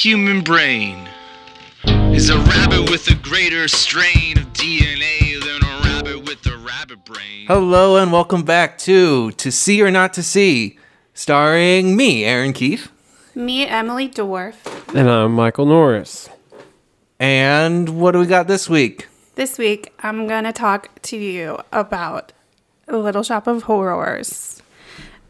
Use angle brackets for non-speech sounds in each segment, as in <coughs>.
the human brain is a rabbit with a greater strain of DNA than a rabbit with a rabbit brain. Hello and welcome back to To See or Not to See, starring me, Aaron Keith. Me, Emily Dwarf. And I'm Michael Norris. And what do we got this week? This week, I'm going to talk to you about Little Shop of Horrors.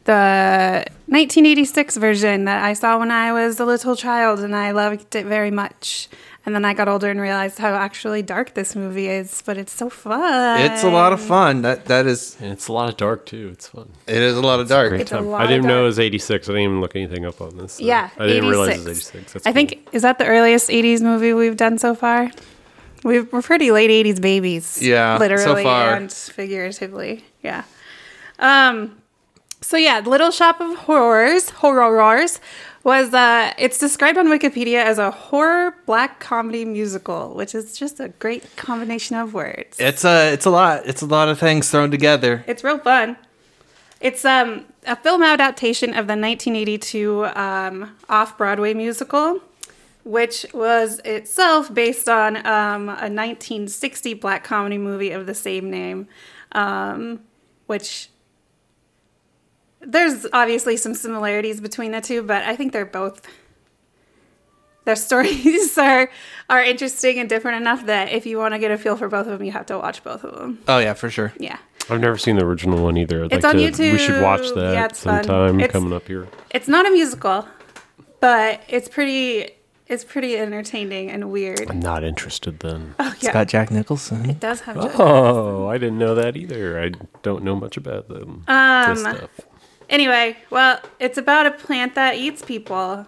The 1986 version that I saw when I was a little child, and I loved it very much. And then I got older and realized how actually dark this movie is, but it's so fun. It's a lot of fun. That that is And it's a lot of dark too. It's fun. it is a lot of dark. Great It's a time. lot I didn't of know it dark. was 86. I didn't even look anything up on this. so Yeah, I didn't 86. realize it was 86. That's I cool. think, is that the earliest 80s movie we've done so far? We've, we're pretty late 80s babies. Yeah, so Literally far. and figuratively. Yeah. Um, so yeah, Little Shop of Horrors, Horrors, was, uh, it's described on Wikipedia as a horror black comedy musical, which is just a great combination of words. It's a it's a lot. It's a lot of things thrown together. It's real fun. It's um, a film adaptation of the 1982 um, off Broadway musical, which was itself based on um, a 1960 black comedy movie of the same name, um, which there's obviously some similarities between the two, but I think they're both. Their <laughs> stories are are interesting and different enough that if you want to get a feel for both of them, you have to watch both of them. Oh yeah, for sure. Yeah. I've never seen the original one either. I'd It's like on to, We should watch that Yeah, it's fun. sometime It's- coming up here. It's not a musical, but it's pretty it's pretty entertaining and weird. I'm not interested then. Oh It's yeah. got Jack Nicholson. it does have Jack- Oh, I didn't know that either. I don't know much about them. Um, this stuff. Anyway, well, it's about a plant that eats people.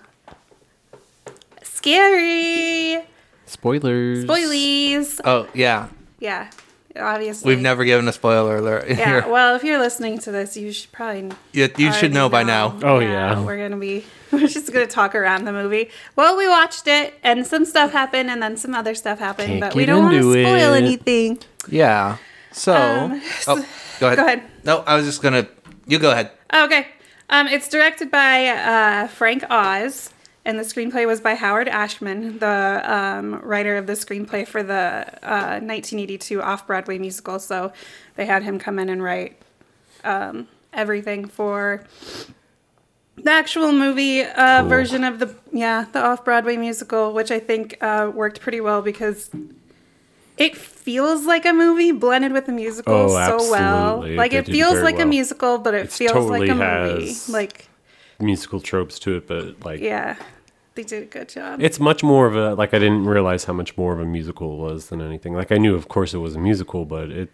Scary. Spoilers. Spoilies. Oh yeah. Yeah. Obviously. We've never given a spoiler alert Yeah, here. well, if you're listening to this, you should probably You, you should already know by now. Oh, yeah. We're gonna be <laughs> we're just gonna talk around the movie. Well, we watched it and some stuff happened and then some other stuff happened, Can't but we get don't want to into spoil it. anything. Yeah. So, Um, oh, go ahead. go ahead. No, I was just gonna. You go ahead. Oh, okay. Um, it's directed by uh, Frank Oz, and the screenplay was by Howard Ashman, the um, writer of the screenplay for the uh, 1982 off Broadway musical. So they had him come in and write um, everything for the actual movie uh, Cool. version of the yeah the off Broadway musical, which I think uh, worked pretty well because. It feels like a movie blended with a musical Oh, so well. Like They it feels very like a musical, but it It's feels totally like a movie. Like Musical tropes to it, but like yeah, they did a good job. It's much more of a like I didn't realize how much more of a musical it was than anything. Like I knew, of course, it was a musical, but it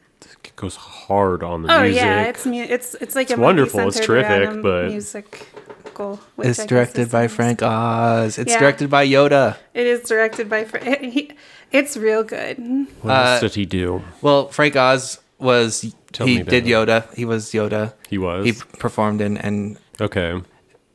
goes hard on the oh music. yeah, it's mu- it's it's like It's a wonderful, it's terrific, but- musical. which I It's directed by. Frank Oz. It's Yeah. directed by Yoda. It is directed by Frank. He, it's real good. what uh, else did he do? Well, Frank Oz was Tell he me did it. Yoda. He was Yoda. He was He performed in and okay.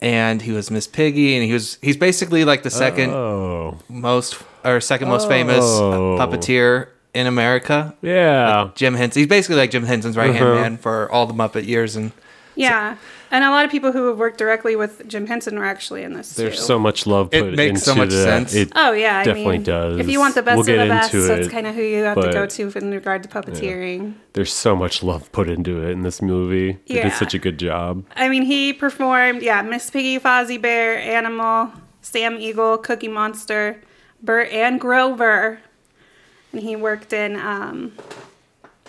and he was Miss Piggy and he was he's basically like the second Oh most or second most famous Oh. puppeteer in America. yeah, Jim Henson. He's basically like Jim Henson's right hand Uh-huh. man for all the Muppet years and Yeah, and a lot of people who have worked directly with Jim Henson were actually in this there's too. so much love put into It put makes into so much the, sense. It, Oh yeah, I definitely mean, does. If you want the best We'll of the best, into that's kind of who you have to go to in regard to puppeteering. There's so much love put into it in this movie. They Yeah. did such a good job. I mean, he performed, yeah, Miss Piggy, Fozzie Bear, Animal, Sam Eagle, Cookie Monster, Bert, and Grover. And he worked in um,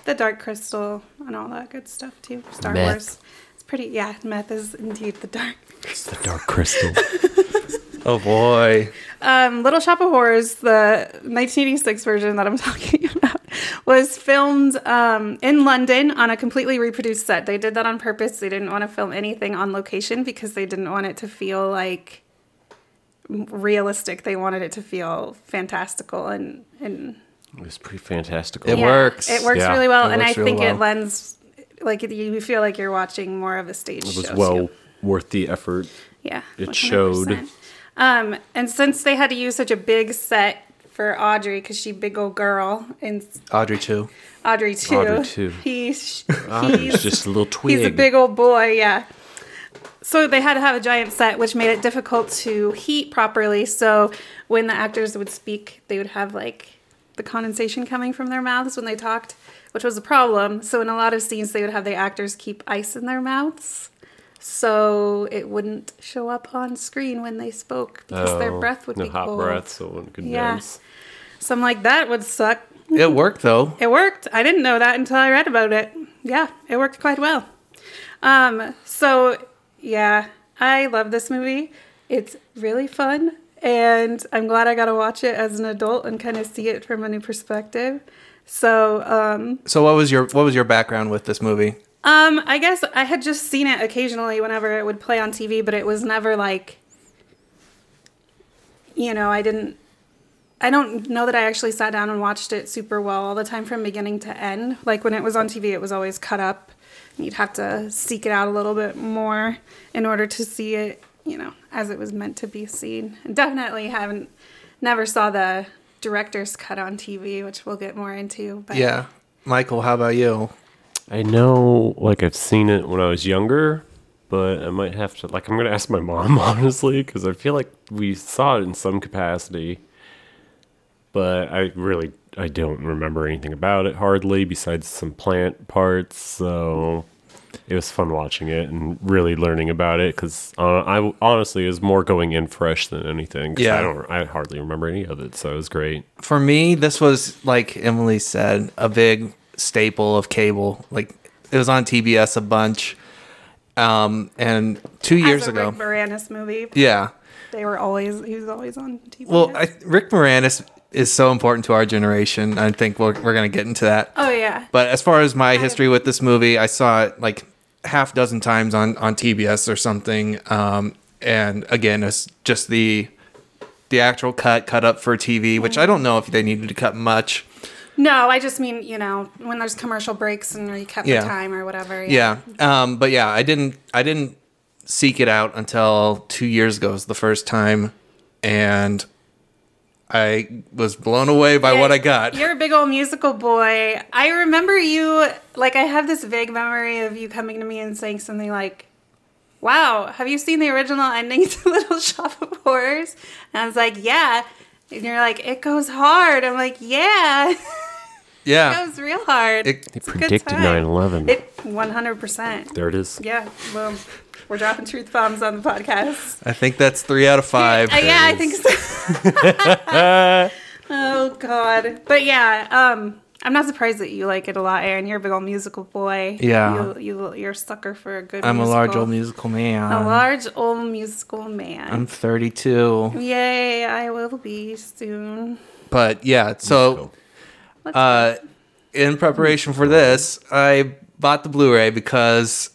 The Dark Crystal and all that good stuff too. Star Meth. Wars. It's pretty, yeah, meth is indeed the dark. It's the Dark Crystal. oh boy. Um, Little Shop of Horrors, the 1986 version that I'm <laughs> talking about, was filmed um, in London on a completely reproduced set. They did that on purpose. They didn't want to film anything on location because they didn't want it to feel like realistic. They wanted it to feel fantastical and and it was pretty fantastical. It yeah, works. It works Yeah. really well, It and I works really think well. it lends like you feel like you're watching more of a stage It was show. well too. worth the effort. Yeah. It showed. 100%. Um, and since they had to use such a big set for Audrey, because she big old girl, and Audrey 2. Audrey 2. Audrey 2. He's he's just a little twig. he's a big old boy. Yeah. so they had to have a giant set, which made it difficult to heat properly. So when the actors would speak, they would have like the condensation coming from their mouths when they talked, which was a problem. So in a lot of scenes, they would have the actors keep ice in their mouths. So it wouldn't show up on screen when they spoke because their Oh, breath would no be hot cold. breath, so it wouldn't condense. Yeah. So I'm like, that would suck. It worked though. It worked. I didn't know that until I read about it. Yeah, it worked quite well. Um, so yeah, I love this movie. It's really fun, and I'm glad I got to watch it as an adult and kind of see it from a new perspective. So, um, So what was your what was your background with this movie? um, I guess I had just seen it occasionally whenever it would play on TV, but it was never like, you know, I didn't. I don't know that I actually sat down and watched it super well all the time from beginning to end. Like when it was on TV, it was always cut up. And you'd have to seek it out a little bit more in order to see it, you know, as it was meant to be seen. And definitely haven't, never saw the director's cut on TV, which we'll get more into. But Yeah, Michael, how about you? I know, like I've seen it when I was younger, but I might have to. Like, I'm gonna ask my mom <laughs> honestly, because I feel like we saw it in some capacity, but I really I don't remember anything about it hardly, besides some plant parts. So it was fun watching it and really learning about it, because uh, I honestly is more going in fresh than anything. 'cause Yeah. I don't. I hardly remember any of it, so it was great. For me, this was like Emily said, a big staple of cable. Like it was on TBS a bunch. Um, and two years as a ago, Rick Moranis movie, yeah. they were always he was always on TV. Well, I, Rick Moranis is so important to our generation. I think we're we're gonna get into that. oh yeah, But as far as my history with this movie, I saw it like half dozen times on on TBS or something. Um, and again, it's just the the actual cut cut up for TV, which I don't know if they needed to cut much. no, I just mean you know when there's commercial breaks and recap Yeah. the time or whatever. Yeah. Um, but yeah, I didn't I didn't seek it out until two years ago It was the first time, and I was blown away by what I got. You're a big old musical boy. I remember you, like, I have this vague memory of you coming to me and saying something like, Wow, have you seen the original ending to <laughs> Little Shop of Horrors? And I was like, Yeah. And you're like, It goes hard. I'm like, Yeah. Yeah. <laughs> it Yeah. goes real hard. It- They It's a good predicted time. 9/11. It 100%. there it is. Yeah, boom. We're dropping truth bombs on the podcast. I think that's three out of five. Uh, yeah, I think so. <laughs> oh God, but yeah, um, I'm not surprised that you like it a lot, Aaron. You're a big old musical boy. Yeah. you, you you're a sucker for a good. I'm a large old musical man. A large old musical man. I'm 32. Yay! I will be soon. But yeah, so uh, in preparation for this, I bought the Blu-ray because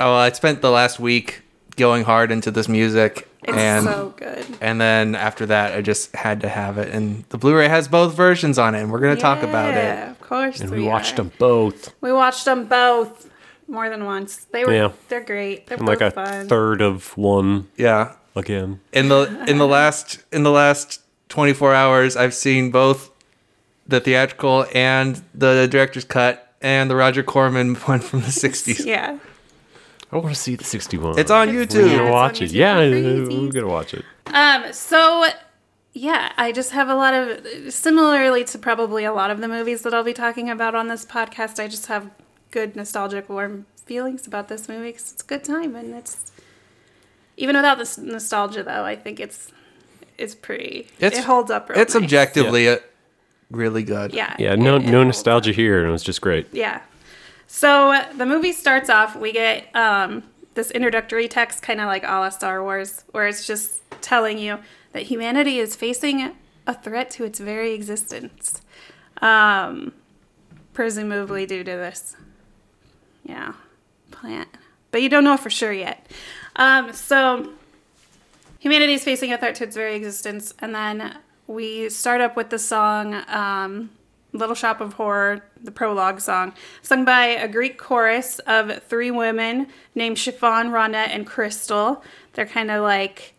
oh, I spent the last week going hard into this music, it's and so good. and then after that, I just had to have it. And the Blu-ray has both versions on it, and we're gonna talk about it. Yeah, Of course, And we watched are. them both. We watched them both more than once. They were. Yeah. They're great. They're And both like a fun. third of one Yeah, again. in the in the last in the last 24 hours, I've seen both the theatrical and the director's cut and the Roger Corman <laughs> one from the 60s. Yeah. I want to see the 61. It's on It's- We're YouTube. Gonna watch it. Yeah, <laughs> we're gonna watch it. Um, so yeah, I just have a lot of similarly to probably a lot of the movies that I'll be talking about on this podcast. I just have good nostalgic, warm feelings about this movie because it's a good time and it's even without this nostalgia though. I think it's it's pretty. It's- it holds up. Real It's nice. objectively uh, really good. Yeah. Yeah, no it- it no nostalgia here, and it was just great. yeah. So the movie starts off. We get um, this introductory text, kind of like all a la Star Wars, where it's just telling you that humanity is facing a threat to its very existence, um, presumably due to this, yeah, plant. But you don't know for sure yet. Um, so humanity is facing a threat to its very existence, and then we start up with the song. Um, Little Shop of Horror, the prologue song, sung by a Greek chorus of three women named Chiffon, Rhonda, and Crystal. They're kind of like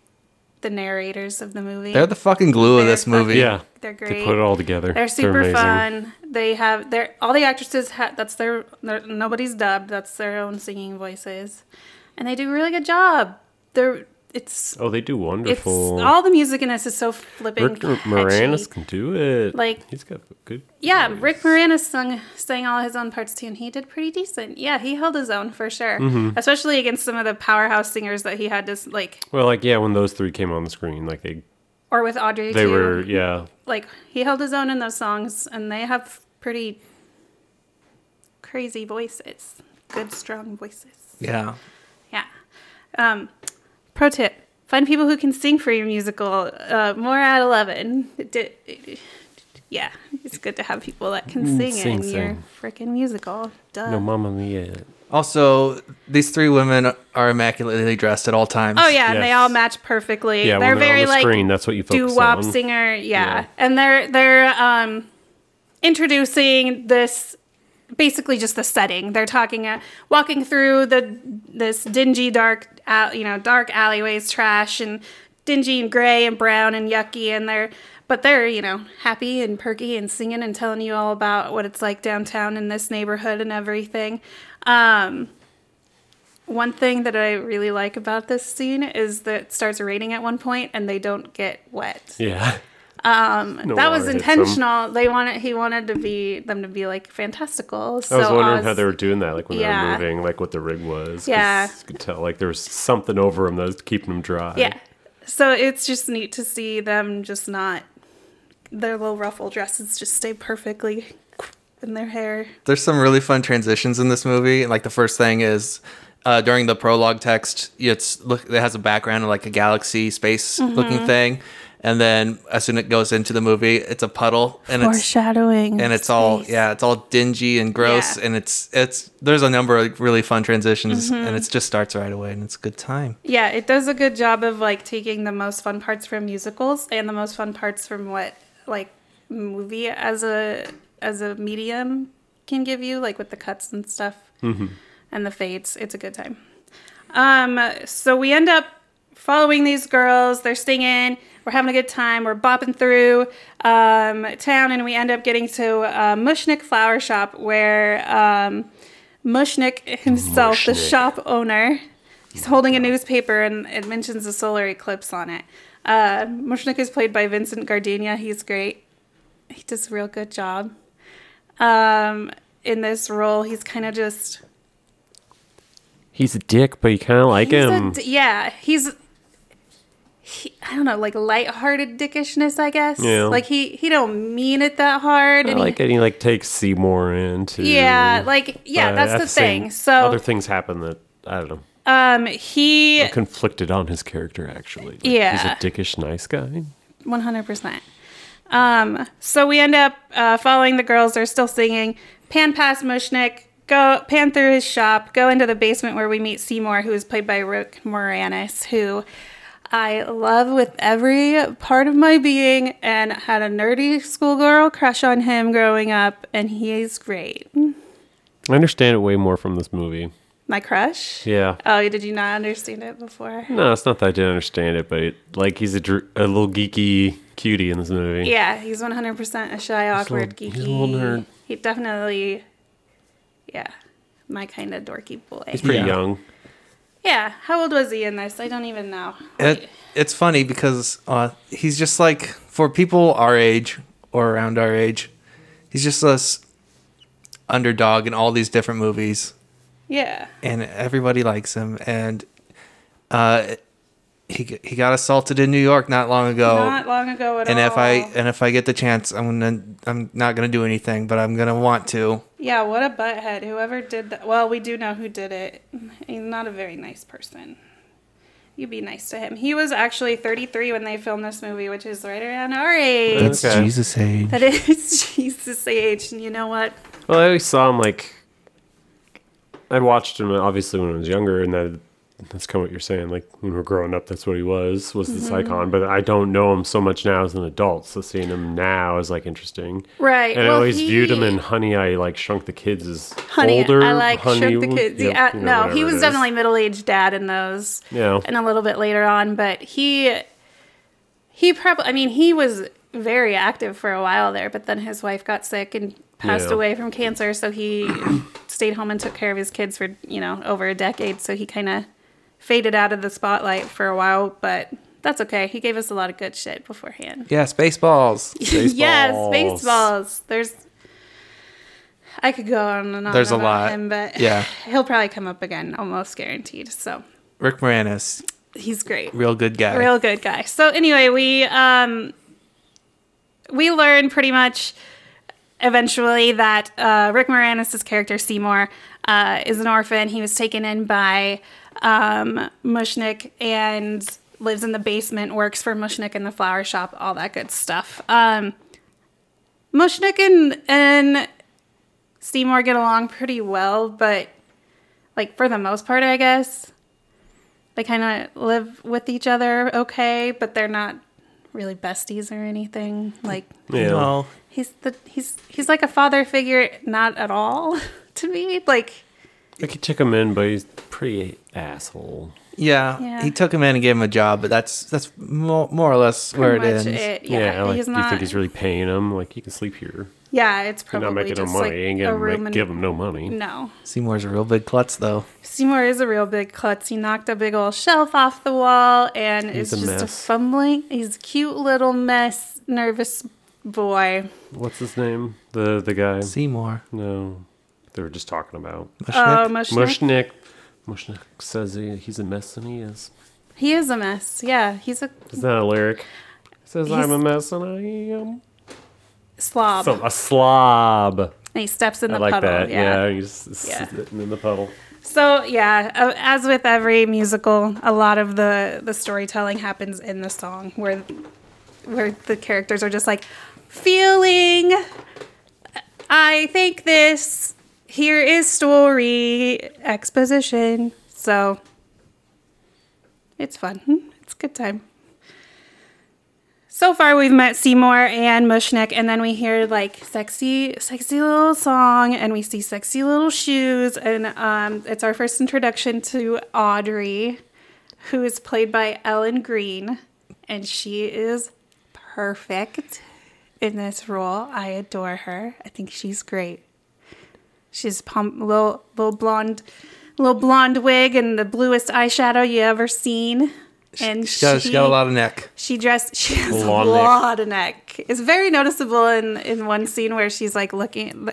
the narrators of the movie. They're the fucking glue of They're this movie. fucking- Yeah, They're great. They put it all together. They're super amazing. fun. They have their all the actresses. Ha- that's their, their nobody's dubbed. That's their own singing voices, and they do a really good job. They're it's Oh, they do it's wonderful. all the music in this is so flipping Rick catchy. Moranis can do it. Like- he's got good. Yeah, voice. Rick Moranis sung sang all his own parts too, and he did pretty decent. Yeah, he held his own for sure, Mm-hmm. especially against some of the powerhouse singers that he had to like, Well, like yeah, when those three came on the screen, like they or with Audrey. they too. were yeah. like he held his own in those songs, and they have pretty crazy voices, good strong voices. Yeah. Yeah. Um, pro tip: find people who can sing for your musical. Uh, more at eleven. It did- it- yeah, it's good to have people that can sing, sing, in your freaking musical. Duh. No, Mamma Mia. Also, these three women are immaculately dressed at all times. Oh yeah, and they all match perfectly. Yeah, they're when they're very on the like screen, that's what you focus doo wop on. singer. Yeah. Yeah. and they're they're um introducing this basically just the setting. They're talking uh, walking through the this dingy dark al- you know dark alleyways, trash and dingy and gray and brown and yucky, and they're but they're you know happy and perky and singing and telling you all about what it's like downtown in this neighborhood and everything. Um, one thing that I really like about this scene is that it starts raining at one point and they don't get wet. Yeah. Um, No that was water intentional. They wanted he wanted to be them to be like fantastical. So I was wondering Oz- how they were doing that, like when Yeah. they were moving, like what the rig was. Yeah. you could tell like there was something over them that was keeping them dry. Yeah. So it's just neat to see them just not their little ruffle dresses just stay perfectly in their hair. There's some really fun transitions in this movie. Like the first thing is uh, during the prologue text, it's look it has a background of like a galaxy space Mm-hmm. looking thing, and then as soon as it goes into the movie, it's a puddle and it's Foreshadowing. and it's all yeah, it's all dingy and gross, Yeah. and it's it's there's a number of really fun transitions, Mm-hmm. and it just starts right away, and it's a good time. Yeah, it does a good job of like taking the most fun parts from musicals and the most fun parts from what like movie as a as a medium can give you, like with the cuts and stuff and the fades. It's a good time. Um, so we end up following these girls. They're singing. We're having a good time. We're bopping through um, town, and we end up getting to uh, Mushnik Flower Shop, where um, Mushnik himself, the shop owner, he's holding a newspaper, and it mentions a solar eclipse on it. Uh, Mushnik is played by Vincent Gardenia. He's great. He does a real good job. Um, in this role, he's kind of just He's a dick, but you kind of like He's him. d- yeah, he's. He, I don't know, like lighthearted dickishness, I guess. Yeah. Like he he don't mean it that hard, I and like he, it. He like takes Seymour into. yeah, like yeah, that's at the thing. So other things happen that I don't know. um, he I'm conflicted on his character actually. Like, Yeah. he's a dickish nice guy. One hundred percent. Um, so we end up uh, following the girls. They're still singing. Pan past Mushnik. Go pan through his shop. Go into the basement where we meet Seymour, who is played by Rick Moranis, who I love with every part of my being, and had a nerdy schoolgirl crush on him growing up, and he's great. I understand it way more from this movie. My crush. Yeah. Oh, did you not understand it before? No, it's not that I didn't understand it, but it, like he's a, dr- a little geeky cutie in this movie. Yeah, he's 100% a shy, awkward, little- geeky. he's a little nerd. He definitely, yeah, my kind of dorky boy. He's pretty Yeah. young. Yeah, how old was he in this? I don't even know. It, it's funny because uh, he's just like for people our age or around our age, he's just this underdog in all these different movies, yeah, and everybody likes him. And uh, he he got assaulted in New York not long ago. not long ago at and all. if I and if I get the chance, I'm gonna I'm not gonna do anything, but I'm gonna want to. Yeah, what a butthead. Whoever did that. Well, we do know who did it. He's not a very nice person. You'd be nice to him. He was actually 33 when they filmed this movie, which is right around our age. That's- Okay. Jesus age. That is <laughs> Jesus age, and you know what? Well, I always saw him like. I watched him obviously when I was younger, and that that's kind of what you're saying. Like when we are growing up, that's what he was was this Mm-hmm. icon. But I don't know him so much now as an adult, so seeing him now is like interesting. Right. And I always he- viewed him in Honey. I like Shrunk the Kids as Honey, older. I like Honey, Shrunk the Kids. yep, yeah, you know, no, he was definitely middle aged dad in those, Yeah. and a little bit later on. But he, he probably, I mean, he was very active for a while there, but then his wife got sick and passed Yeah. away from cancer, so he stayed home and took care of his kids for you know over a decade. So he kind of faded out of the spotlight for a while, but that's okay. He gave us a lot of good shit beforehand. Yeah, baseballs. <laughs> yes, Spaceballs. Spaceballs. There's. I could go on and on. There's a about lot. him, but Yeah. <laughs> he'll probably come up again, almost guaranteed. So Rick Moranis, he's great. real good guy. real good guy. So anyway, we um we learn pretty much eventually that uh, Rick Moranis' character Seymour uh, is an orphan. He was taken in by um, Mushnik and lives in the basement, works for Mushnik in the flower shop, all that good stuff. Um, Mushnik and and Seymour get along pretty well, but like for the most part, I guess they kind of live with each other okay, but they're not really besties or anything. Like Yeah. No, he's the he's he's like a father figure, not at all <laughs> to me. Like I could check him in, but he's pretty asshole. yeah, Yeah. he took him in and gave him a job, but that's that's more, more or less where it ends. it. Yeah, Yeah, like, he's do not. you think he's really paying him? Like, you can sleep here. yeah, it's You're not probably making him just money. like ain't a gonna room make, and give him no money. no. Seymour's a real big klutz, though. Seymour is a real big klutz. He knocked a big old shelf off the wall and He's is a just a fumbling. He's a cute little mess, nervous boy. What's his name? The the guy? Seymour. No, they were just talking about Oh, Mushnik. Mushnik. Mushnik. Mushnik says he, he's a mess, and he is. He is a mess. Yeah, he's a Is that a lyric? He says He's- I'm a mess, and I am slob. so, a slob. and he steps in I the like puddle. that. Yeah. Yeah, he's Yeah. sitting in the puddle. So yeah, uh, as with every musical, a lot of the the storytelling happens in the song, where where the characters are just like feeling. I think this. Here is story exposition. So it's fun. It's good time. So far, we've met Seymour and Mushnick, and then we hear like sexy, sexy little song, and we see sexy little shoes, and um, it's our first introduction to Audrey, who is played by Ellen Greene, and she is perfect in this role. I adore her. I think she's great. She's pump, little little blonde, little blonde wig and the bluest eyeshadow you ever seen. And She's got, she's got a lot of neck. she dressed. <laughs> She has a neck. lot of neck. It's very noticeable in in one scene where she's like looking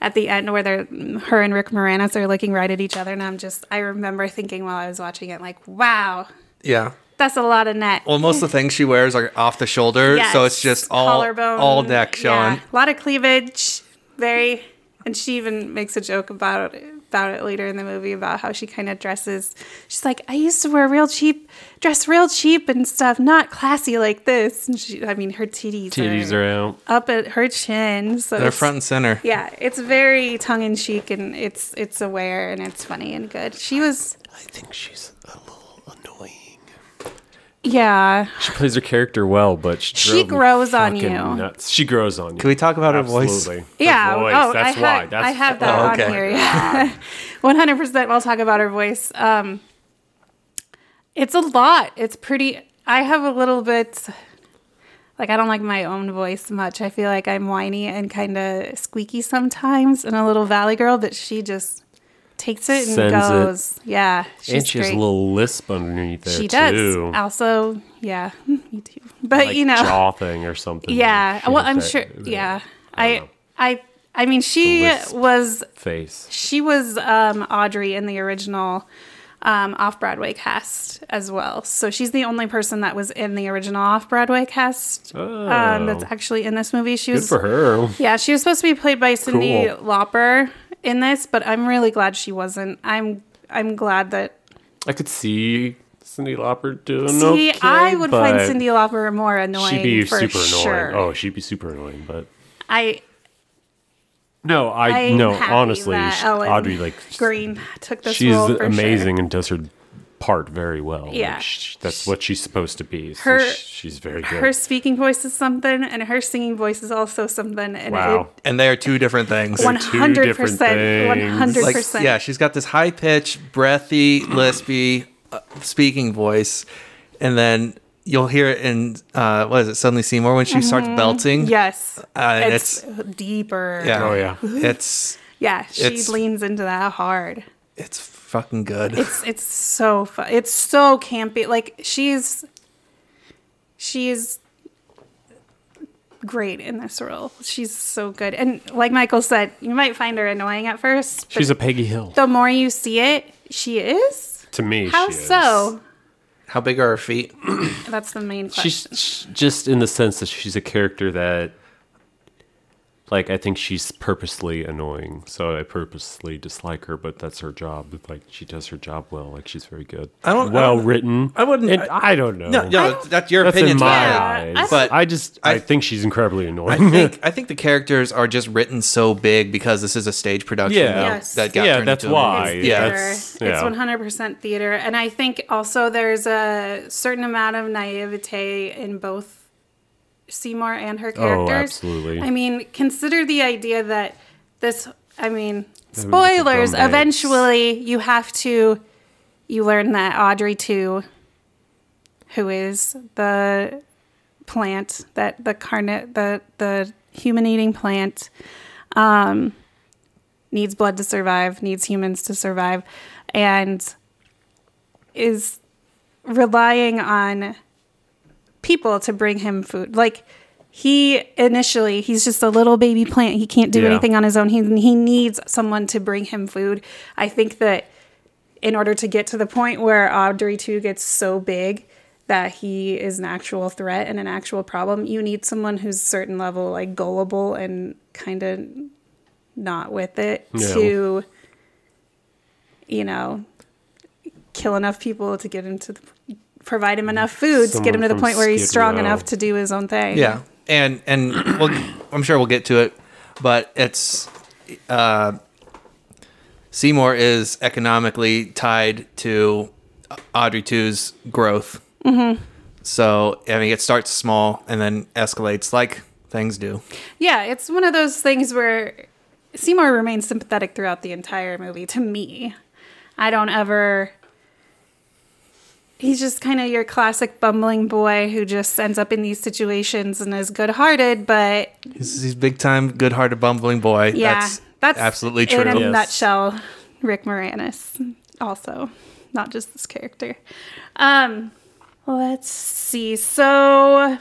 at, the end where they're her and Rick Moranis are looking right at each other, and I'm just I remember thinking while I was watching it like, wow, Yeah. that's a lot of neck. Well, most of the things she wears are off the shoulder, so it's just all collarbone, all neck showing. Yeah, a lot of cleavage. Very, and she even makes a joke about it, about it later in the movie about how she kind of dresses. She's like, I used to wear real cheap, dress real cheap and stuff, not classy like this. And she, I mean, her titties, Titties are, are out. up at her chin, so They're front and center. Yeah, it's very tongue in cheek and it's it's aware and it's funny and good. She was, I think she's a little annoying. Yeah. She plays her character well, but she, She grows on fucking you. Nuts. She grows on you. Can we talk about her voice? Absolutely. <laughs> Her Yeah. voice, Oh, that's I why. have, That's I have that Oh, on okay. here. Yeah. <laughs> One hundred percent. I'll talk about her voice. Um, it's a lot. It's pretty. I have a little bit. Like I don't like my own voice much. I feel like I'm whiny and kind of squeaky sometimes, and a little valley girl. But she just takes it and Sends it. goes. Yeah, she's and she has a little lisp underneath there She does. too. Also, yeah, <laughs> me too. But like you know, jaw thing or something. yeah. Well, I'm that- sure. that Yeah, I I. I, I mean, she was face. she was um, Audrey in the original um, off Broadway cast as well. So she's the only person that was in the original off Broadway cast um, that's Oh. actually in this movie. She Good was for her. yeah, she was supposed to be played by Cyndi Cool. Lauper in this, but I'm really glad she wasn't. I'm I'm glad that I could see Cyndi Lauper doing see okay. I would find Cyndi Lauper more annoying. She'd be for super annoying. sure. Oh, she'd be super annoying. But I no, I I'm no. Honestly, Audrey like Greene took this she's role for sure. amazing and does her part very well. Like, Yeah. sh- that's what she's supposed to be. So Her- she's very good. Her speaking voice is something, and her singing voice is also something. And wow. And they are two different things. it, one two hundred different percent, one hundred percent. yeah, she's got this high pitched, breathy, lispy uh, speaking voice, and then you'll hear it in uh, what is it? Suddenly Seymour when she starts belting. Mm-hmm. Yes, Uh, and it's, deeper. yeah, Oh, yeah. it's yeah. She It's- leans into that hard. It's fucking good. <laughs> It's it's so fun. It's so campy. Like she's she's great in this role. She's so good. And like Michael said, you might find her annoying at first. She's a Peggy Hill. the more you see it, she is. To me, How she is. so? How big are her feet? That's the main question. She's sh- just in the sense that she's a character that, like, I think she's purposely annoying. So I purposely dislike her, but that's her job. Like, she does her job well. Like, she's very good. I don't- I Well don't- written. I wouldn't- And I, don't know. No, no, that's your That's opinion. in my Yeah, eyes. I- But I just, I, I- think she's incredibly annoying. I annoying. think I think the characters are just written so big because this is a stage production. Yeah. that- Yes. that got Yeah, turned that's into why. It's Yeah. theater. that's- It's 100% theater. And I think also there's a certain amount of naivete in both Seymour and her characters. Oh, absolutely. I mean, consider the idea that this, I mean, Having like a spoilers, drum band. eventually you have to, you learn that Audrey 2, who is the plant, that the carnate, the, the human eating plant, um, needs blood to survive, needs humans to survive, and is relying on people to bring him food. Like he initially, he's just a little baby plant. He can't do Yeah. anything on his own. He he needs someone to bring him food. I think that in order to get to the point where Audrey 2 gets so big that he is an actual threat and an actual problem, you need someone who's certain level like gullible and kind of not with it Yeah. to you know kill enough people to get him to the, provide him enough food to get him to the point where he's Skid strong Row. enough to do his own thing. Yeah, and and we'll, I'm sure we'll get to it, but it's uh, Seymour is economically tied to Audrey 2's growth. Mm-hmm. So I mean, it starts small and then escalates like things do. Yeah, it's one of those things where Seymour remains sympathetic throughout the entire movie to me. I don't ever. He's just kind of your classic bumbling boy who just ends up in these situations and is good hearted, but He's, he's big time, good hearted, bumbling boy. yeah, that's, that's absolutely true. In a Yes. nutshell, Rick Moranis, also, not just this character. Um, let's see. So,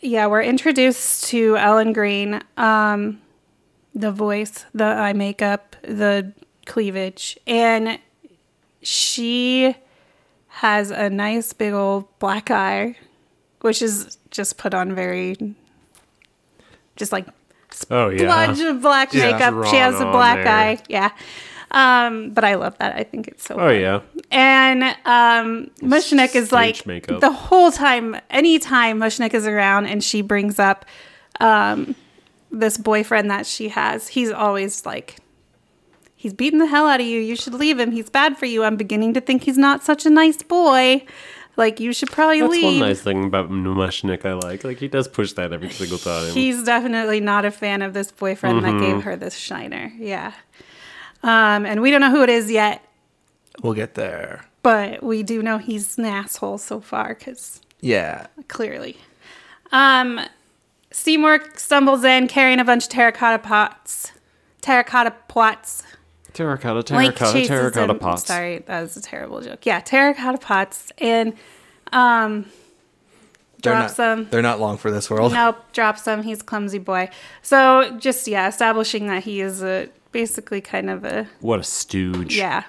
yeah, we're introduced to Ellen Greene. Um, the voice, the eye makeup, the cleavage, and she has a nice big old black eye, which is just put on very, just like oh, yeah. splodge of black Yeah. makeup. She has a black eye. Yeah. Um, but I love that. I think it's so. Oh, fun. yeah. And um, Mushnik is like makeup. the whole time, anytime Mushnik is around and she brings up um, this boyfriend that she has, he's always like, he's beating the hell out of you. You should leave him. He's bad for you. I'm beginning to think he's not such a nice boy. Like, you should probably That's leave. one nice thing about Mushnik I like. Like, he does push that every single time. He's definitely not a fan of this boyfriend that Mm-hmm. gave her this shiner. Yeah. Um, and we don't know who it is yet, We'll get there. but we do know he's an asshole so far because Yeah. clearly. Um, Seymour stumbles in carrying a bunch of terracotta pots. Terracotta pots. Terracotta, terracotta, chases terracotta him- pots. Sorry, that was a terrible joke. Yeah, terracotta pots. And um, They're drops not, them. They're not long for this world. Nope, drops him. He's clumsy boy. So just yeah, establishing that he is a basically kind of a What a stooge. yeah.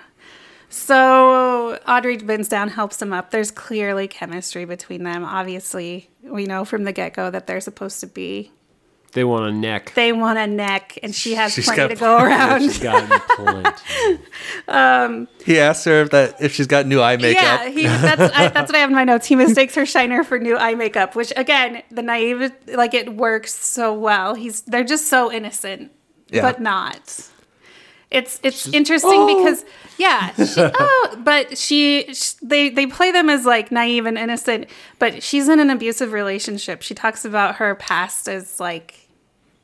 So Audrey bends down, helps him up. There's clearly chemistry between them. Obviously, we know from the get go that they're supposed to be. They want a neck. They want a neck, and she has She's plenty to go around. She's got <laughs> plenty. Um, he asks her if that if she's got new eye makeup. Yeah, he, that's I, that's what I have in my notes. He mistakes her shiner for new eye makeup, which again, the naive like it works so well. He's they're just so innocent, Yeah. but not. It's it's interesting because yeah, <laughs> she, oh, but she, sh they they play them as like naive and innocent, but she's in an abusive relationship. She talks about her past as like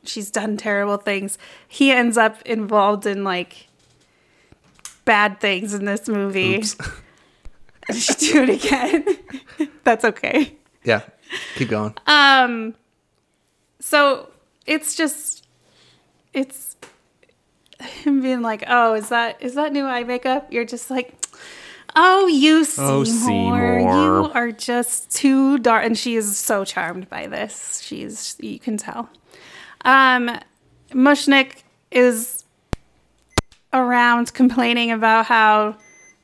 she's done terrible things. He ends up involved in like bad things in this movie. Oops. <laughs> She do it again. <laughs> That's okay. Yeah. Keep going. Um so it's just it's <laughs> him being like, "Oh, is that is that new eye makeup?" You're just like, "Oh, you Seymour, Oh, Seymour. you are just too dark." And she is so charmed by this. She's you can tell. Um, Mushnik is around complaining about how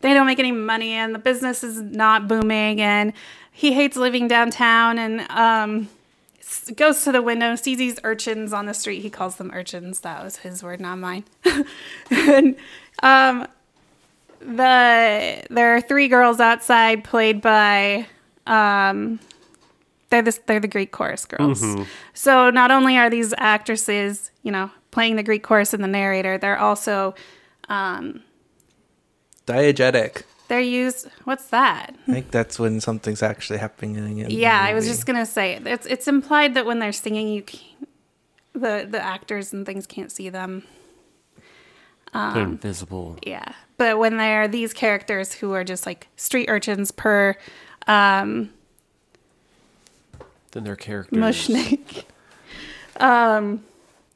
they don't make any money and the business is not booming and he hates living downtown and um goes to the window sees these urchins on the street he calls them urchins that was his word not mine <laughs> and um the there are three girls outside played by um they're the, they're the Greek chorus girls. So not only are these actresses, you know, playing the Greek chorus and the narrator, they're also Diegetic. They're used. What's that? I think that's when something's actually happening in the Yeah, I was just gonna say it's it's implied that when they're singing, you can't, the the actors and things can't see them. They're invisible. Yeah, but when they're these characters who are just like street urchins per um, Then their characters. Mushnik. <laughs>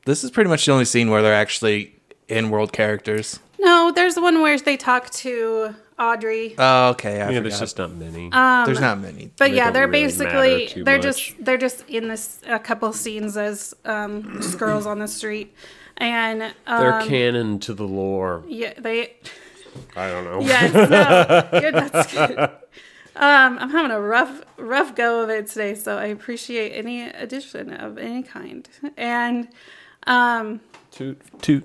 This is pretty much the only scene where they're actually in world characters. No, there's one where they talk to Audrey. Oh, okay. I Yeah, there's just not many. there's not many. But They yeah, they're really basically they're much. just they're just in this a couple scenes as um, just girls on the street, and They're um, canon to the lore. yeah they I don't know. yes no good that's good. Um, I'm having a rough rough go of it today, so I appreciate any addition of any kind. And um, Toot, toot.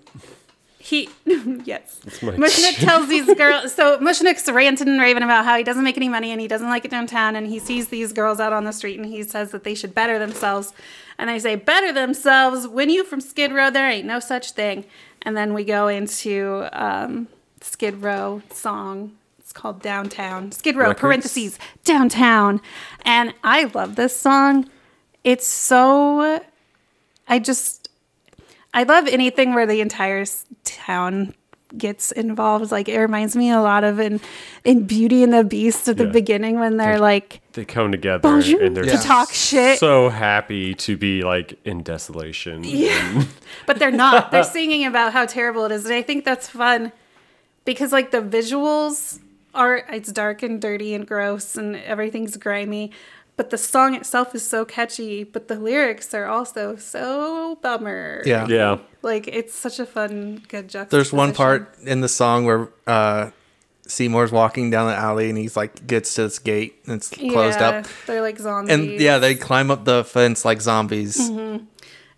He <laughs> yes. Mushnik tells these <laughs> girls so Mushnik's ranting and raving about how he doesn't make any money and he doesn't like it downtown and he sees these girls out on the street and he says that they should better themselves. And they say better themselves? When you from Skid Row there ain't no such thing. And then we go into um, Skid Row song. It's called Downtown. Skid Row Records? parentheses Downtown. And I love this song. It's so I just I love anything where the entire town gets involved. Like it reminds me a lot of in in Beauty and the Beast at the Yeah. beginning when they're like They come together bonjour and they're to talk shit, so happy to be like in desolation. Yeah. <laughs> but they're not. They're <laughs> singing about how terrible it is, and I think that's fun because like the visuals are it's dark and dirty and gross and everything's grimy. But the song itself is so catchy, but the lyrics are also so bummer. Yeah. Yeah. Like it's such a fun, good juxtaposition. There's one part in the song where uh, Seymour's walking down the alley and he's like gets to this gate and it's closed yeah, up. They're like zombies. And yeah, they climb up the fence like zombies. Mm-hmm.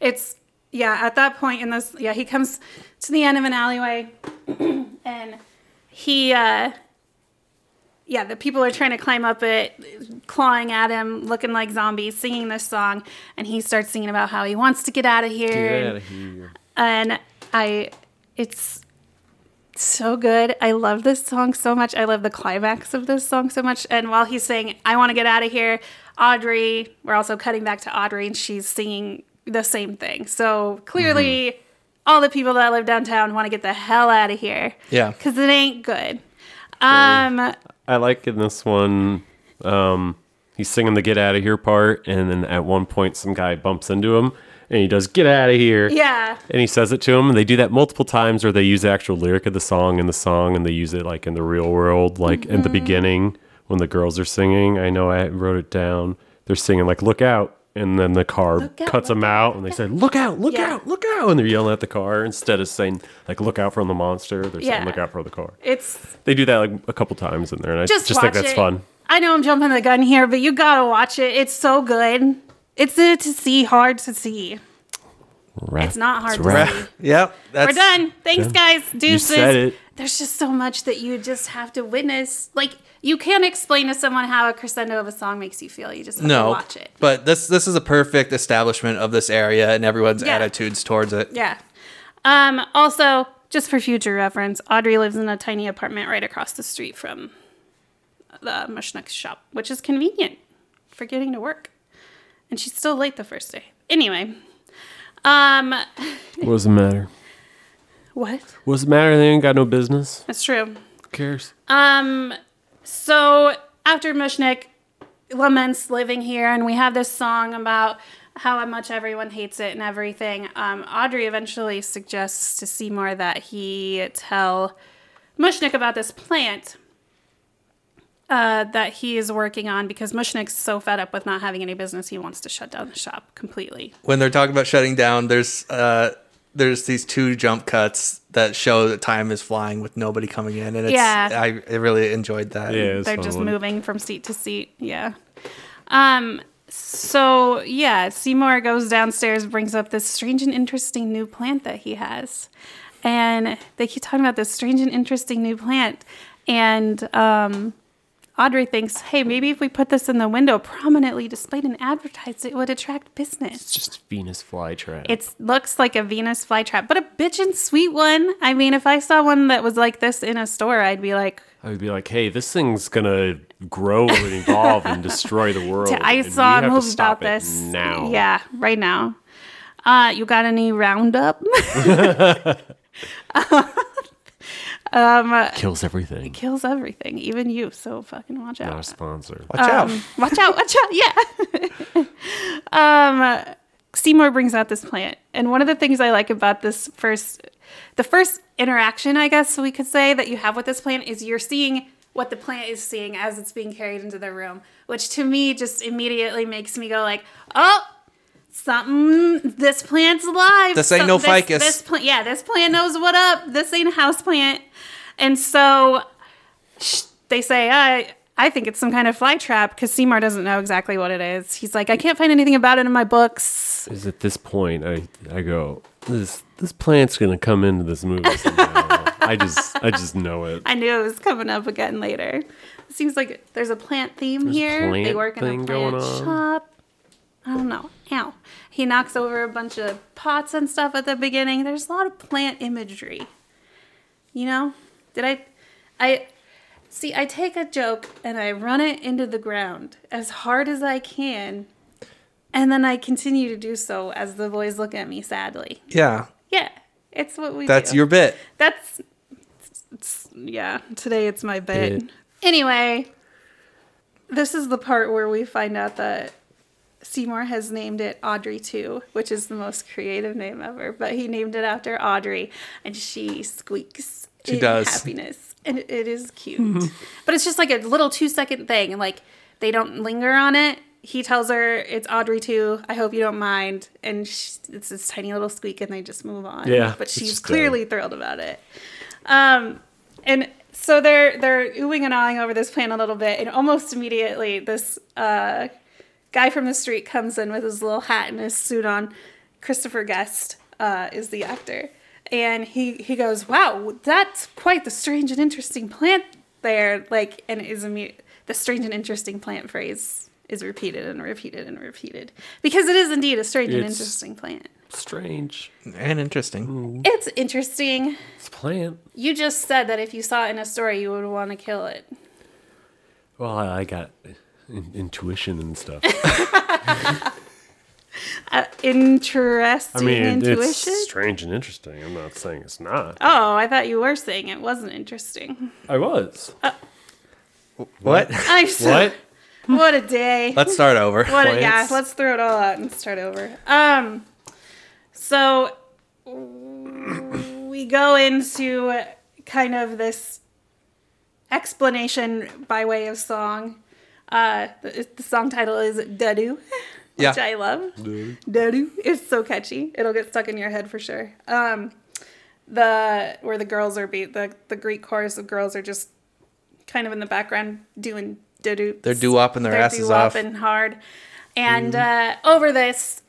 it's yeah. At that point in this, yeah, he comes to the end of an alleyway, <clears throat> and he, uh yeah, the people are trying to climb up it, clawing at him, looking like zombies, singing this song, and he starts singing about how he wants to get out of here. Get out of here. and I, it's so good. I love this song so much. I love the climax of this song so much. And while he's saying, I want to get out of here, Audrey, we're also cutting back to Audrey, and she's singing the same thing. So clearly, all the people that live downtown want to get the hell out of here. Yeah. Because it ain't good. Um, I like in this one, um, he's singing the get out of here part, and then at one point, some guy bumps into him and he does get out of here. yeah. And he says it to him, and they do that multiple times, or they use the actual lyric of the song in the song, and they use it like in the real world, like in the Mm-hmm. beginning when the girls are singing. I know I wrote it down. They're singing like "Look out," and then the car out, cuts them look out, and they say "Look out, look Yeah. out, look out," and they're yelling at the car instead of saying like "Look out from the monster." They're Yeah. saying "Look out for the car." It's They do that like a couple times in there, and I just, just, watch think that's it. fun. I know I'm jumping the gun here, but you gotta watch it. It's so good. It's uh, to see, hard to see. Rap. It's not hard It's to rap. see. <laughs> Yep. That's, We're done. Thanks, guys. Deuces. said it. There's just so much that you just have to witness. Like you can't explain to someone how a crescendo of a song makes you feel. You just have to No, watch it. but this this is a perfect establishment of this area and everyone's Yeah. attitudes towards it. Yeah. Um, also, just for future reference, Audrey lives in a tiny apartment right across the street from the Mushnik's shop, which is convenient for getting to work. And she's still late the first day. Anyway, um, What does it matter? what? What does it matter? They ain't got no business. That's true. Who cares? Um, so after Mushnik laments living here, and we have this song about how much everyone hates it and everything. Um, Audrey eventually suggests to Seymour that he tell Mushnik about this plant uh, that he is working on because Mushnik's so fed up with not having any business, he wants to shut down the shop completely. when they're talking about shutting down, there's uh there's these two jump cuts that show that time is flying with nobody coming in, and it's Yeah. I, I really enjoyed that. Yeah, it's They're just fun. moving from seat to seat. Yeah. Um. So yeah, Seymour goes downstairs, brings up this strange and interesting new plant that he has, and they keep talking about this strange and interesting new plant, and um. Audrey thinks, hey, maybe if we put this in the window prominently displayed and advertised, it would attract business. It's just Venus flytrap. It looks like a Venus flytrap, but a bitchin' sweet one. I mean, if I saw one that was like this in a store, I'd be like, I would be like, hey, this thing's gonna grow and <laughs> evolve and destroy the world. I saw a movie about this. now. Yeah, right now. Uh, you got any Roundup? <laughs> <laughs> kills everything. It Kills everything, even you. So fucking watch out. Not a sponsor. Watch out. Watch out! Watch out! Yeah. <laughs> um, Seymour brings out this plant, and one of the things I like about this first, the first interaction, I guess we could say that you have with this plant is you're seeing what the plant is seeing as it's being carried into the room, which to me just immediately makes me go like, oh. Something. This plant's alive. This ain't So- no this, ficus. This plant, yeah, this plant knows what up. This ain't a house plant, and so sh- they say, I I think it's some kind of fly trap because Seymour doesn't know exactly what it is. He's like, I can't find anything about it in my books. Is at this point I I go this this plant's gonna come into this movie somehow. <laughs> I just I just know it. I knew it was coming up again later. It seems like there's a plant theme There's a here. they plant work in a thing plant going on. shop. I don't know. Ow. He knocks over a bunch of pots and stuff at the beginning. There's a lot of plant imagery. You know? Did I I see I take a joke and I run it into the ground as hard as I can. And then I continue to do so as the boys look at me sadly. Yeah, Yeah. It's what we that's do. your bit. That's it's, yeah. Today it's my bit. Bit. Anyway, this is the part where we find out that Seymour has named it Audrey 2, which is the most creative name ever. But he named it after Audrey, and she squeaks. She in does. happiness, and it, it is cute. <laughs> but it's just like a little two second thing, and like they don't linger on it. He tells her it's Audrey 2. I hope you don't mind, and sh it's this tiny little squeak, and they just move on. Yeah, but she's just clearly thrilled about it. Um, and so they're they're oohing and awing over this plan a little bit, and almost immediately this uh, guy from the street comes in with his little hat and his suit on. Christopher Guest uh, is the actor, and he he goes, "Wow, that's quite the strange and interesting plant there." Like, and is imme- the strange and interesting plant phrase is repeated and repeated and repeated because it is indeed a strange and interesting plant. Strange. And interesting. It's interesting. It's a plant. You just said that if you saw it in a story, you would want to kill it. Well, I, I got in, intuition and stuff. <laughs> Uh, interesting I mean, intuition. it's strange and interesting. I'm not saying it's not. oh, I thought you were saying it wasn't interesting. I was. What? <laughs> I'm so, What? What a day. Let's start over. What a, yeah, plants? let's throw it all out and start over. Um, so we go into kind of this explanation by way of song. Uh, the, the song title is Da-Doo, <laughs> which Yeah. I love. Da-Doo. It's so catchy. It'll get stuck in your head for sure. Um, the where the girls are beat the the Greek chorus of girls are just kind of in the background doing doo They're doo-wopping their asses off. doo-wopping hard. And uh, over this,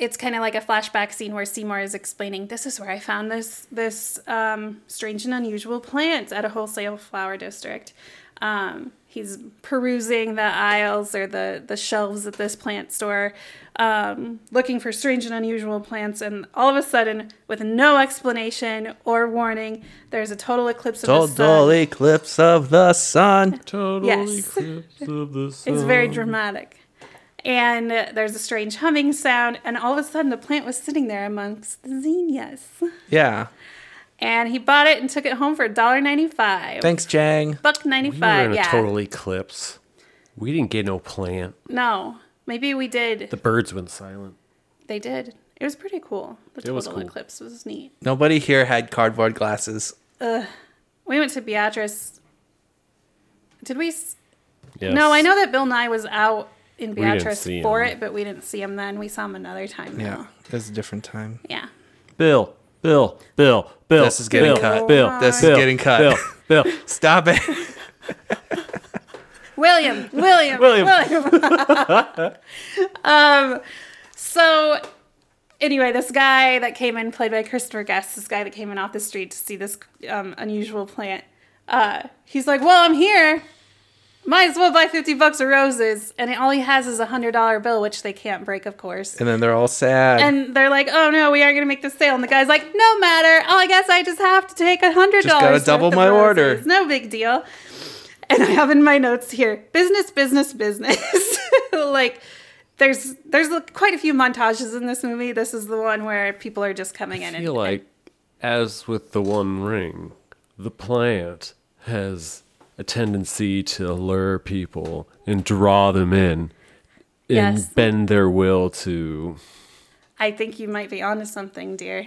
it's kind of like a flashback scene where Seymour is explaining, "This is where I found this this um, strange and unusual plant at a wholesale flower district." Um, he's perusing the aisles or the the shelves at this plant store, um, looking for strange and unusual plants, and all of a sudden, with no explanation or warning, there's a total eclipse of the sun. Total eclipse of the sun. Total Yes. eclipse of the sun. <laughs> It's very dramatic. And there's a strange humming sound, and all of a sudden the plant was sitting there amongst the zinnias. Yeah. And he bought it and took it home for $1.95. Thanks, Jang. Buck ninety five. We were 95, in a yeah. total eclipse. We didn't get no plant. No, maybe we did. The birds went silent. They did. It was pretty cool. The It total was cool. eclipse was neat. Nobody here had cardboard glasses. We went to Beatrice. Did we? s- Yes. No, I know that Bill Nye was out in Beatrice for him. it, but we didn't see him then. We saw him another time. Yeah, though. it was a different time. Yeah. Bill, Bill, Bill, Bill. This is getting Bill, cut. Bill, This is Bill, getting cut. Bill, Bill. <laughs> Stop it. William, William, William. William. <laughs> um, so anyway, this guy that came in, played by Christopher Guest, this guy that came in off the street to see this um, unusual plant, uh, he's like, "Well, I'm here. Might as well buy fifty bucks of roses." And all he has is a hundred dollar bill, which they can't break, of course. And then they're all sad. And they're like, "Oh no, we aren't going to make the sale." And the guy's like, "No matter. Oh, I guess I just have to take a hundred Just dollars. gotta double my order." It's no big deal." And I have in my notes here, business, business, business. <laughs> like, there's there's quite a few montages in this movie. This is the one where people are just coming in I and feel like, as with the One Ring, the plant has a tendency to lure people and draw them in and Yes. bend their will to. I think you might be onto something, dear.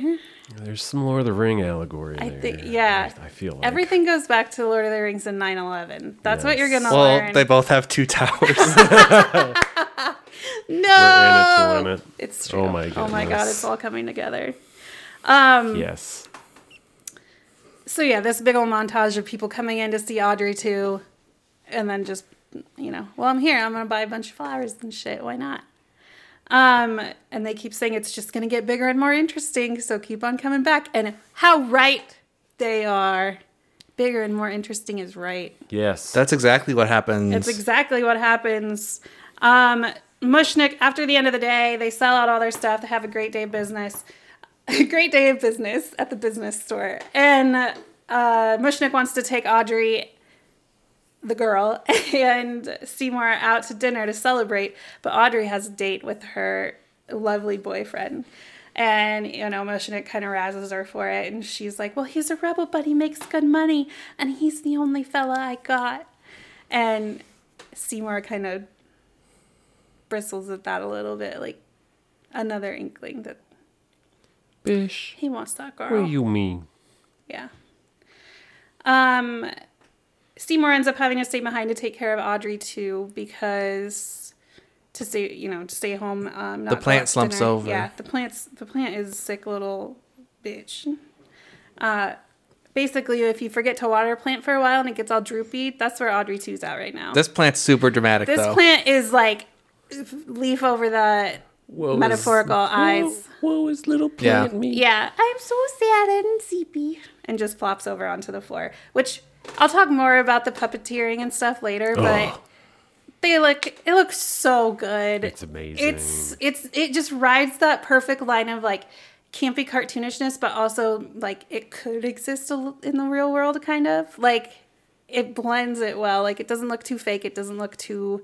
There's some Lord of the Ring allegory I think, yeah. I, I feel like Everything goes back to Lord of the Rings and 9/11. That's what you're gonna well, learn. they both have two towers. no, <laughs> We're in it to win it. It's true. Oh my god! Oh my god, it's all coming together. Um, Yes. So yeah, this big old montage of people coming in to see Audrey 2, and then just you know, well, I'm here. I'm gonna buy a bunch of flowers and shit. Why not? Um, and they keep saying it's just gonna get bigger and more interesting. So keep on coming back. And how right they are. Bigger and more interesting is right. Yes. That's exactly what happens. It's exactly what happens. Um, Mushnik, after the end of the day, they sell out all their stuff. They have a great day of business. A <laughs> great day of business at the business store. And uh, Mushnik wants to take Audrey, the girl, <laughs> and Seymour out to dinner to celebrate. But Audrey has a date with her lovely boyfriend. And, you know, Mushnik kind of razzes her for it. And she's like, well, he's a rebel, but he makes good money. And he's the only fella I got. And Seymour kind of bristles at that a little bit, like another inkling that Bish. he wants that girl. What do you mean? Yeah. Um, Seymour ends up having to stay behind to take care of Audrey 2 because to stay, you know, to stay home. Um, not go plant slumps dinner. over. Yeah, the plant's the plant is sick little bitch. Uh, basically, if you forget to water a plant for a while and it gets all droopy, that's where Audrey two's at right now. this plant's super dramatic, This though. plant is like leaf over the Woe is- metaphorical eyes. Woe is little Yeah. plant me. Yeah, I'm so sad and sleepy. And just flops over onto the floor. Which I'll talk more about the puppeteering and stuff later, but they look it looks so good. It's amazing. It's it's it just rides that perfect line of like campy cartoonishness, but also like it could exist in the real world, kind of like it blends it well. Like it doesn't look too fake. It doesn't look too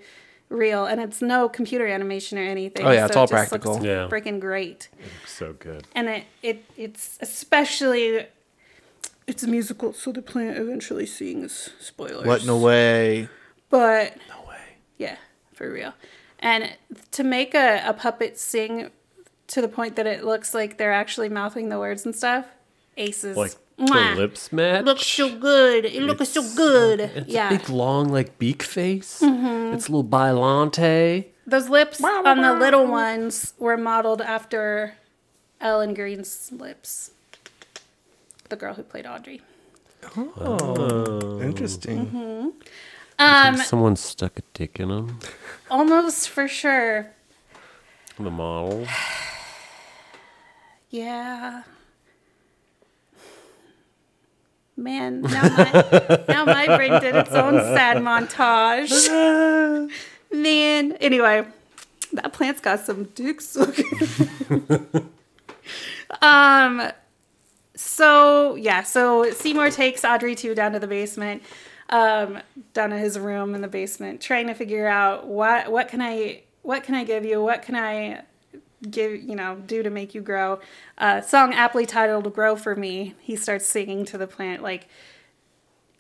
real, and it's no computer animation or anything. Oh, yeah, it's all it just looks practical. Yeah. freaking great so good. and it, it it's especially it's a musical so the plant eventually sings spoilers what in a way? but No way. yeah for real and to make a, a puppet sing to the point that it looks like they're actually mouthing the words and stuff aces Like Mwah. The lips match. looks so good it looks so good It's yeah Mm-hmm. a big long like beak face. It's a little bilante. those lips on the little ones were modeled after Ellen Greene's lips the girl who played audrey Oh, interesting. Mm-hmm. um Someone stuck a dick in them. almost for sure The model. <sighs> Yeah. Man, now my, now my brain did its own sad montage. <laughs> Man. Anyway, that plant's got some dicks. <laughs> um so yeah, so Seymour takes Audrey 2 down to the basement, um, down to his room in the basement, trying to figure out what what can I what can I give you? What can I give you know do to make you grow uh song aptly titled grow for me he starts singing to the plant like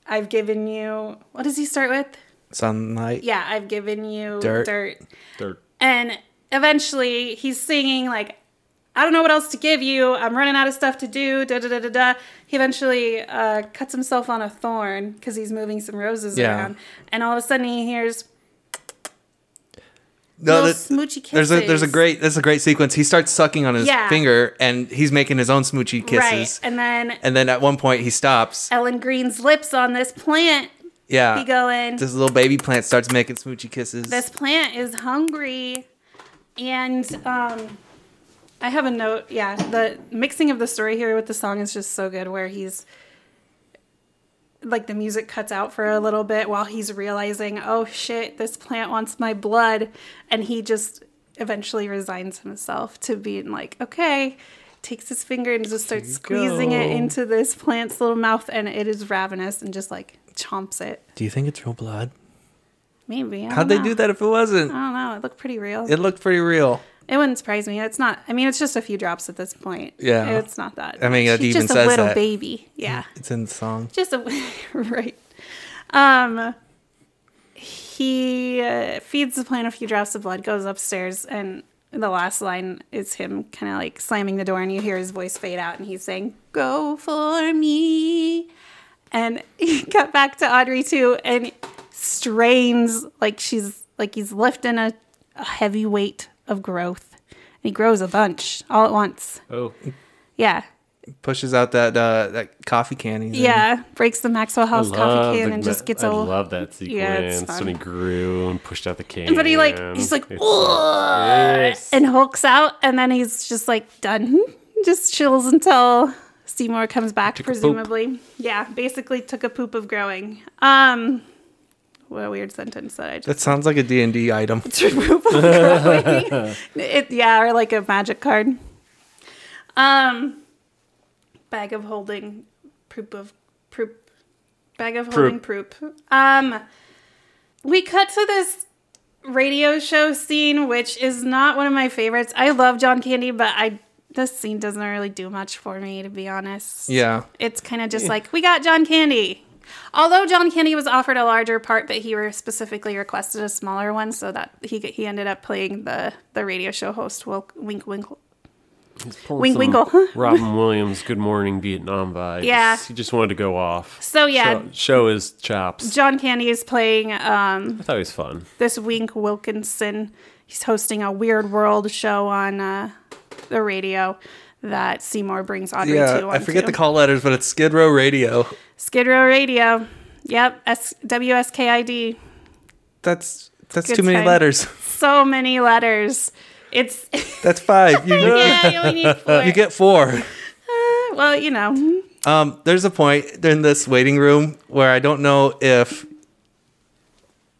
i've given you what does he start with Sunlight. yeah i've given you Dirt. dirt They're and eventually he's singing like I don't know what else to give you. I'm running out of stuff to do. Da da da da da. He eventually uh, cuts himself on a thorn because he's moving some roses Yeah. around, and all of a sudden he hears No, that- smoochy there's a there's a great there's a great sequence. He starts sucking on his Yeah. finger and he's making his own smoochy kisses. right, and then And then at one point he stops. Ellen Greene's lips on this plant Yeah. be going. This little baby plant starts making smoochy kisses. this plant is hungry and um i have a note yeah the mixing of the story here with the song is just so good where he's like the music cuts out for a little bit while he's realizing oh shit this plant wants my blood and he just eventually resigns himself to being like okay takes his finger and just starts squeezing it into this plant's little mouth and it is ravenous and just like chomps it Do you think it's real blood? maybe How'd don't they know. do that if it wasn't? i don't know it looked pretty real It looked pretty real. It wouldn't surprise me. It's not. I mean, it's just a few drops at this point. Yeah. it's not that. I mean, it even just says a little that. baby. Yeah, <laughs> It's in the song. just a <laughs> right. Um, he uh, feeds the plant a few drops of blood, goes upstairs, and the last line is him kind of like slamming the door, and you hear his voice fade out, and he's saying, "Go for me." And <laughs> he cut back to Audrey 2, and strains like she's like he's lifting a, a heavy weight of growth. And he grows a bunch all at once. Oh, Yeah. Pushes out that uh, that coffee can. he's in. Yeah. Breaks the Maxwell House coffee can the- and just gets I all love that sequence <laughs> Yeah, it's when he grew and pushed out the can. But he like he's like yes. and hulks out and then he's just like done. <laughs> Just chills until Seymour comes back, Took a poop. presumably. Yeah, basically took a poop of growing. Um what a weird sentence that I just That sounds like a D&D item. <laughs> to poop of growing. it, yeah, or like a magic card. Um bag of holding poop of poop bag of holding poop. Um we cut to this radio show scene which is not one of my favorites. I love John Candy, but I this scene doesn't really do much for me to be honest. Yeah. It's kind of just like we got John Candy. Although John Candy was offered a larger part, but he specifically requested a smaller one, so that he he ended up playing the the radio show host Wil- Wink Winkle. Wink, winkle. <laughs> Robin Williams, Good Morning Vietnam vibes. Yeah. He just wanted to go off. So yeah, Show, show his chops. John Candy is playing um, I thought he was fun. this Wink Wilkinson. He's hosting a Weird World show on uh, the radio that Seymour brings Audrey Yeah, to. I forget the call letters, but it's Skid Row Radio. Skid Row Radio. Yep, S W S K I D. That's that's Good too many letters. So many letters. It's <laughs> That's five. You, <laughs> yeah, you only need four. you get four. well, you know. Um, there's a point in this waiting room where I don't know if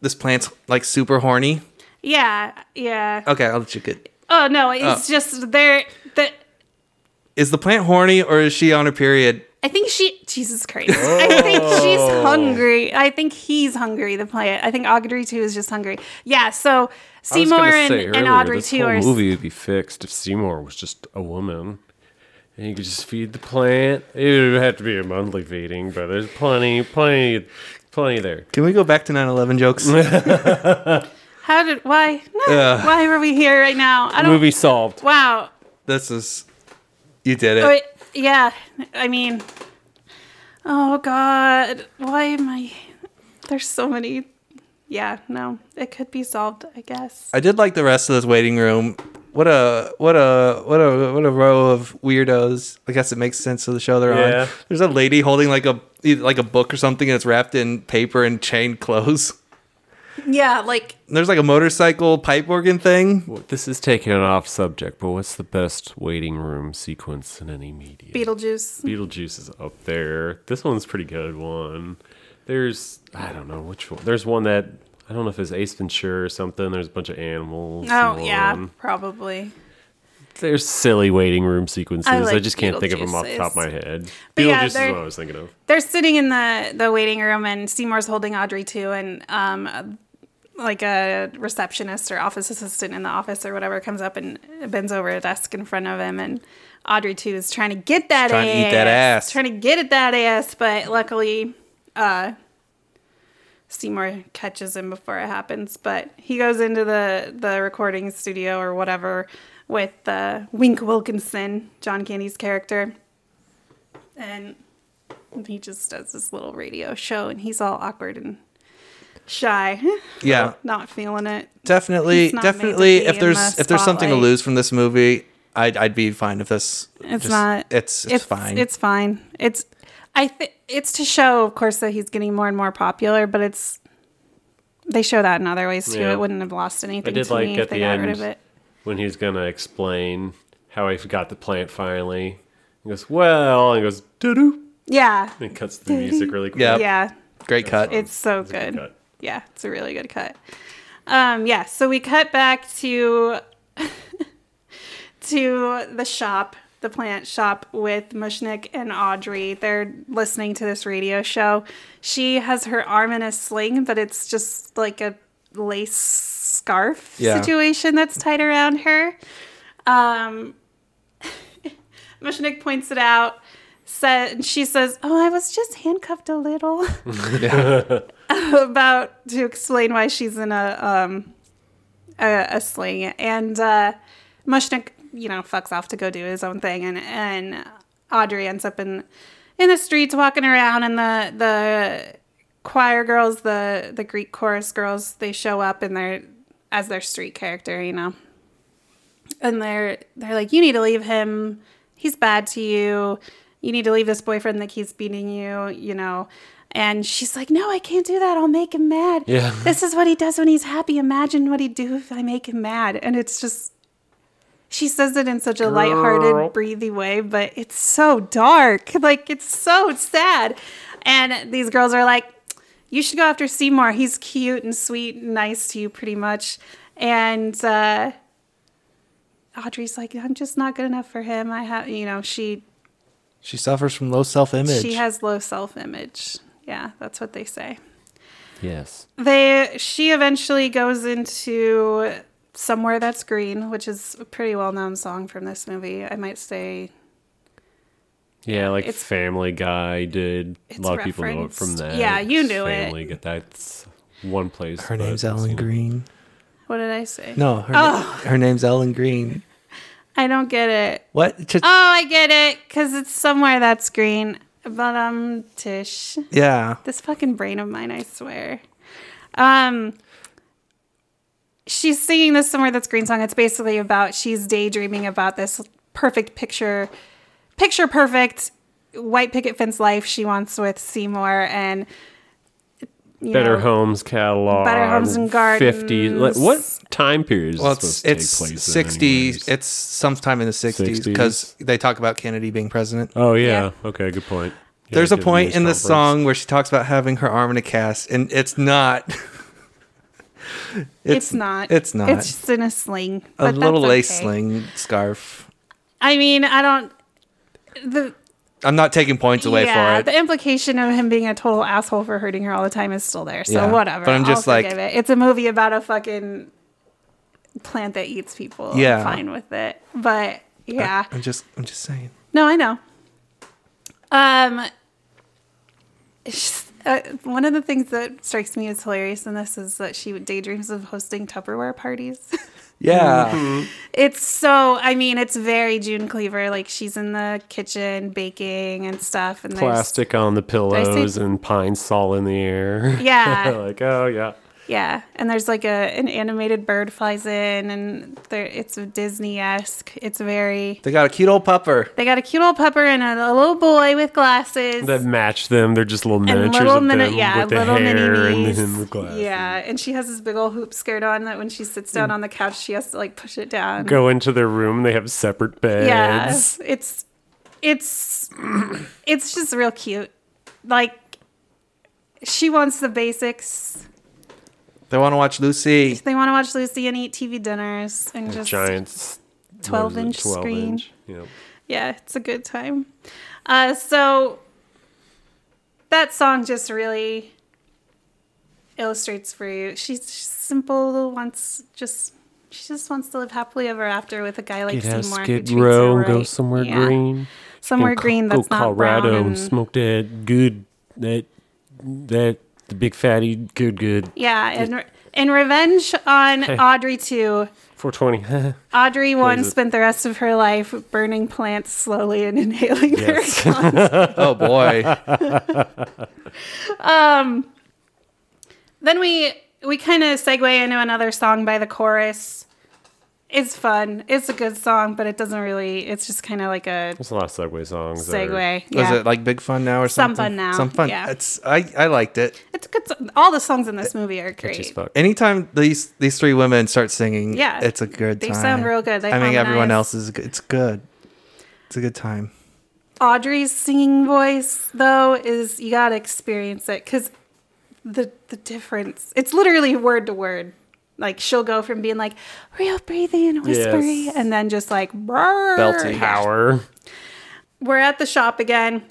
this plant's like super horny. Yeah, yeah. Okay, I'll let you get. Oh no, it's just there. The Is the plant horny or is she on her period? I think she. Jesus Christ! I think she's oh. hungry. I think he's hungry. The plant. I think Audrey 2 is just hungry. Yeah. So Seymour and, say and Audrey this too whole are. movie would be fixed if Seymour was just a woman. And you could just feed the plant. It would have to be a monthly feeding, but there's plenty, plenty, plenty there. Can we go back to 9/11 jokes? <laughs> How did? Why? Ugh. Why are we here right now? I don't. Movie solved. Wow. this is you did it. Wait, yeah. I mean. Oh God. Why am I? There's so many. Yeah. No. It could be solved. I guess. I did like the rest of this waiting room. What a what a what a what a row of weirdos. I guess it makes sense to the show they're Yeah. on. There's a lady holding like a like a book or something and it's wrapped in paper and chain clothes. Yeah. Like. There's like a motorcycle pipe organ thing. Well, This is taking it off subject, but what's the best waiting room sequence in any media? Beetlejuice. Beetlejuice is up there. This one's pretty good one. There's I don't know which one. There's one that I don't know if it's Ace Ventura or something. There's a bunch of animals. Oh yeah, one. probably. There's silly waiting room sequences. I, like just can't think of them off the top of my head. But yeah, Beetlejuice is they're- what I was thinking of. They're sitting in the the waiting room, and Seymour's holding Audrey 2, and um, like a receptionist or office assistant in the office or whatever comes up and bends over a desk in front of him, and Audrey 2 is trying to get that Trying ass, to eat that ass. trying to get at that ass, but luckily, uh, Seymour catches him before it happens, but he goes into the the recording studio or whatever with uh, Wink Wilkinson, John Candy's character, and he just does this little radio show, and he's all awkward and shy. Yeah. not feeling it. Definitely, He's not made to definitely. If there's the if there's something to lose from this movie, I'd I'd be fine if this. It's just- not. It's it's, fine. It's fine. It's. I think it's to show, of course, that he's getting more and more popular, but it's. They show that in other ways too. Yeah. It wouldn't have lost anything I did to like me at if they the got rid end of it. when he's gonna explain how he got the plant finally. He goes, "Well," and he goes, "Doo doo," Yeah. and cuts the music really quick. Yep. Yeah. Great cut. It's so It's good good. cut. Yeah, it's a really good cut. Um, yeah, so we cut back to <laughs> to the shop, the plant shop with Mushnik and Audrey. They're listening to this radio show. She has her arm in a sling, but it's just like a lace scarf Yeah. situation that's tied around her. Um, <laughs> Mushnik points it out. Said she says, "Oh, I was just handcuffed a little." <laughs> <laughs> about to explain why she's in a um a, a sling and uh Mushnik, you know, fucks off to go do his own thing and and Audrey ends up in in the streets walking around and the the choir girls, the the Greek chorus girls, they show up and they're as their street character, you know. And they're they're like, You need to leave him. He's bad to you. You need to leave this boyfriend that keeps beating you, you know. And she's like, No, I can't do that. I'll make him mad. Yeah. <laughs> This is what he does when he's happy. Imagine what he'd do if I make him mad. And it's just she says it in such a Girl. lighthearted, breathy way, but it's so dark. <laughs> Like it's so sad. And these girls are like, you should go after Seymour. He's cute and sweet and nice to you, pretty much. And uh, Audrey's like, I'm just not good enough for him. I have, you know, she she suffers from low self image. she has low self image. Yeah, that's what they say. Yes. They she eventually goes into somewhere that's green, which is a pretty well known song from this movie. I might say Yeah, like It's- Family Guy did. A lot of people know it from that. Yeah, you knew it. Family Guy. That's one place. her name's Ellen seen. Greene. what did I say? No, her, Oh. her name's Ellen Greene. I don't get it. What? Just, Oh, I get it, because it's somewhere that's green. But um, Tish, yeah. this fucking brain of mine, I swear. Um, she's singing this somewhere that's green song. It's basically about she's daydreaming about this perfect picture, picture perfect white picket fence life she wants with Seymour and. You Better know, Homes catalog. Better Homes and Gardens. 50. Like, what time period is Well, it's supposed to it's take place in sixty. anyways? It's sometime in the sixties because they talk about Kennedy being president. Oh, yeah. Okay, good point. Yeah, There's a point in the song where she talks about having her arm in a cast, and it's not. It's, not. It's not. It's just in a sling. a little that's lace okay. sling scarf. I mean, I don't. The I'm not taking points away yeah, for it. the implication of him being a total asshole for hurting her all the time is still there. So Yeah, whatever. but I'm just I'll like- it. It's a movie about a fucking plant that eats people. I'm Yeah. fine with it. But yeah, I'm just, I'm just saying. no, I know. Um, it's- uh, one of the things that strikes me as hilarious in this is that she daydreams of hosting Tupperware parties. <laughs> Yeah, It's so, I mean, it's very June Cleaver. Like she's in the kitchen baking and stuff, and Plastic on the I say- pillows and pine sol in the air. Yeah. <laughs> like, oh, yeah. Yeah, and there's like a an animated bird flies in, and there it's Disney esque. It's very. they got a cute old pupper. They got a cute old pupper and a, a little boy with glasses. That match them. They're just little and miniatures little of mini- them yeah, with the little hair and, mini-me's. <laughs> and the glasses. Yeah, and she has this big old hoop skirt on that when she sits down on the couch, she has to like push it down. Go into their room. They have separate beds. Yeah, it's it's it's just real cute. Like she wants the basics. They want to watch Lucy. They want to watch Lucy and eat TV dinners and just Giants. 12 inch screen. Yeah. Yeah, it's a good time. Uh, so that song just really illustrates for you. She's simple, wants just she just wants to live happily ever after with a guy like Get out of Seymour. who Skid Row and go somewhere Yeah. green. Somewhere Go- green that's go not Colorado brown. and And, smoke that good that that The big fatty, good, good. Yeah, and in revenge on Audrey 2. 420. <laughs> Audrey one it? spent the rest of her life burning plants slowly and <laughs> inhaling Yes. their exhaust. <laughs> Oh boy. um, then we we kind of segue into another song by the chorus. It's fun. It's a good song, but it doesn't really. It's just kind of like a There's a lot of Segway songs. that are- segue. Was it like Big Fun now or something? Some something? Fun Now, Some fun. yeah. It's I I liked it. It's a good. Song. All the songs in this movie are Catchy great. fuck. Anytime these these three women start singing, Yeah. it's a good They time. sound real good. They I mean, everyone else is good. It's good. It's a good time. Audrey's singing voice though is you gotta experience it because the the difference. It's literally word to word. Like she'll go from being like real breathy and whispery, Yes. and then just like. Belty. Power. We're at the shop again.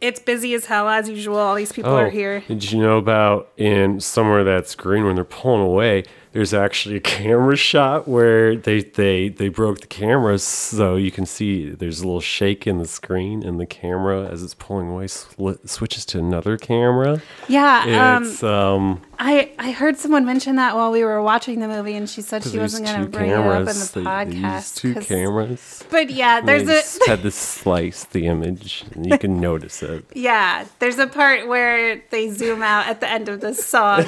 It's busy as hell as usual. All these people are oh, here. Oh, Did you know about in somewhere that's green when they're pulling away? There's actually a <laughs> camera shot where they they they broke the cameras so you can see there's a little shake in the screen and the camera as it's pulling away sli- switches to another camera. Yeah, um, It's um I I heard someone mention that while we were watching the movie, and she said she wasn't going to bring it up in the They- podcast. two cameras. But yeah, there's a <laughs> had to slice the image and you can notice it. <laughs> Yeah, there's a part where they zoom out at the end of the song.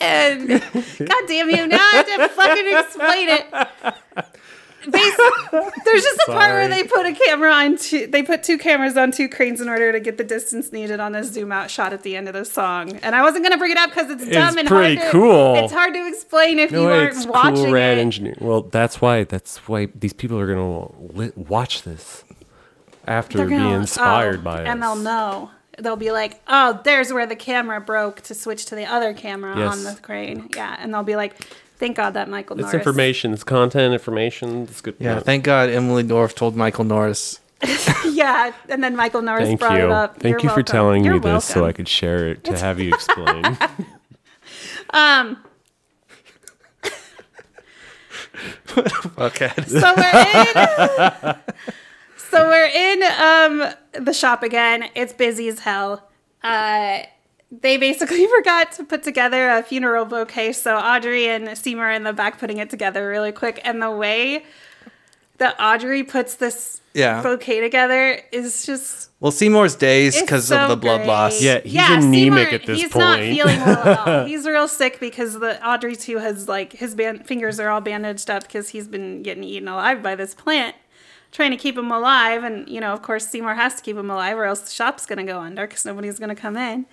And <laughs> god damn you, now I have to fucking explain it. Bas- there's just a part where they put a camera on two they put two cameras on two cranes in order to get the distance needed on a zoom out shot at the end of the song. And I wasn't gonna bring it up because it's dumb It's and pretty hard to, cool. It's hard to explain if you aren't it's watching cool rad it. engineer. Well, that's why that's why these people are gonna watch this after They're being gonna- inspired oh, by it. and they'll know. They'll be like, "Oh, there's where the camera broke to switch to the other camera Yes. on the crane." Yeah, and they'll be like, "Thank God that Michael It's Norris." information. It's content information. It's good. Yeah, thank God Emily Dorff told Michael Norris. <laughs> yeah, and then Michael Norris Thank brought you. it up. Thank You're you for telling You're me this so I welcome. could share it to have you <laughs> explain. um. <laughs> Okay. So we're in. so we're in um the shop again. It's busy as hell. Uh, they basically <laughs> forgot to put together a funeral bouquet, so Audrey and Seymour are in the back putting it together really quick. And the way that Audrey puts this Yeah. bouquet together is just Well, Seymour's days because so of the blood great. loss. Yeah, he's anemic at this point. he's not feeling well at all. <laughs> He's real sick because the Audrey 2 has like his band, fingers are all bandaged up because he's been getting eaten alive by this plant, trying to keep him alive. And you know, of course, Seymour has to keep him alive, or else the shop's gonna go under because nobody's gonna come in.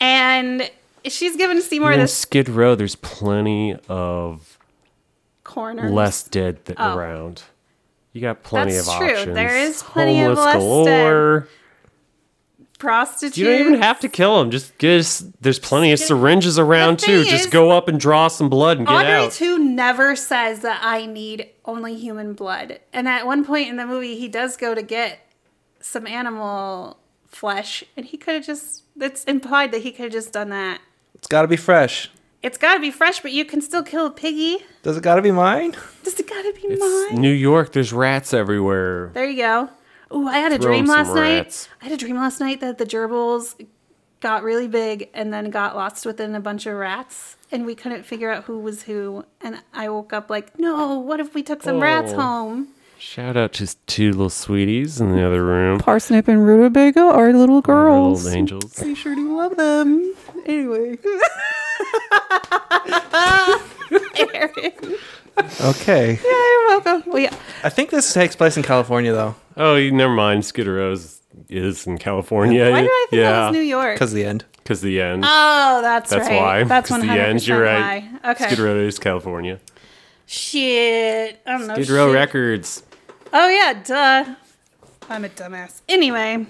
And she's giving Seymour in this Skid Row, there's plenty of corner. less dead th- Oh. around. You got plenty That's of true. options. There is plenty of Homeless less galore. Prostitutes. You don't even have to kill them. Just just there's plenty of syringes around too. thing Just go up and draw some blood and get Audrey out. too never says that I need only human blood. And at one point in the movie, he does go to get some animal flesh, and he could have just. It's implied that he could have just done that. It's got to be fresh. It's got to be fresh, but you can still kill a piggy. Does it got to be mine? Does it got to be It's mine? New York. There's rats everywhere. There you go. Ooh, I had a Throw dream 'em some last night. I had a dream last night that the gerbils got really big and then got lost within a bunch of rats, and we couldn't figure out who was who. And I woke up like, no, what if we took some rats Oh. home? Shout out to two little sweeties in the other room. Parsnip and rutabaga are little Our Little angels. We sure do love them. Anyway. <laughs> <laughs> Aaron. Okay. <laughs> You're welcome. Well, yeah. I think this takes place in California though, Oh, you never mind. Skid Row is, is in California. Why did I think yeah, that was New York? because the end. because the end. Oh, that's, That's right. why. That's 'Cause 100% the end. You're right. why. Okay. Skid Row is California. Shit. I don't know. Skid Row shit. Records. Oh, yeah. Duh. I'm a dumbass. Anyway.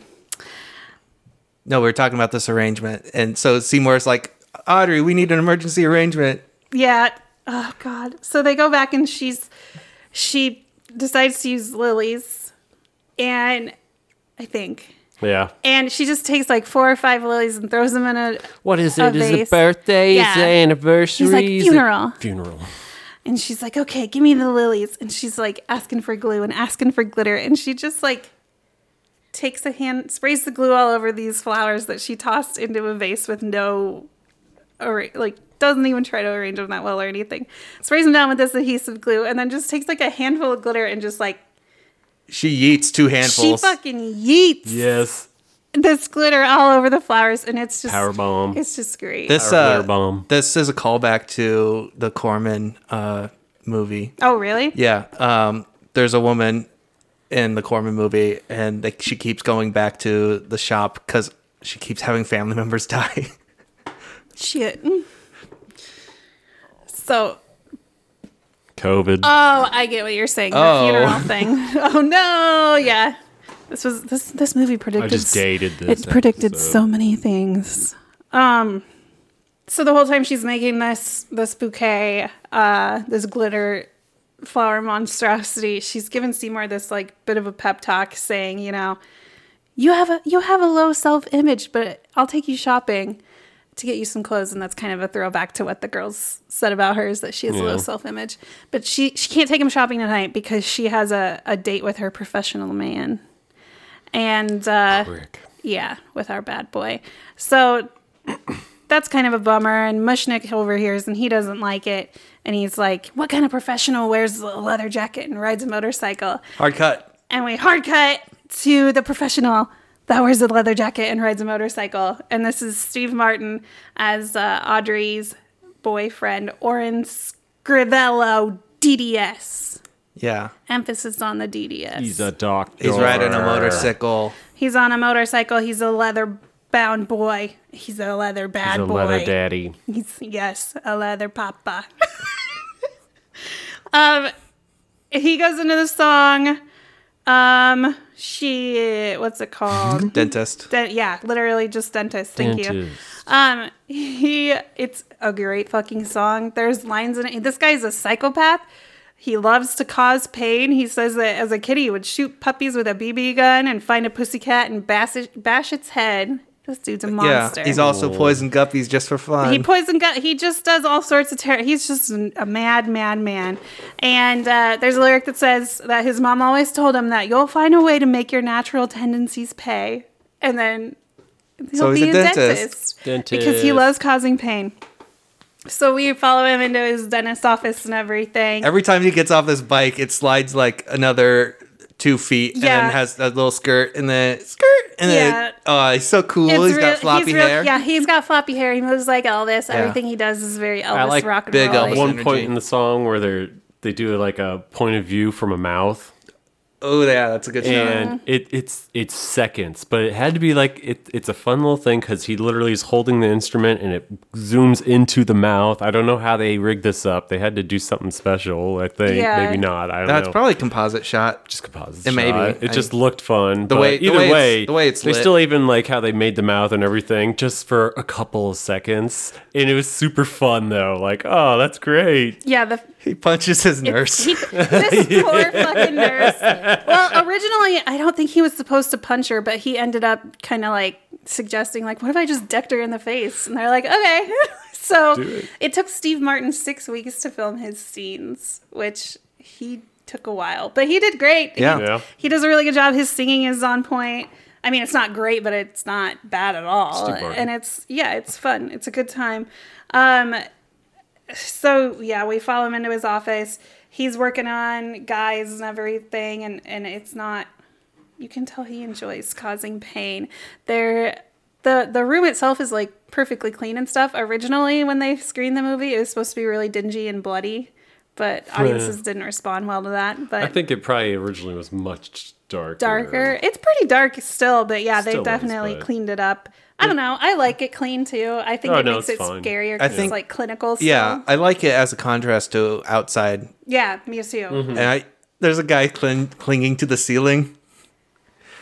No, we were talking about this arrangement, and so Seymour's like, Audrey, we need an emergency arrangement. Yeah. Oh, God. So they go back and she's, she decides to use lilies. And I think. Yeah. And she just takes like four or five lilies and throws them in a. What is it? A? Is it birthday? Is Yeah. it anniversary? He's like, Is funeral. Funeral. And she's like, okay, give me the lilies. And she's like asking for glue and asking for glitter. And she just like takes a hand, sprays the glue all over these flowers that she tossed into a vase with no, or like doesn't even try to arrange them that well or anything. Sprays them down with this adhesive glue, and then just takes like a handful of glitter and just like She yeets two handfuls. she fucking yeets Yes. this glitter all over the flowers, and it's just Power bomb. It's just great. this Power uh, glitter bomb. this is a callback to the Corman uh, movie. oh really? Yeah. Um, there's a woman in the Corman movie, and they, she keeps going back to the shop because she keeps having family <laughs> members die. Shit. So COVID. Oh, I get what you're saying. The Oh. funeral thing. <laughs> Oh no, yeah. This was this this movie predicted. I just dated this It predicted so many things. Um, so the whole time she's making this this bouquet, uh, this glitter flower monstrosity, she's giving Seymour this like bit of a pep talk, saying, you know, you have a you have a low self image, but I'll take you shopping to get you some clothes, and that's kind of a throwback to what the girls said about her is that she has a low self image. But she she can't take him shopping tonight because she has a, a date with her professional man. And uh yeah, with our bad boy. So that's kind of a bummer. And Mushnik overhears and he doesn't like it. And he's like, What kind of professional wears a leather jacket and rides a motorcycle? Hard cut. And we hard cut to the professional that wears a leather jacket and rides a motorcycle. And this is Steve Martin as uh, Audrey's boyfriend, Orin Scrivello DDS. Yeah. Emphasis on the DDS. He's a doctor. He's riding a motorcycle. He's on a motorcycle. He's a leather bound boy. He's a leather bad boy. He's a boy. leather daddy. He's yes, a leather papa. <laughs> um, he goes into the song. Um, she what's it called? <laughs> Dentist. De- yeah, literally just dentist. Thank you. Um, he it's a great fucking song. There's lines in it. This guy's a psychopath. He loves to cause pain. He says that as a kid he would shoot puppies with a BB gun and find a pussycat and bash, it, bash its head. This dude's a monster. Yeah. He's also poison guppies just for fun. He poison gun. He just does all sorts of terror. He's just an- a mad, mad man. And uh, there's a lyric that says that his mom always told him that you'll find a way to make your natural tendencies pay, and then he'll So he's be a a, dentist. dentist. because he loves causing pain. So we follow him into his dentist office and everything. Every time he gets off this bike, it slides like another two feet and Yeah. then has a little skirt and then skirt and then Yeah. oh he's so cool. It's he's real- got floppy he's real- hair. Yeah, he's got floppy hair. He moves like Elvis. Yeah. Everything he does is very Elvis I like rock and big roll. Elvis. One energy. point in the song where they're they do like a point of view from a mouth. Oh yeah, that's a good shot. and it, it's it's seconds, but it had to be like it, it's a fun little thing because he literally is holding the instrument and it zooms into the mouth. I don't know how they rigged this up. They had to do something special. I think Yeah. maybe not. I don't know. That's know. probably a composite shot. just composite. It may be. shot. It I- just looked fun. The but way- the either way it's- way, the way it's they lit. still even like how they made the mouth and everything just for a couple of seconds, and it was super fun though. Like, oh, that's great. Yeah, the He punches his nurse. He, this <laughs> poor fucking nurse. Well, originally, I don't think he was supposed to punch her, but he ended up kind of like suggesting, like, what if I just decked her in the face? And they're like, okay. <laughs> so it. it. took Steve Martin six weeks to film his scenes, which he took a while, but he did great. Yeah. He, Yeah. he does a really good job. His singing is on point. I mean, it's not great, but it's not bad at all. Steve And it's yeah, it's fun. It's a good time. Um, so yeah, we follow him into his office. He's working on guys and everything, and and it's not. You can tell he enjoys causing pain. There, the the room itself is like perfectly clean and stuff. Originally, when they screened the movie, it was supposed to be really dingy and bloody, but audiences didn't respond well to that. But I think it probably originally was much darker. darker. It's pretty dark still, but yeah, they Still is, definitely but- cleaned it up. I don't know. I like it clean too. I think Oh, it no, makes it fine. scarier I because think- it's like clinical. Still. yeah, I like it as a contrast to outside. Yeah, me too. Mm-hmm. And I there's a guy cling, clinging to the ceiling.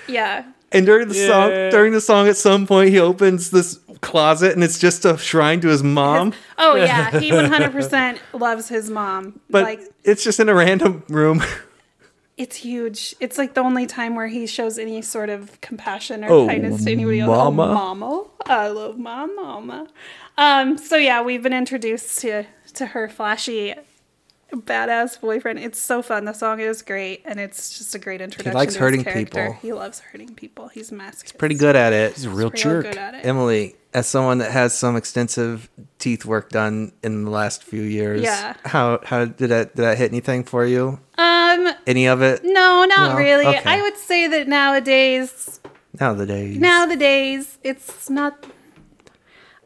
Yeah. And during the song, during the song, at some point, he opens this closet, and it's just a shrine to his mom. Oh yeah, he 100% loves his mom. But like it's just in a random room. <laughs> it's huge. It's like the only time where he shows any sort of compassion or Oh, kindness to anybody else. mama. Oh, mama. I love my mama. Um, so yeah, we've been introduced to to her flashy badass boyfriend. It's so fun. The song is great, and it's just a great introduction. He likes to his hurting character. people. He loves hurting people. He's masochist. He's pretty good at it. He's a real Real jerk. good at it. Emily, as someone that has some extensive teeth work done in the last few years, Yeah. how how did that did that hit anything for you? Um, Any of it? no, not No? really. Okay. I would say that nowadays, Nowadays, nowadays, it's not.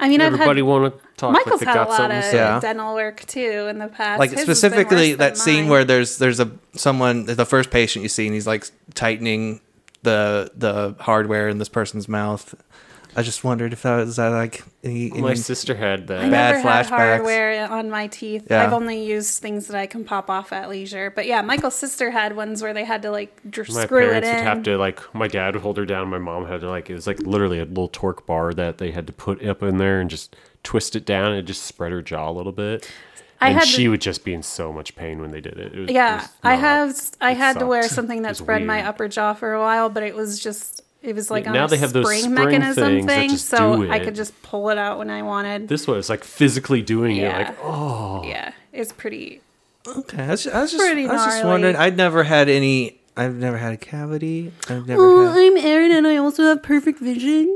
I mean, I've Everybody had want to talk Michael's like they had a lot of to. Yeah. dental work too in the past. like His specifically that scene mine. where there's there's a someone the first patient you see and he's like tightening the the hardware in this person's mouth. I just wondered if that was that like any, My sister had I that. Bad never had flashbacks. hardware on my teeth. Yeah. I've only used things that I can pop off at leisure. But yeah, Michael's sister had ones where they had to like dr- My screw it parents in. would have to like my dad would hold her down. My mom had to like it was like literally a little torque bar that they had to put up in there and just twist it down and just spread her jaw a little bit. I and had she to- would just be in so much pain when they did it. it was, it yeah, was I not- have. I it had to wear something that was spread my upper jaw for a while, but it was just. It was like Yeah, on now a they have those spring, spring mechanism things that thing, just so do I could just pull it out when I wanted. This was like physically doing yeah, it. Like oh, yeah, it's pretty. Okay, I was, I was just Pretty I was just wondering. I'd never had any. I've never had a cavity. I've never oh, had. I'm Erin, and I also have perfect vision.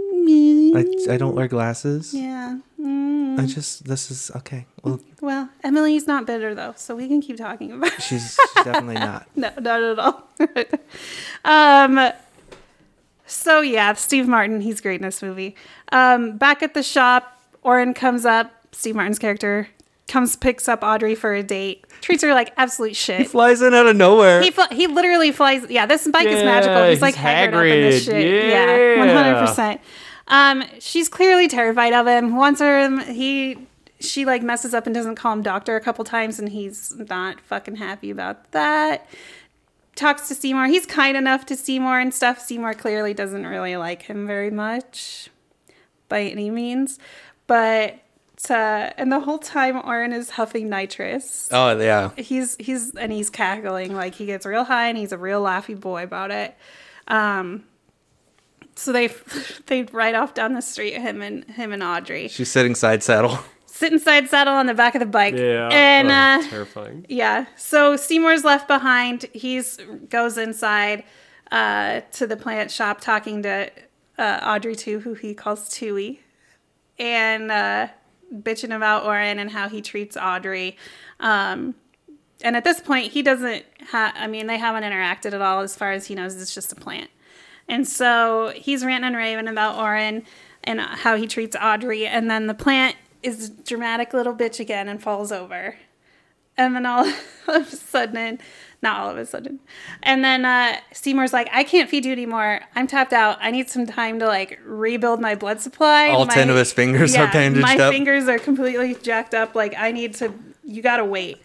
I, I don't wear glasses. Yeah. Mm. I just this is okay. Well, Well, Emily's not bitter though, so we can keep talking about. It. she's, she's definitely <laughs> not. No, not at all. <laughs> um, so yeah, Steve Martin, he's great in this movie. Um, back at the shop, Orin comes up. Steve Martin's character comes, picks up Audrey for a date, treats her like absolute shit. He flies in out of nowhere. He, fl- he literally flies. Yeah, this bike is magical. He's he's like Hagrid, up in this shit. Yeah, Yeah. one hundred percent. Um, she's clearly terrified of him. Wants her. He. She like messes up and doesn't call him doctor a couple times, and he's not fucking happy about that. Talks to Seymour. He's kind enough to Seymour and stuff. Seymour clearly doesn't really like him very much, by any means. But uh, and the whole time, Orin is huffing nitrous oh yeah. he's he's and he's cackling like he gets real high and he's a real laughy boy about it um so they <laughs> they ride off down the street him and him and audrey She's sitting side saddle. sit inside saddle on the back of the bike yeah, and oh, uh terrifying. yeah so seymour's left behind he's goes inside uh to the plant shop talking to uh, Audrey 2 who he calls Twoey and uh bitching about Orin and how he treats Audrey. Um, and at this point, he doesn't have, I mean, they haven't interacted at all as far as he knows. It's just a plant. And so he's ranting and raving about Orin and how he treats Audrey. And then the plant is a dramatic little bitch again and falls over. And then all <laughs> of a sudden, not all of a sudden, and then uh, Seymour's like, I can't feed you anymore. I'm tapped out. I need some time to like rebuild my blood supply. All My- 10 of his fingers are bandaged my up. fingers are completely jacked up. Like I need to. You gotta wait.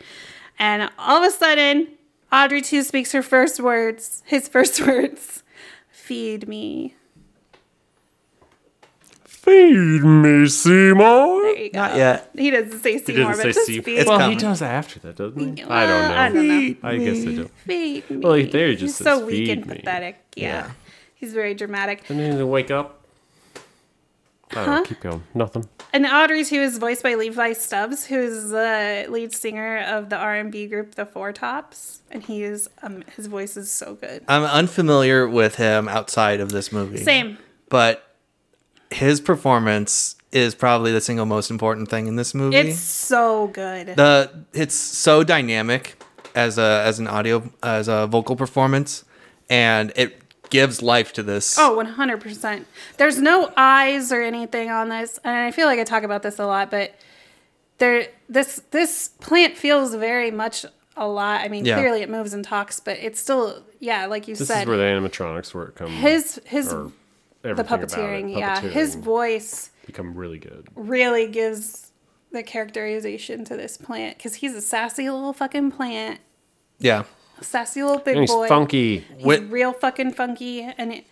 And all of a sudden, Audrey 2 speaks her first words. His <laughs> first words: "Feed me." Feed me, Seymour. There you go. Not yet. He doesn't say He Seymour, doesn't but just Seymour. feed It's Well, me. coming. he does after that, doesn't he? Well, I don't know. I don't know. I guess I do. Feed me. Well, he- there he He's just so says, weak and me." pathetic. Yeah. Yeah. He's very dramatic. And then to wake up. I don't. Keep going. Nothing. And Audrey 2 is voiced by Levi Stubbs, who's the lead singer of the R and B group The Four Tops, and he is um, his voice is so good. I'm unfamiliar with him outside of this movie. Same. But his performance is probably the single most important thing in this movie. It's so good. the it's so dynamic as a as an audio as a vocal performance and it gives life to this. Oh, 100%. There's no eyes or anything on this. And I feel like I talk about this a lot, but there this this plant feels very much a lot. I mean, Yeah. clearly it moves and talks, but it's still yeah, like you This said. is where the animatronics work come. his his the everything about it, puppeteering, yeah. His voice become really good. really gives the characterization to this plant cuz he's a sassy little fucking plant. Yeah. Sassy little big And he's boy. funky. He's Wit- real fucking funky and it,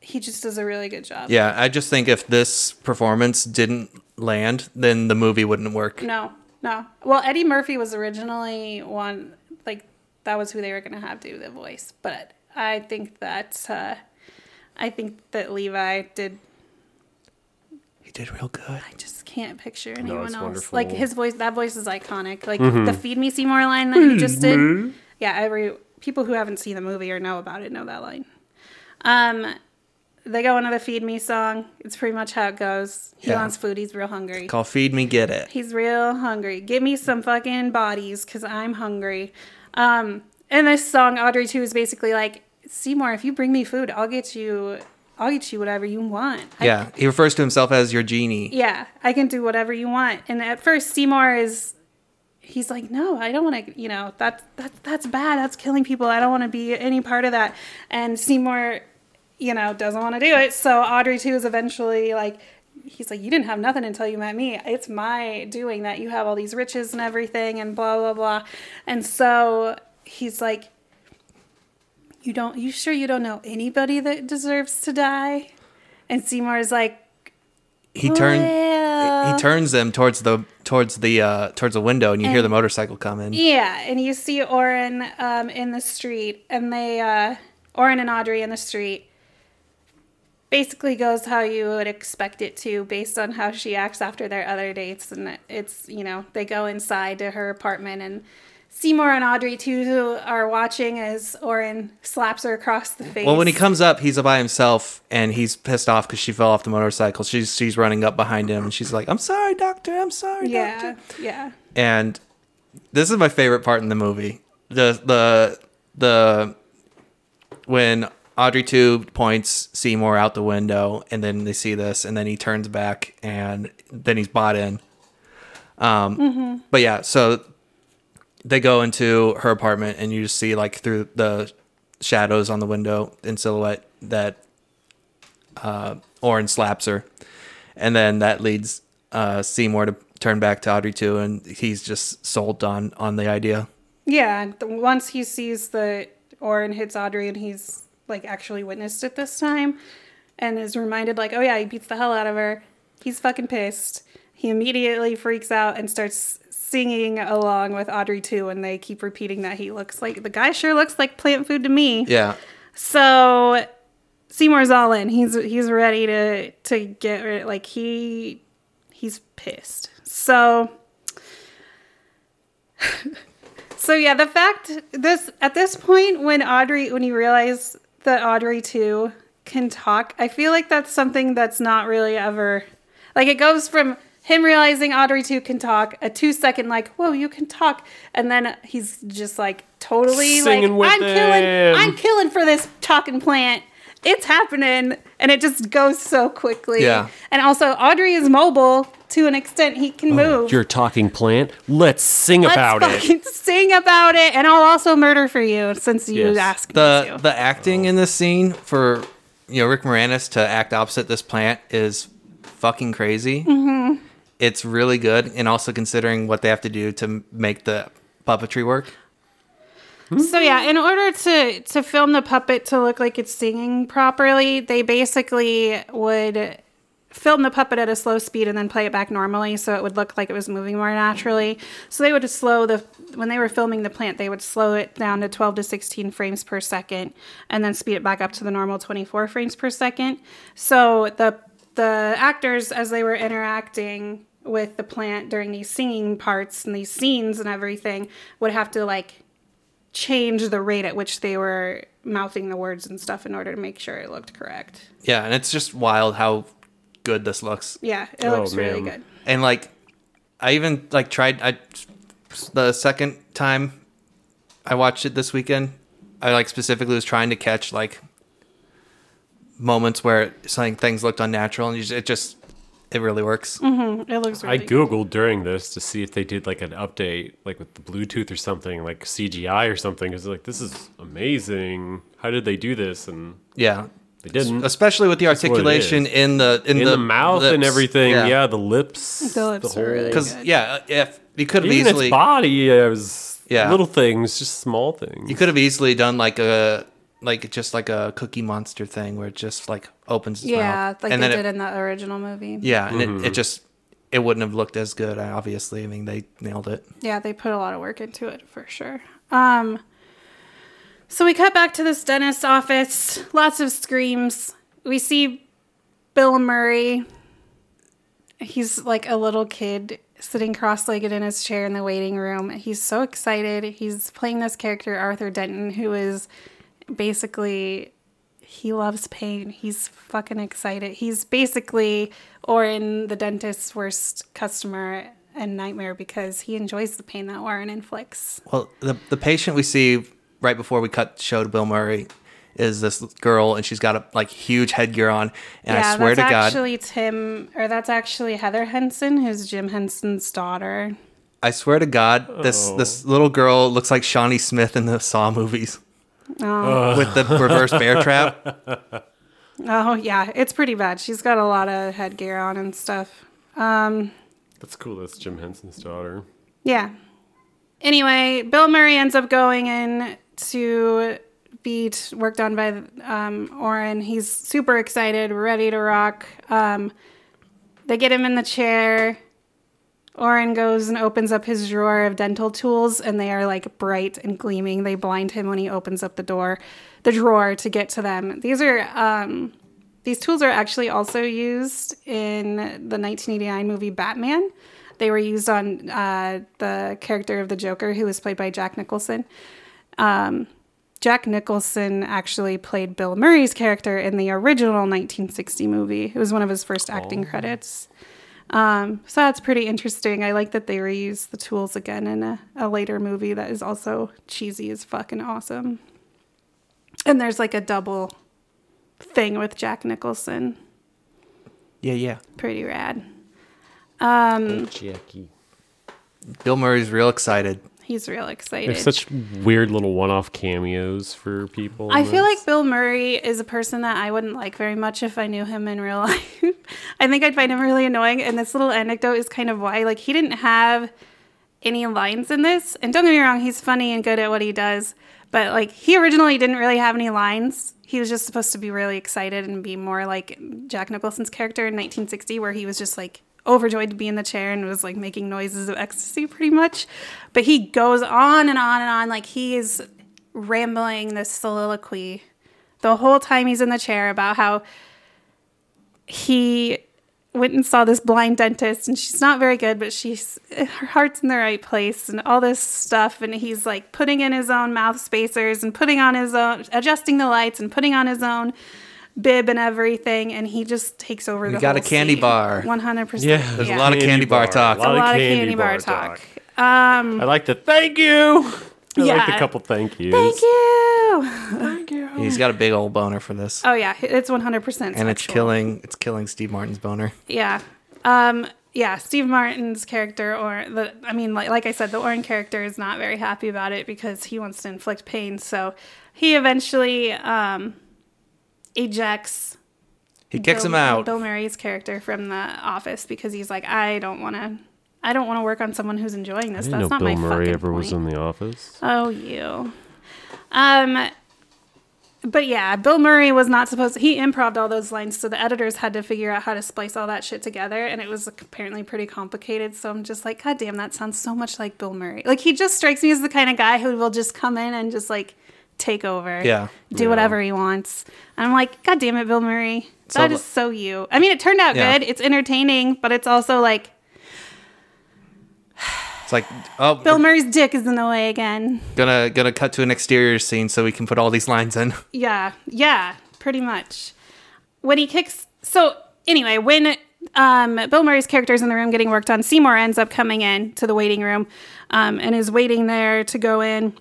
he just does a really good job. Yeah, I just think if this performance didn't land, then the movie wouldn't work. No, no. Well, Eddie Murphy was originally one like that was who they were gonna have do the voice, but I think that uh, I think that Levi did He did real good. I just can't picture anyone it's else. wonderful. Like his voice, that voice is iconic. Like the "Feed Me Seymour" line that he just did. Yeah, every people who haven't seen the movie or know about it know that line. Um, they go into the "Feed Me" song. It's pretty much how it goes. He Yeah. wants food. He's real hungry. Call Feed Me, Get It. He's real hungry. Give me some fucking bodies because I'm hungry. Um, and this song, Audrey 2, is basically like, Seymour, if you bring me food, I'll get you, I'll get you whatever you want. I- Yeah, he refers to himself as your genie. yeah, I can do whatever you want. And at first, Seymour is, he's like, no, I don't want to, you know, that's, that's, that's bad. That's killing people. I don't want to be any part of that. And Seymour, you know, doesn't want to do it. So Audrey 2 is eventually like, he's like, you didn't have nothing until you met me. It's my doing that you have all these riches and everything and blah, blah, blah. And so he's like, you don't, you sure you don't know anybody that deserves to die? And Seymour is like, He turns he turns them towards the towards the uh towards the window and you hear the motorcycle coming. Yeah, and you see Orin um, in the street, and they, uh, Orin and Audrey in the street, basically goes how you would expect it to, based on how she acts after their other dates. And it's, you know, they go inside to her apartment, and Seymour and Audrey, too, are watching as Orin slaps her across the face. Well, when he comes up, he's by himself and he's pissed off because she fell off the motorcycle. She's she's running up behind him and she's like, "I'm sorry, doctor. I'm sorry, Yeah, doctor." yeah. And this is my favorite part in the movie. The the the when Audrey 2 points Seymour out the window, and then they see this, and then he turns back, and then he's bought in. Um, but yeah, so they go into her apartment, and you just see like through the shadows on the window in silhouette that uh, Orin slaps her, and then that leads uh, Seymour to turn back to Audrey 2, and he's just sold on on the idea. Yeah, once he sees the Orin hits Audrey and he's like actually witnessed it this time and is reminded like, oh yeah, he beats the hell out of her. He's fucking pissed. He immediately freaks out and starts singing along with Audrey 2 and they keep repeating that he looks like the guy sure looks like plant food to me. Yeah, So Seymour's all in. He's he's ready to to get rid like he he's pissed. So <sighs> So yeah, the fact this at this point when Audrey when you realize that Audrey 2 can talk, I feel like that's something that's not really ever like it goes from him realizing Audrey 2 can talk, a two second like, whoa, you can talk, and then he's just like totally Singing with like I'm killing. I'm killing for this talking plant. It's happening and it just goes so quickly. Yeah. And also Audrey is mobile to an extent he can move. You're talking plant. Let's sing Let's about it. fucking <laughs> sing about it, and I'll also murder for you since you Yes. asked me the to. the acting in this scene for you know Rick Moranis to act opposite this plant is fucking crazy. Mm-hmm. It's really good, and also considering what they have to do to make the puppetry work. Hmm. So yeah, in order to to film the puppet to look like it's singing properly, they basically would film the puppet at a slow speed and then play it back normally so it would look like it was moving more naturally. So they would just slow the when they were filming the plant, they would slow it down to 12 to 16 frames per second and then speed it back up to the normal 24 frames per second. So the the actors as they were interacting with the plant during these singing parts and these scenes and everything would have to like change the rate at which they were mouthing the words and stuff in order to make sure it looked correct. Yeah, and it's just wild how good this looks. Yeah, it Oh, looks really good. And like, I even like tried. I the second time I watched it this weekend, I like specifically was trying to catch like moments where something things looked unnatural, and you just, it just it really works. It looks I really good. googled during this to see if they did like an update, like with the Bluetooth or something, like CGI or something. Because like this is amazing. How did they do this? And Yeah, they didn't. especially with the articulation in the in, in the, mouth and everything. Yeah, the lips. The lips are whole- really because good. yeah, if you could have Even easily its body uh, was Yeah. little things, just small things. you could have easily done like a like just like a Cookie Monster thing where it just like opens its Yeah, mouth. like and they did it, in the original movie. yeah, and Mm-hmm. it, it just it wouldn't have looked as good. Obviously, I mean they nailed it. Yeah, they put a lot of work into it for sure. Um so we cut back to this dentist's office. Lots of screams. We see Bill Murray he's like a little kid sitting cross-legged in his chair in the waiting room. He's so excited. He's playing this character Arthur Denton who is basically he loves pain. He's fucking excited. He's basically or in the dentist's worst customer and nightmare because he enjoys the pain that Orin inflicts. Well, the the patient we see right before we cut show to Bill Murray is this girl, and she's got a like huge headgear on, and I swear to that's God, actually Tim, or that's actually Heather Henson, who's Jim Henson's daughter. I swear to God, this Oh. this little girl looks like Shawnee Smith in the Saw movies Oh, with the reverse bear trap. oh yeah, it's pretty bad. She's got a lot of headgear on and stuff. Um, That's cool. That's Jim Henson's daughter. Yeah. Anyway, Bill Murray ends up going in to be t- worked on by um, Orin. He's super excited, ready to rock. Um, they get him in the chair. Orin goes and opens up his drawer of dental tools, and they are like bright and gleaming. They blind him when he opens up the door, the drawer to get to them. These are um, these tools are actually also used in the 1989 movie Batman. They were used on uh, the character of the Joker, who was played by Jack Nicholson. Um, Jack Nicholson actually played Bill Murray's character in the original 1960 movie. It was one of his first acting credits. Um, so that's pretty interesting. I like that they reuse the tools again in a, a later movie that is also cheesy as fucking awesome. And there's like a double thing with Jack Nicholson. Yeah, yeah. Pretty rad. Oh, Jackie. Bill Murray's real excited. He's real excited. There's such weird little one-off cameos for people. I feel this. like Bill Murray is a person that I wouldn't like very much if I knew him in real <laughs> life. I think I'd find him really annoying. And this little anecdote is kind of why. Like, he didn't have any lines in this. And don't get me wrong, he's funny and good at what he does. But, like, he originally didn't really have any lines. He was just supposed to be really excited and be more like Jack Nicholson's character in 1960, where he was just like overjoyed to be in the chair and was like making noises of ecstasy pretty much. But he goes on and on and on. Like, he is rambling this soliloquy the whole time he's in the chair about how he went and saw this blind dentist and she's not very good but she's her heart's in the right place and all this stuff and he's like putting in his own mouth spacers and putting on his own adjusting the lights and putting on his own bib and everything and he just takes over the got a candy scene. bar. <laughs> 100% Yeah, There's a lot of candy bar talk. A lot, a lot of candy, bar, talk. talk. I like the thank you. I like Yeah. the couple thank yous. thank you Thank you. He's got a big old boner for this, oh yeah it's 100% and it's killing. It's killing Steve Martin's boner. Yeah. Um, yeah, Steve Martin's character, or the, I mean, like, like I said, the Orin character is not very happy about it because he wants to inflict pain. So he eventually um, ejects. He kicks Bill, him out. Bill Murray's character from the office because he's like, I don't want to. I don't want to work on someone who's enjoying this. I didn't That's know not Bill my Murray fucking ever was in the office. Oh, you. Um, but yeah, Bill Murray was not supposed to, he improved all those lines, so the editors had to figure out how to splice all that shit together, and it was apparently pretty complicated. So I'm just like, God damn, that sounds so much like Bill Murray. Like, he just strikes me as the kind of guy who will just come in and just like take over. Yeah. Do Yeah. whatever he wants. And I'm like, God damn it, Bill Murray. So That the- is so you. I mean, it turned out Yeah. good. It's entertaining, but it's also like, It's like, oh, <sighs> Bill Murray's dick is in the way again. gonna gonna cut to an exterior scene so we can put all these lines in. <laughs> Yeah, yeah, pretty much. When he kicks, so anyway, when um, Bill Murray's character is in the room getting worked on, Seymour ends up coming in to the waiting room um, and is waiting there to go in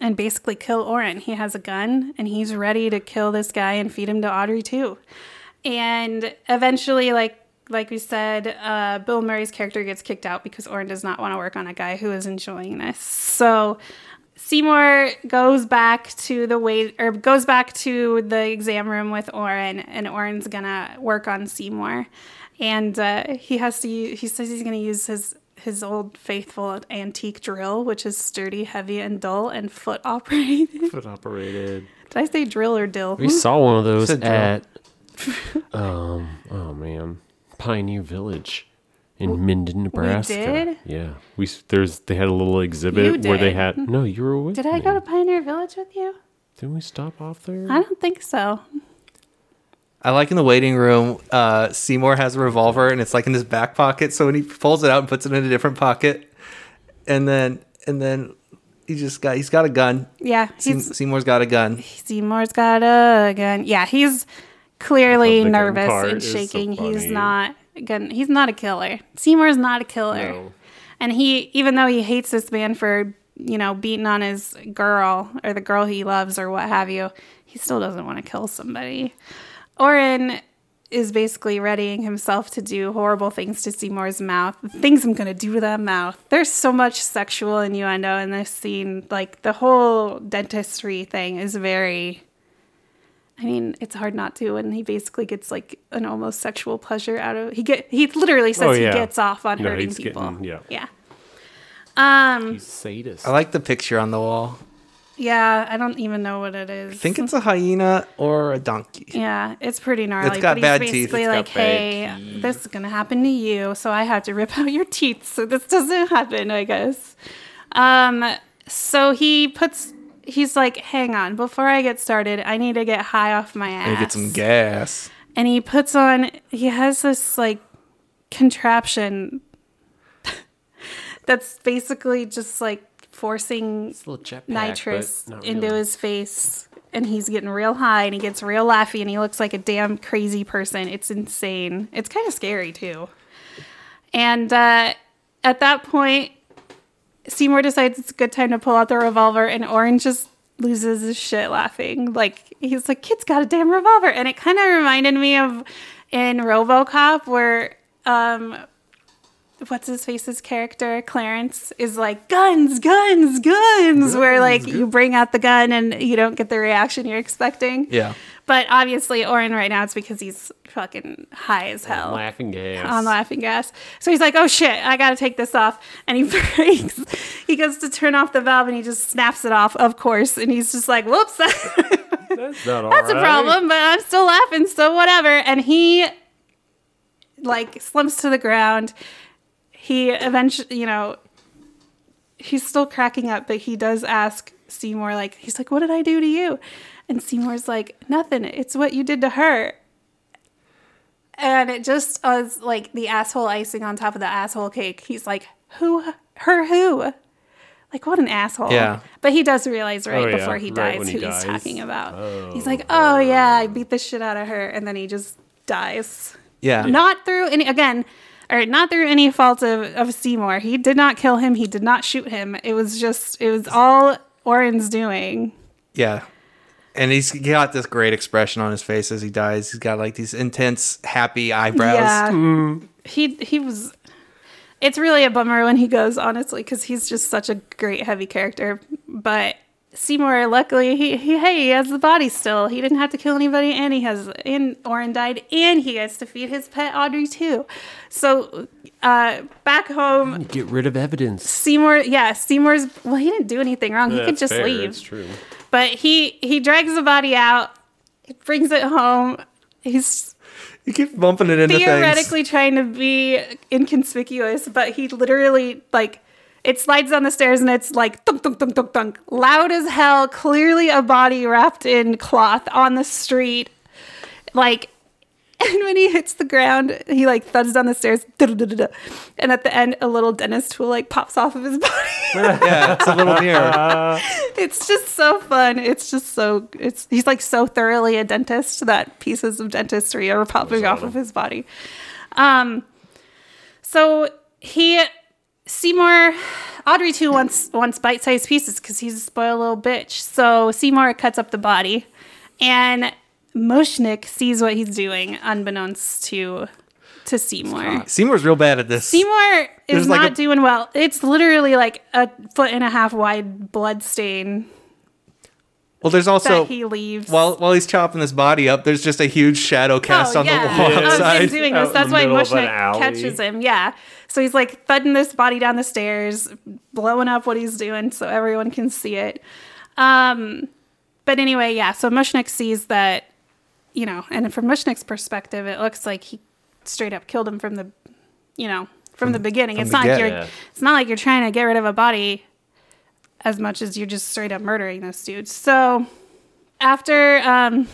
and basically kill Orin. He has a gun and he's ready to kill this guy and feed him to Audrey 2. And eventually, like like we said, uh, Bill Murray's character gets kicked out because Orin does not want to work on a guy who is enjoying this. So Seymour goes back to the way or goes back to the exam room with Orin, and Orin's gonna work on Seymour, and uh, he has to. u- He says he's gonna use his his old faithful antique drill, which is sturdy, heavy, and dull, and foot operated. Foot operated. <laughs> Did I say drill or dill? We saw one of those at um oh man Pioneer Village in Minden, Nebraska. We did? Yeah, we there's they had a little exhibit You where they had no you were with Did I me. go to Pioneer Village with you? Didn't we stop off there? I don't think so. I like in the waiting room, uh, Seymour has a revolver and it's like in his back pocket. So when he pulls it out and puts it in a different pocket, and then and then he just got he's got a gun. Yeah, Se- he's Seymour's got a gun. Seymour's got a gun. Yeah, he's clearly I thought the gun nervous and is so shaking. he's not gun. He's not a killer. Seymour's not a killer. No. And he, even though he hates this man for you know beating on his girl or the girl he loves or what have you, he still doesn't want to kill somebody. Oren is basically readying himself to do horrible things to Seymour's mouth. The things I'm gonna do to that mouth. There's so much sexual innuendo in this scene. Like the whole dentistry thing is very. I mean, it's hard not to And he basically gets like an almost sexual pleasure out of he get he literally says Oh, yeah. he gets off on No, hurting he's people. getting- yeah. Yeah. Um. He's sadist. I like the picture on the wall. Yeah. I don't even know what it is. I think it's a hyena or a donkey. Yeah, it's pretty gnarly. It's got but bad he's teeth. basically It's got like, hey, this is gonna happen to you, so I have to rip out your teeth so this doesn't <laughs> happen, I guess. Um, so he puts he's like, hang on, before I get started, I need to get high off my ass. And get some gas. and he puts on he has this like contraption <laughs> that's basically just like forcing It's a little jetpack, nitrous but into really. his face and he's getting real high and he gets real laughy and he looks like a damn crazy person. It's insane. It's kind of scary too. And uh, at that point seymour decides it's a good time to pull out the revolver and Orin just loses his shit laughing. Like he's like kid's got a damn revolver. And it kind of reminded me of in robocop where um what's his face's character? Clarence is like guns guns guns! Where like you bring out the gun and you don't get the reaction you're expecting. Yeah. but obviously Orin right now it's because he's fucking high as hell. On laughing gas. on laughing gas. So he's like oh shit i gotta take this off. And he <laughs> breaks. He goes to turn off the valve and he just snaps it off of course. And he's just like whoops. <laughs> That's not that's a problem, but I'm still laughing, so whatever. And he like slumps to the ground. He eventually, you know, he's still cracking up, but he does ask Seymour, like, he's like, What did I do to you? And Seymour's like, Nothing. It's what you did to her. And it just was like the asshole icing on top of the asshole cake. He's like, Who? Her who? Like, what an asshole. Yeah. But he does realize right Oh, yeah, before he right dies who he he's talking about. Oh, he's like, oh, yeah, I beat the shit out of her. And then he just dies. Yeah. Not through any, again, or not through any fault of, of Seymour. He did not kill him. He did not shoot him. It was just, it was all Orin's doing. Yeah. And he's got this great expression on his face as he dies. He's got like these intense, happy eyebrows. Yeah. Mm-hmm. He, he was, it's really a bummer when he goes, honestly, because he's just such a great heavy character. But Seymour, luckily, he, he hey, he has the body still. He didn't have to kill anybody, and he has, and Orin died, and he gets to feed his pet Audrey 2. So, uh, back home, Get rid of evidence. Seymour, yeah, Seymour's. Well, he didn't do anything wrong. he could just fair, leave. It's true. But he he drags the body out, brings it home. He's You keep bumping it into theoretically trying to be inconspicuous, but he literally like it slides down the stairs and it's like thunk thunk thunk thunk thunk, loud as hell. Clearly, a body wrapped in cloth on the street, like. <laughs> And when he hits the ground, he like thuds down the stairs, and at the end, a little dentist tool like pops off of his <laughs> body. Yeah, it's a little mirror. <laughs> it's just so fun. It's just so it's he's like so thoroughly a dentist that pieces of dentistry are popping off of his body. Um so he Seymour Audrey 2 wants wants bite-sized pieces because he's a spoiled little bitch. So Seymour cuts up the body and Mushnik sees what he's doing unbeknownst to to Seymour. Seymour's real bad at this. Seymour is There's like not a- doing well. It's literally like a foot and a half wide blood stain well, there's also that he leaves. while while he's chopping this body up, there's just a huge shadow cast oh, on yeah. the wall I was outside. just doing this. in That's why middle Mushnik catches him. Yeah. So he's like thudding this body down the stairs, blowing up what he's doing so everyone can see it. Um, but anyway, yeah. So Mushnik sees that, you know, and from Mushnik's perspective, it looks like he straight up killed him from the, you know, from, the beginning. from It's the not like you're, Yeah. it's not like you're trying to get rid of a body as much as you're just straight up murdering this dude. So after um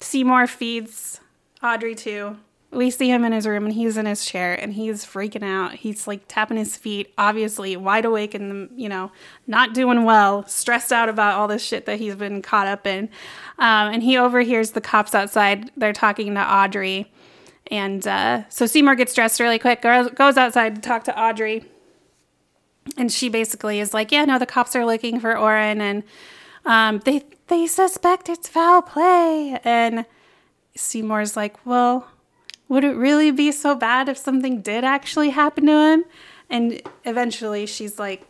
Seymour feeds Audrey 2. We see him in his room and he's in his chair and he's freaking out. He's like tapping his feet, obviously wide awake and you know not doing well, stressed out about all this shit that he's been caught up in. Um, and he overhears the cops outside. They're talking to Audrey, and uh, so Seymour gets dressed really quick, goes outside to talk to Audrey, and she basically is like, "Yeah, no, the cops are looking for Orin, and um, they they suspect it's foul play." And Seymour's like, "Well, would it really be so bad if something did actually happen to him?" And eventually, she's like,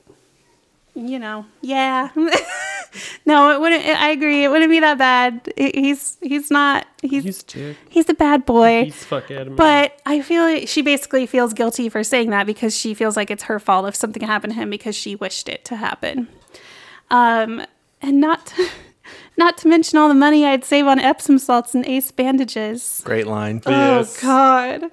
"You know, yeah." <laughs> no, it wouldn't. I agree. It wouldn't be that bad. He's he's not. He's He's a he's a bad boy. He's fuck Adam. But I feel like she basically feels guilty for saying that because she feels like it's her fault if something happened to him because she wished it to happen. Um, and not <laughs> not to mention all the money I'd save on Epsom salts and Ace bandages. Great line. Yes. Oh God,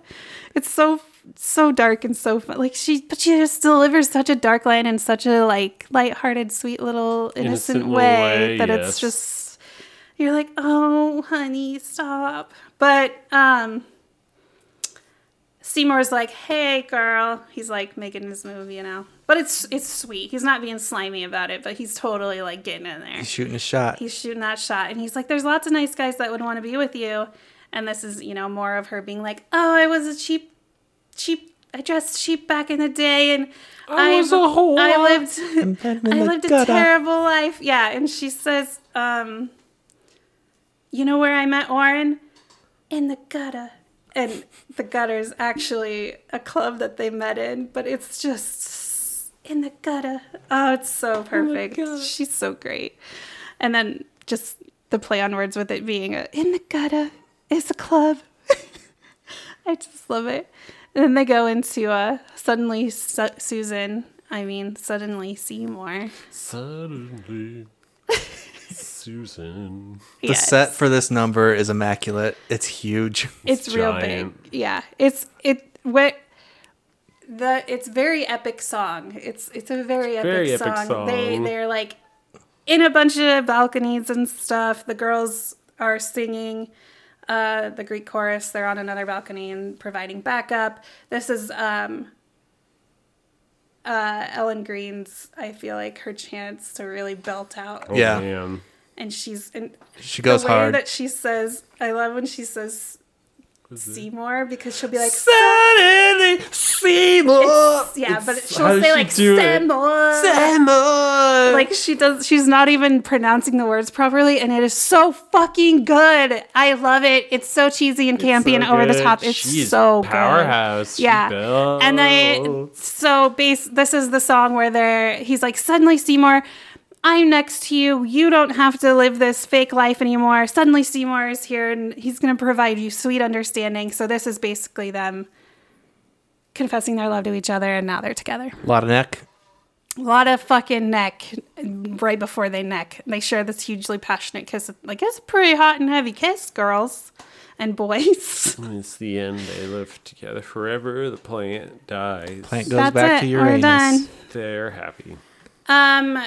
it's so so dark and so fun. Like she, but she just delivers such a dark line in such a like lighthearted, sweet little innocent, Innocent little way, way, that yes. it's just you're like, oh honey, stop. But um, Seymour's like, hey girl, he's like making his move, you know. But it's it's sweet. He's not being slimy about it, but he's totally like getting in there He's shooting a shot. he's shooting that shot and he's like there's lots of nice guys that would want to be with you and this is you know more of her being like oh i was a cheap cheap i dressed cheap back in the day and I was a whore. i lived <laughs> i lived a terrible life yeah and she says um you know where i met Orin? in the gutter and the gutter is actually a club that they met in but it's just in the gutter oh it's so perfect she's so great and then just the play on words with it being a, in the gutter is a club. <laughs> I just love it. And then they go into uh, suddenly Su- Susan. I mean, suddenly Seymour. Suddenly, <laughs> Susan. The Yes. set for this number is immaculate. It's huge. it's real giant. big. Yeah, it's it what the it's very epic song. It's it's a very epic, very epic song. They they're like in a bunch of balconies and stuff. The girls are singing uh, the Greek chorus. They're on another balcony and providing backup. This is um, uh, Ellen Greene's. I feel like her chance to really belt out, Oh, Yeah. Man. And she's and She goes the way hard. that she says. I love when she says Seymour because she'll be like. Suddenly, Seymour. yeah, but It's- she'll say she like do it? Seymour. Seymour. like she does she's not even pronouncing the words properly and it is so fucking good i love it it's so cheesy and campy and so over the top it's She's so powerhouse. She good yeah and they belts. so base this is the song where they're he's like suddenly seymour i'm next to you you don't have to live this fake life anymore suddenly seymour is here and he's going to provide you sweet understanding so this is basically them confessing their love to each other and now they're together a lot of neck. a lot of fucking neck right before they neck. They share this hugely passionate kiss. Like it's a pretty hot and heavy kiss, girls and boys. <laughs> It's the end. They live together forever. The plant dies. Plant goes That's back it. to We're Uranus. done. They're happy. Um,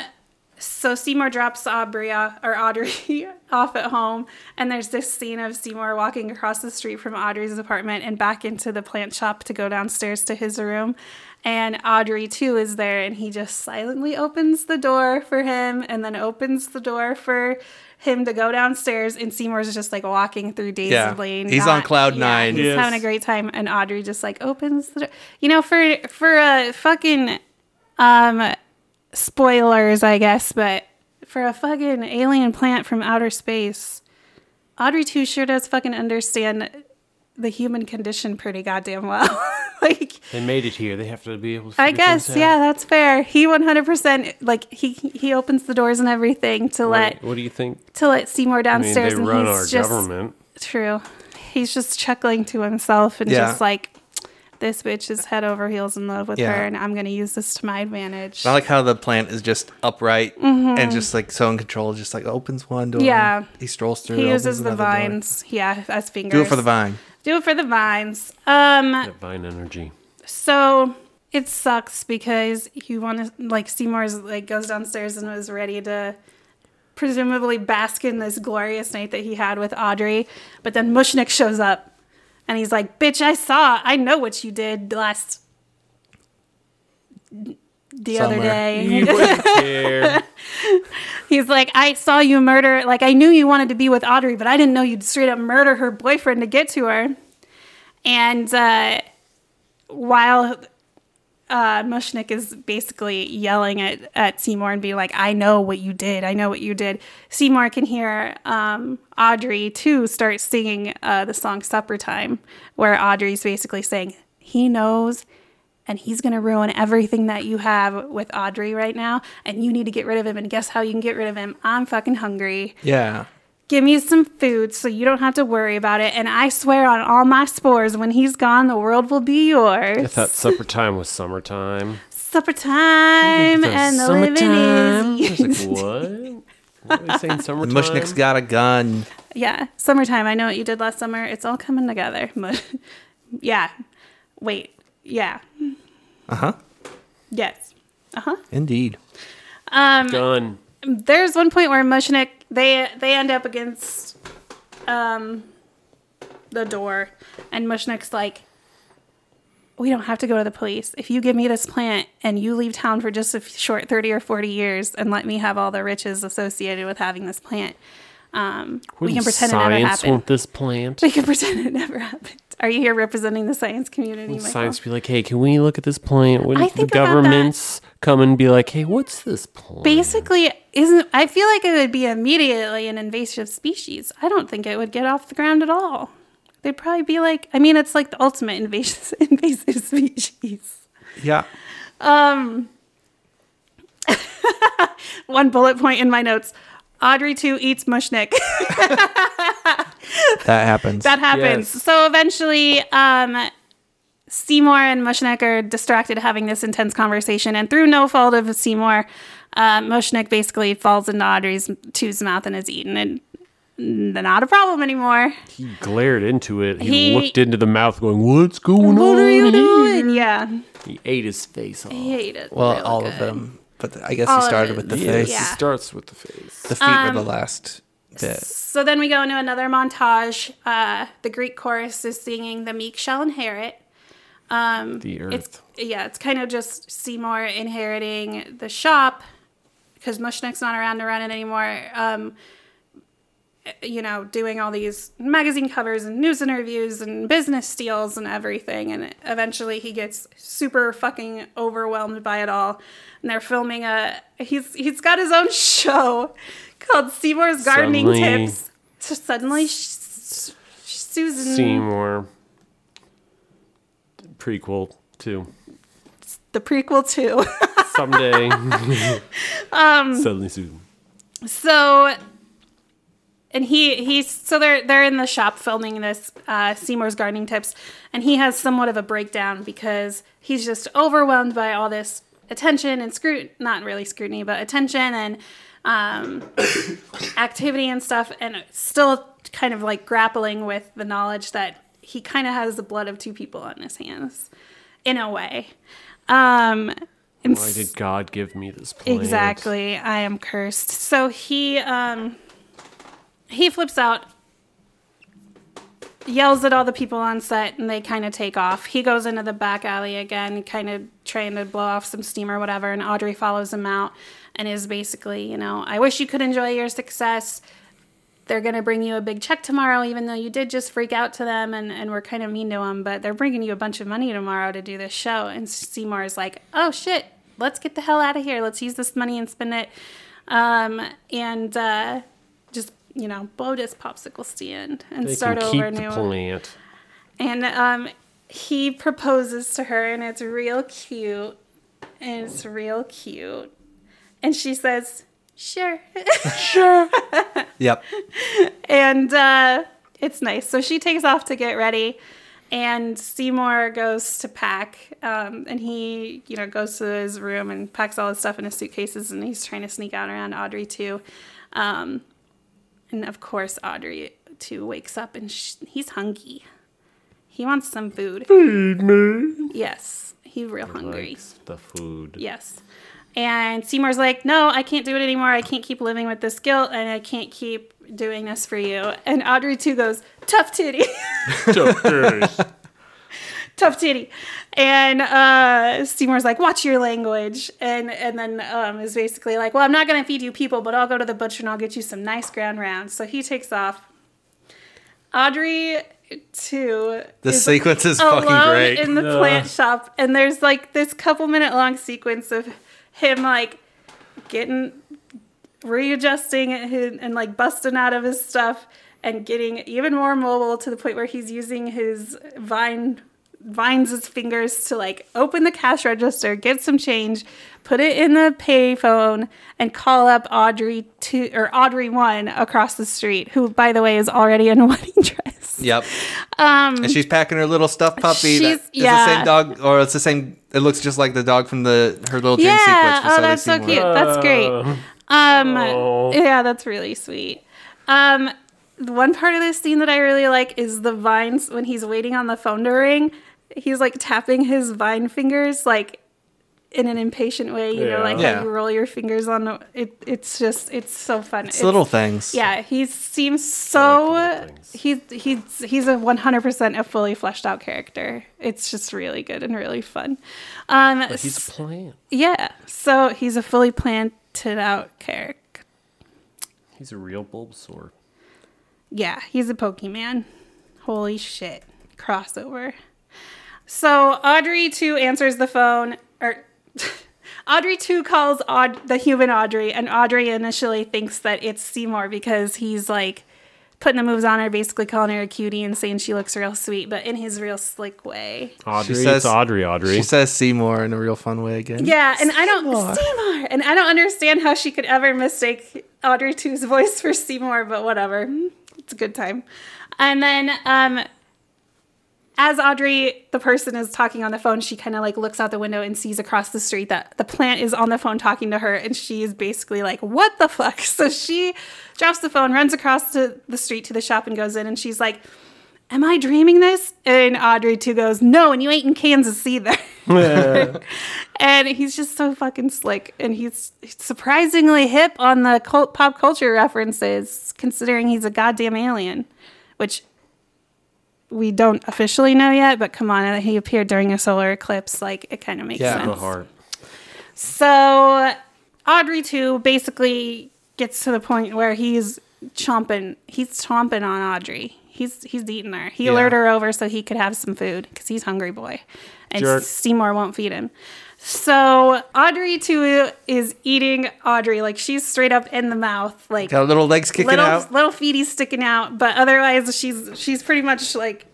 so Seymour drops Aubrey or Audrey <laughs> off at home, and there's this scene of Seymour walking across the street from Audrey's apartment and back into the plant shop to go downstairs to his room. And Audrey 2 is there, and he just silently opens the door for him, and then opens the door for him to go downstairs. And Seymour's just like walking through dazedly. Yeah, he's on cloud nine. He's Yes. having a great time, and Audrey just like opens the door. You know, for for a fucking um spoilers, I guess, but for a fucking alien plant from outer space, Audrey 2 sure does fucking understand the human condition pretty goddamn well. <laughs> like, They made it here. They have to be able to. I guess, things yeah, that's fair. He 100% like he he opens the doors and everything to let What, what do you think? to let Seymour I mean, downstairs, they and run he's our just government. true. He's just chuckling to himself and Yeah. just like. This bitch is head over heels in love with Yeah. her, and I'm gonna use this to my advantage. I like how the plant is just upright and just like so in control. Just like opens one door. Mm-hmm. Yeah. He strolls through. He uses the another door. vines. Yeah, as fingers. Do it for the vine. Do it for the vines. Um, vine energy. so it sucks because you want to like Seymour's like goes downstairs and was ready to presumably bask in this glorious night that he had with Audrey. But then Mushnik shows up and he's like, Bitch, I saw, I know what you did last. The other day. You <laughs> care. He's like, I saw you murder. Like, I knew you wanted to be with Audrey, but I didn't know you'd straight up murder her boyfriend to get to her. And uh, while uh, Mushnik is basically yelling at, at Seymour and being like, I know what you did. I know what you did. Seymour can hear um, Audrey, too, start singing uh, the song Supper Time, where Audrey's basically saying, He knows and he's going to ruin everything that you have with Audrey right now, and you need to get rid of him. And guess how you can get rid of him? I'm fucking hungry. Yeah. Give me some food so you don't have to worry about it. And I swear on all my spores, when he's gone, the world will be yours. I thought supper time was summertime. Supper time and the living is I was like, what? What are they saying? <laughs> And Summertime. Mushnik's got a gun. Yeah, summertime. I know what you did last summer. It's all coming together. <laughs> yeah. Wait. Yeah. Uh huh. Yes. Uh huh. Indeed. Um, gun. there's one point where Mushnik they they end up against um the door and Mushnik's like we don't have to go to the police. If you give me this plant and you leave town for just a short 30 or 40 years and let me have all the riches associated with having this plant, um, we can pretend it never happened. want this plant? We can pretend it never happened. Are you here representing the science community, Michael? Science be like, hey, can we look at this plant? Wouldn't I the think that. governments come and be like, hey, what's this plant? Basically, isn't I feel like it would be immediately an invasive species. I don't think it would get off the ground at all. They'd probably be like, I mean, it's like the ultimate invasive <laughs> invasive species. Yeah. <laughs> One bullet point in my notes: Audrey 2 eats Mushnik. <laughs> That happens. that happens. Yes. So eventually, um, Seymour and Mushnik are distracted having this intense conversation, and through no fault of Seymour, uh, Mushnik basically falls into Audrey's two's mouth and is eaten, and not a problem anymore. He glared into it. He, He- looked into the mouth, going, "What's going What on?" are you here?" doing? Yeah, He ate his face off. I hate it. well, real all of them. But I guess All he started with the Yes, face. Yeah. It starts with the face. The feet were the last bit. So then we go into another montage. Uh, the Greek chorus is singing "The meek shall inherit." the earth. It's yeah, it's kind of just Seymour inheriting the shop because Mushnik's not around to run it anymore. Um, you know, doing all these magazine covers and news interviews and business deals and everything. And eventually he gets super fucking overwhelmed by it all. And they're filming a he's he's got his own show called Seymour's Gardening Suddenly- Tips. So suddenly sh- Susan Seymour. Prequel too. the prequel too. <laughs> Someday. Um, Suddenly Susan. So, and he he's so they're they're in the shop filming this uh, Seymour's gardening tips, and he has somewhat of a breakdown because he's just overwhelmed by all this attention and scrutiny, not really scrutiny, but attention and um, <coughs> activity and stuff, and still kind of like grappling with the knowledge that he kind of has the blood of two people on his hands, in a way. Um, Why did God give me this plant? Exactly. I am cursed. So he um he flips out, yells at all the people on set, and they kind of take off. He goes into the back alley again, kind of trying to blow off some steam or whatever, and Audrey follows him out and is basically, you know, I wish you could enjoy your success. They're going to bring you a big check tomorrow, even though you did just freak out to them and, and were kind of mean to them, but they're bringing you a bunch of money tomorrow to do this show. And Seymour is like, oh shit, let's get the hell out of here. Let's use this money and spend it. Um, and uh, you know, blow this popsicle stand and They start over new. plant. And um, he proposes to her, and it's real cute. And it's real cute. And she says, Sure. <laughs> sure. Yep. and uh, it's nice. So she takes off to get ready, and Seymour goes to pack. Um, and he, you know, goes to his room and packs all his stuff in his suitcases, and he's trying to sneak out around Audrey 2. Um, and of course, Audrey 2 wakes up, and sh- he's hungry. He wants some food. Feed me. Yes, he's real hungry. Likes the food. Yes. And Seymour's like, no, I can't do it anymore. I can't keep living with this guilt and I can't keep doing this for you. And Audrey 2 goes, tough titty. <laughs> tough titty. And uh, Seymour's like, watch your language. And and then um, is basically like, well, I'm not going to feed you people, but I'll go to the butcher and I'll get you some nice ground rounds. So he takes off. Audrey, too. The is sequence is fucking great. in the plant shop. And there's like this couple minute long sequence of him like getting readjusting his, and like busting out of his stuff and getting even more mobile to the point where he's using his vine vines his fingers to like open the cash register, get some change, put it in the payphone, and call up Audrey two or Audrey one across the street, who by the way is already in a <laughs> wedding dress. Yep. Um, and she's packing her little stuffed puppy. That She's- is yeah. the same dog, or it's the same. It looks just like the dog from the her little dream sequence. Yeah, oh, Sally that's so Seymour. cute. That's great. Um, Oh. yeah, that's really sweet. Um, one part of this scene that I really like is the vines when he's waiting on the phone to ring. He's like tapping his vine fingers like in an impatient way, you know, like Yeah. how you roll your fingers on the, it. It's just it's so fun. It's little things. Yeah, he seems so. like. He's he's he's a one hundred percent a fully fleshed out character. It's just really good and really fun. Um, He's a plant. yeah, so he's a fully planted out character. He's a real Bulbasaur. Yeah, he's a Pokemon. Holy shit. Crossover. So Audrey 2 answers the phone, or <laughs> Audrey 2 calls Aud- the human Audrey, and Audrey initially thinks that it's Seymour because he's like putting the moves on her, basically calling her a cutie and saying she looks real sweet, but in his real slick way. Audrey, says- it's Audrey. Audrey. She says Seymour in a real fun way again. Yeah, and I don't Seymour, and I don't understand how she could ever mistake Audrey 2's voice for Seymour, but whatever. It's a good time. And then um as Audrey, the person is talking on the phone, she kind of like looks out the window and sees across the street that the plant is on the phone talking to her, and she is basically like, "What the fuck?" <laughs> So she drops the phone, runs across to the street to the shop, and goes in, and she's like, "Am I dreaming this?" And Audrey 2 goes, "No, and you ain't in Kansas either." <laughs> and he's just so fucking slick, and he's surprisingly hip on the cult pop culture references, considering he's a goddamn alien, which we don't officially know yet, but come on, uh, he appeared during a solar eclipse. Like, it kind of makes Yeah. sense. the heart. So, Audrey, too, basically gets to the point where he's chomping. He's chomping on Audrey. He's he's eating her. He Yeah. lured her over so he could have some food because he's hungry boy, and Jerk. Seymour won't feed him. So Audrey 2 is eating Audrey like she's straight up in the mouth, like Got little legs kicking little out. little feeties sticking out, but otherwise she's she's pretty much like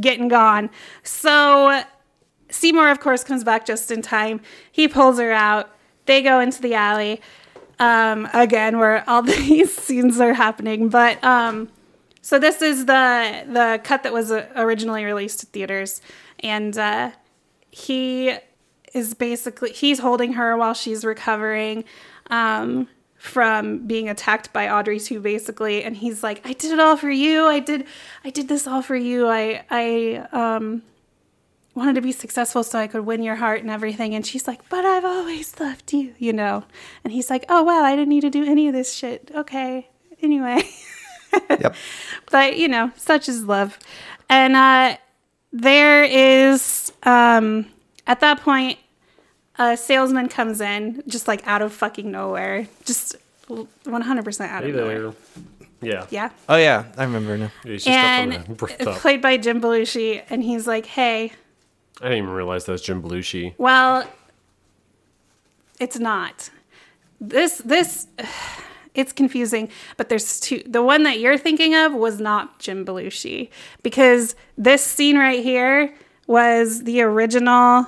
getting gone. So Seymour, of course, comes back just in time. He pulls her out. They go into the alley um, again, where all <laughs> these scenes are happening. But um, so this is the the cut that was uh, originally released to theaters, and uh, he is basically he's holding her while she's recovering um, from being attacked by Audrey 2, basically, and he's like, "I did it all for you. I did, I did this all for you. I, I um, wanted to be successful so I could win your heart and everything." And she's like, "But I've always loved you, you know." And he's like, "Oh wow, I didn't need to do any of this shit. Okay, anyway." <laughs> Yep. but you know, such is love. And uh, there is um, at that point a salesman comes in just like out of fucking nowhere, just 100% out Hey of nowhere. Yeah. Yeah. Oh yeah, I remember now. He's just And <laughs> up on the played by Jim Belushi, and he's like, "Hey, I didn't even realize that was Jim Belushi. Well, it's not. This this <sighs> it's confusing, but there's two. The one that you're thinking of was not Jim Belushi because this scene right here was the original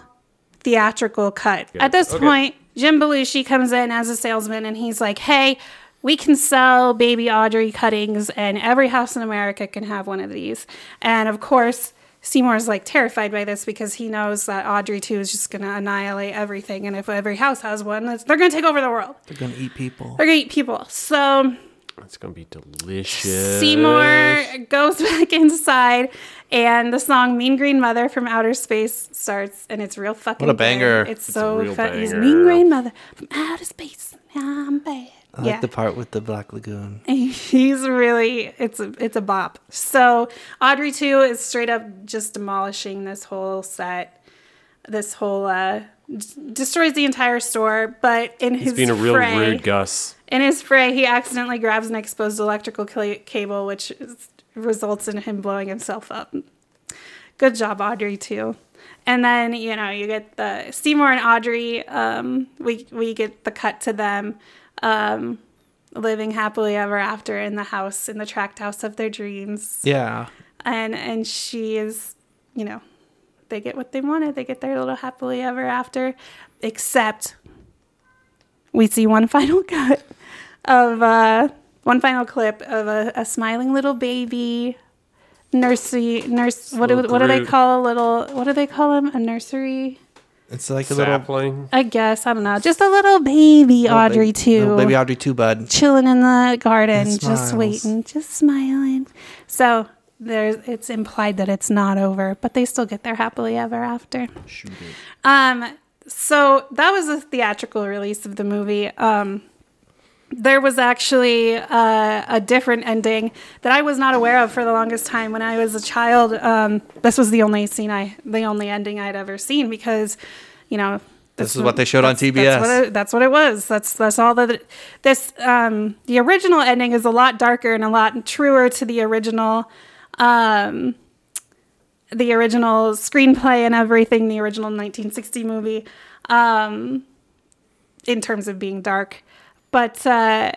theatrical cut. At this Okay. point, Jim Belushi comes in as a salesman and he's like, "Hey, we can sell baby Audrey cuttings and every house in America can have one of these." And of course, Seymour's like terrified by this because he knows that Audrey 2 is just going to annihilate everything and if every house has one, they're going to take over the world. They're gonna eat people. They're going to eat people. So It's gonna be delicious. Seymour goes <laughs> back inside, and the song "Mean Green Mother" from Outer Space starts, and it's real fucking. What a good. banger. It's, so fun. He's. Mean Green Mother from Outer Space. I'm bad. I yeah, like the part with the Black Lagoon. <laughs> he's really it's a it's a bop. So Audrey 2 is straight up just demolishing this whole set. This whole uh d- destroys the entire store, but in his He's being a real fray, rude Gus. in his fray, he accidentally grabs an exposed electrical cable, which is, results in him blowing himself up. Good job, Audrey, too. And then you know you get the Seymour and Audrey. Um, we we get the cut to them um, living happily ever after in the house in the tract house of their dreams. Yeah. And and she is, you know, they get what they wanted. They get their little happily ever after, except we see one <laughs> final cut of uh, one final clip of a, a smiling little baby nursery nurse. What do, what do they call a little? What do they call him? A nursery. It's like a little, Sapling. I guess I don't know. Just a little baby Audrey baby, too little baby Audrey 2, bud. chilling in the garden, just smiles. waiting, just smiling. So there's it's implied that it's not over, but they still get their happily ever after. Shoot it. Um, so that was a theatrical release of the movie. Um, there was actually uh, a different ending that I was not aware of for the longest time when I was a child. Um, this was the only scene I, the only ending I'd ever seen because, you know, This is what they showed on TBS. That's what, it, that's what it was. That's that's all that. It, this um, the original ending is a lot darker and a lot truer to the original. Um, the original screenplay and everything, the original 1960 movie, um, in terms of being dark. But uh,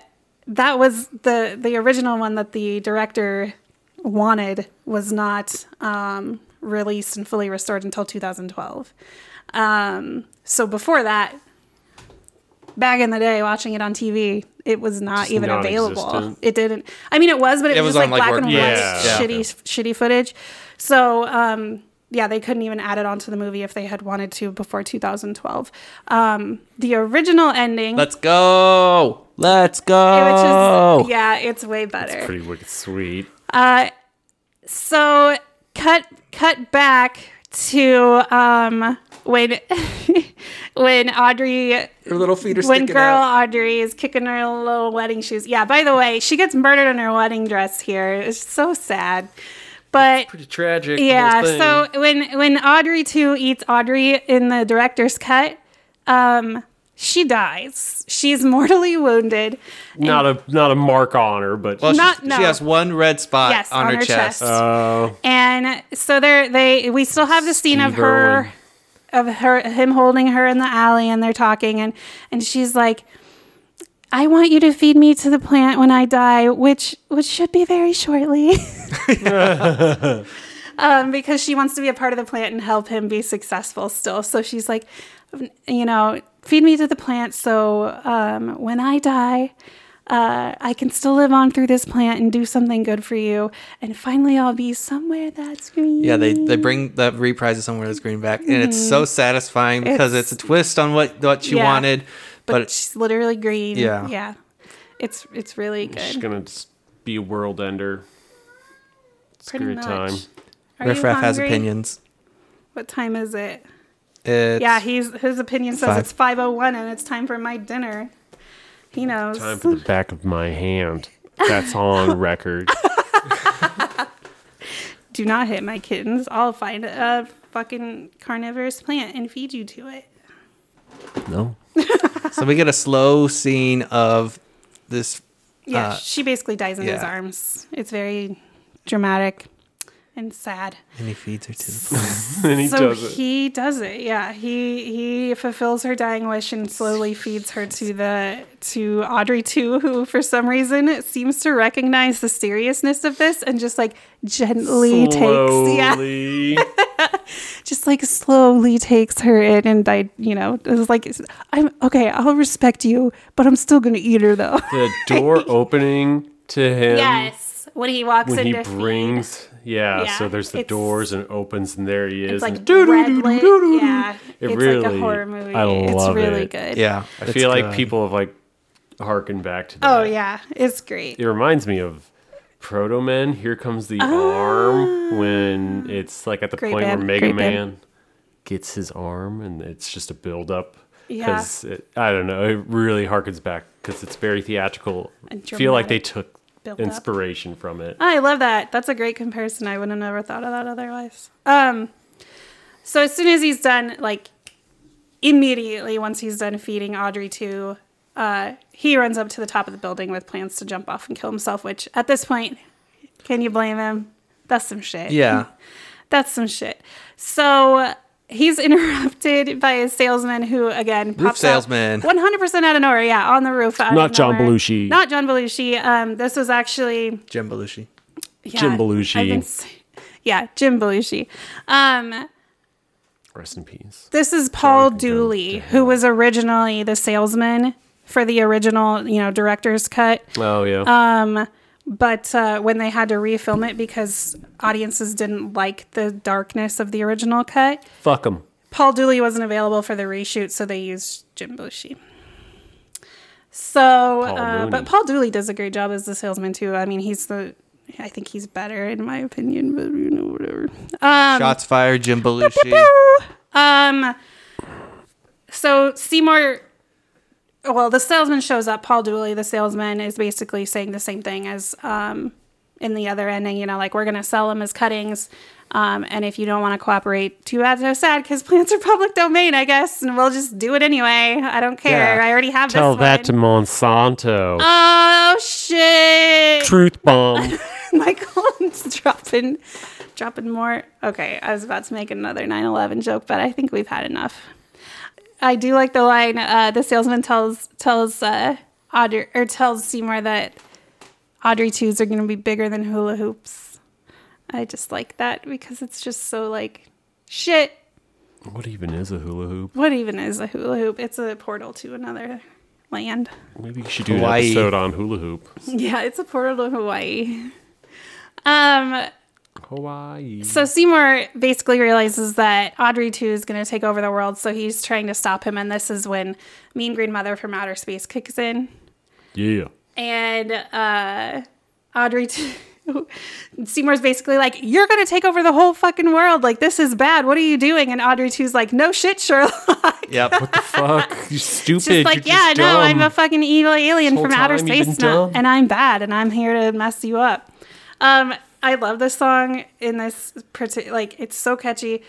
that was the the original one that the director wanted was not um, released and fully restored until 2012. Um, so before that, back in the day, watching it on TV, it was not Just even available. It didn't. I mean, it was, but it, It was, was just on, like like, black and white, Yeah. Yeah. shitty, shitty footage. So um, yeah, they couldn't even add it onto the movie if they had wanted to before 2012. Um, the original ending, Let's go. Let's which go. is yeah, it's way better. It's pretty wicked sweet. Uh, so cut cut back to um, when <laughs> when Audrey Her little feet are when girl out. Audrey is kicking her little wedding shoes. Yeah, by the way, she gets murdered in her wedding dress here. It's so sad. But it's Pretty tragic. yeah, so when when Audrey 2 eats Audrey in the director's cut, um she dies. She's <laughs> mortally wounded. not a not a mark on her, but Well, Not- she, no. she has one red spot Yes, on, on her, her chest. chest. oh, And so there they we still have the scene of her Irwin. of her him holding her in the alley and they're talking and and she's like I want you to feed me to the plant when I die, which which should be very shortly. <laughs> um, because she wants to be a part of the plant and help him be successful still. So she's like, you know, feed me to the plant so um, when I die, uh, I can still live on through this plant and do something good for you. And finally, I'll be somewhere that's green. Yeah, they, they bring the reprise of somewhere that's green back, and it's so satisfying because it's, Mm-hmm. It's- a twist on what what you Yeah. wanted. But, But, she's literally green. Yeah. yeah. It's it's really good. she's gonna be a world ender. It's Pretty good much. time. Are Riff Raff has opinions. What time is it? It's, Yeah, he's his opinion says Five. it's five oh one and it's time for my dinner. He knows. Time for the back of my hand. That's on <laughs> record. Do not hit my kittens. I'll find a fucking carnivorous plant and feed you to it. No. <laughs> so we get a slow scene of this. Yeah, Uh, she basically dies in his arms. It's very dramatic and sad. And he feeds her to the plant. <laughs> and he so does it. he does it. Yeah, he he fulfills her dying wish and slowly feeds her to the to Audrey 2, who for some reason seems to recognize the seriousness of this and just like gently takes yeah, Slowly. <laughs> just like slowly takes her in and I You know, it's like I'm okay. I'll respect you, but I'm still gonna eat her though. the door <laughs> opening to him yes, when he walks when he brings feed. Brings yeah, Yeah, so there's the it's- doors and it opens and there he is. It's like red lit. Yeah, It it's like really- a horror movie. I love it's really it. good. Yeah, I it's feel like people have like harken back to that. Oh yeah, it's great. It reminds me of Protomen. Here comes the arm when it's like at the Ah. Point band, where Mega great band. Man gets his arm, and it's just a build up. Yeah. Because I don't know, it really harkens back because it's very theatrical. And feel like they dramatic took build up. inspiration from it. I love that. That's a great comparison. I would have never thought of that otherwise. Um, so as soon as he's done, like immediately once he's done feeding Audrey to, uh, he runs up to the top of the building with plans to jump off and kill himself. Which at this point, can you blame him? That's some shit. Yeah. That's some shit. So he's <laughs> interrupted by a salesman who, again, pops up. salesman. one hundred percent out of nowhere. Yeah, on the roof. out of Not John nowhere. Belushi. Not John Belushi. Um, this was actually Jim Belushi. yeah, Jim Belushi. I've been yeah, Jim Belushi. Um, Rest in peace. this is Paul can Dooley, who was originally the salesman for the original, you know, director's cut. Oh yeah. Um, but uh, when they had to refilm it because audiences didn't like the darkness of the original cut, Fuck them. Paul Dooley wasn't available for the reshoot, so they used Jim Belushi. So, Paul uh, but Paul Dooley does a great job as the salesman too. I mean, he's the, I think he's better in my opinion, but you know, whatever. Um, Shots fired, Jim Belushi. um, so Seymour, well, the salesman shows up. Paul Dooley, the salesman, is basically saying the same thing as um, in the other ending. You know, like we're gonna sell them as cuttings, um, and if you don't want to cooperate, too bad, so sad, because plants are public domain, I guess, and we'll just do it anyway. I don't care. Yeah. I already have Tell that to. Monsanto. Oh shit! Truth bomb. <laughs> Michael's dropping, dropping more. Okay, I was about to make another 9/11 joke, but I think we've had enough. I do like the line. Uh, the salesman tells tells uh, Audrey or tells Seymour that Audrey twos are going to be bigger than hula hoops. I just like that because it's just so like shit. what even is a hula hoop? What even is a hula hoop? It's a portal to another land. Maybe you should do Hawaii. an episode on hula hoop. <laughs> Yeah, it's a portal to Hawaii. Um. Hawaii. So Seymour basically realizes that Audrey 2 is going to take over the world, so he's trying to stop him. And this is when Mean Green Mother from Outer Space kicks in. Yeah. And uh, Audrey <laughs> 2. Seymour's basically like, You're going to take over the whole fucking world. Like, this is bad. What are you doing? And Audrey 2's like, No shit, Sherlock. Yep. What the fuck. <laughs> You stupid. Just like, You're yeah, just no, I'm a fucking evil alien from outer space now, and I'm bad, and I'm here to mess you up. Um, I love this song in this particular, like, it's so catchy.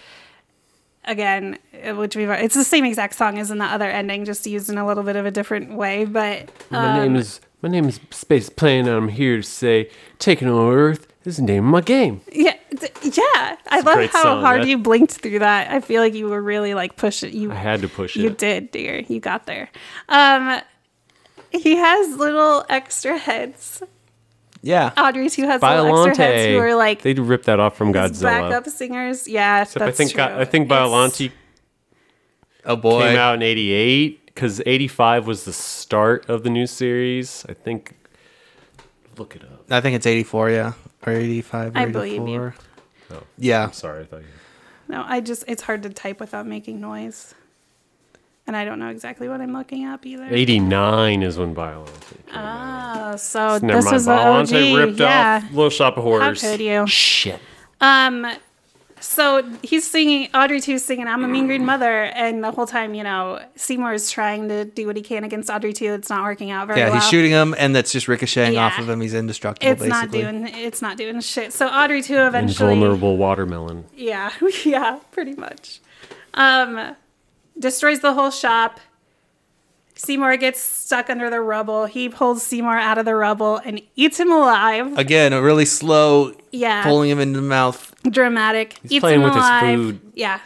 Again, uh, which we've it's the same exact song as in the other ending, just used in a little bit of a different way. But My um, name is my name is Space Plane, and I'm here to say taking over Earth is the name of my game. yeah, th- yeah, I love how song, hard yeah. you blinked through that. I feel like you were really like pushing. You I had to push You it. You did, dear. You got there. Um, he has little extra heads. Yeah. Audrey 2 has little extra heads who are like They'd rip that off from his Godzilla. backup singers. Yeah, Except that's I think true. I think It's- Biollante Oh boy. came out in '88 because '85 was the start of the new series. I think. Look it up. I think it's 84, yeah. Or 85 or I 84. believe you. Oh. Yeah. I'm sorry. I thought you. No, I just it's hard to type without making noise, and I don't know exactly what I'm looking up either. '89 is when Biollante. Ah, out. Oh, so Never this mind. was the OG. Ripped yeah. off Little Shop of Horrors. How could you? Shit. Um, so he's singing, Audrey 2 singing, I'm a mean green mother. And the whole time, you know, Seymour is trying to do what he can against Audrey 2. It's not working out very Yeah, well. Yeah, he's shooting him, and that's just ricocheting off of him. He's indestructible, It's basically. not doing, it's not doing shit. So Audrey 2 eventually. Invulnerable watermelon. Yeah, <laughs> yeah, pretty much. Um, destroys the whole shop. Seymour gets stuck under the rubble. He pulls Seymour out of the rubble and eats him alive. Again, a really slow Yeah. pulling him into the mouth. dramatic. He's playing him with his alive. food. Yeah.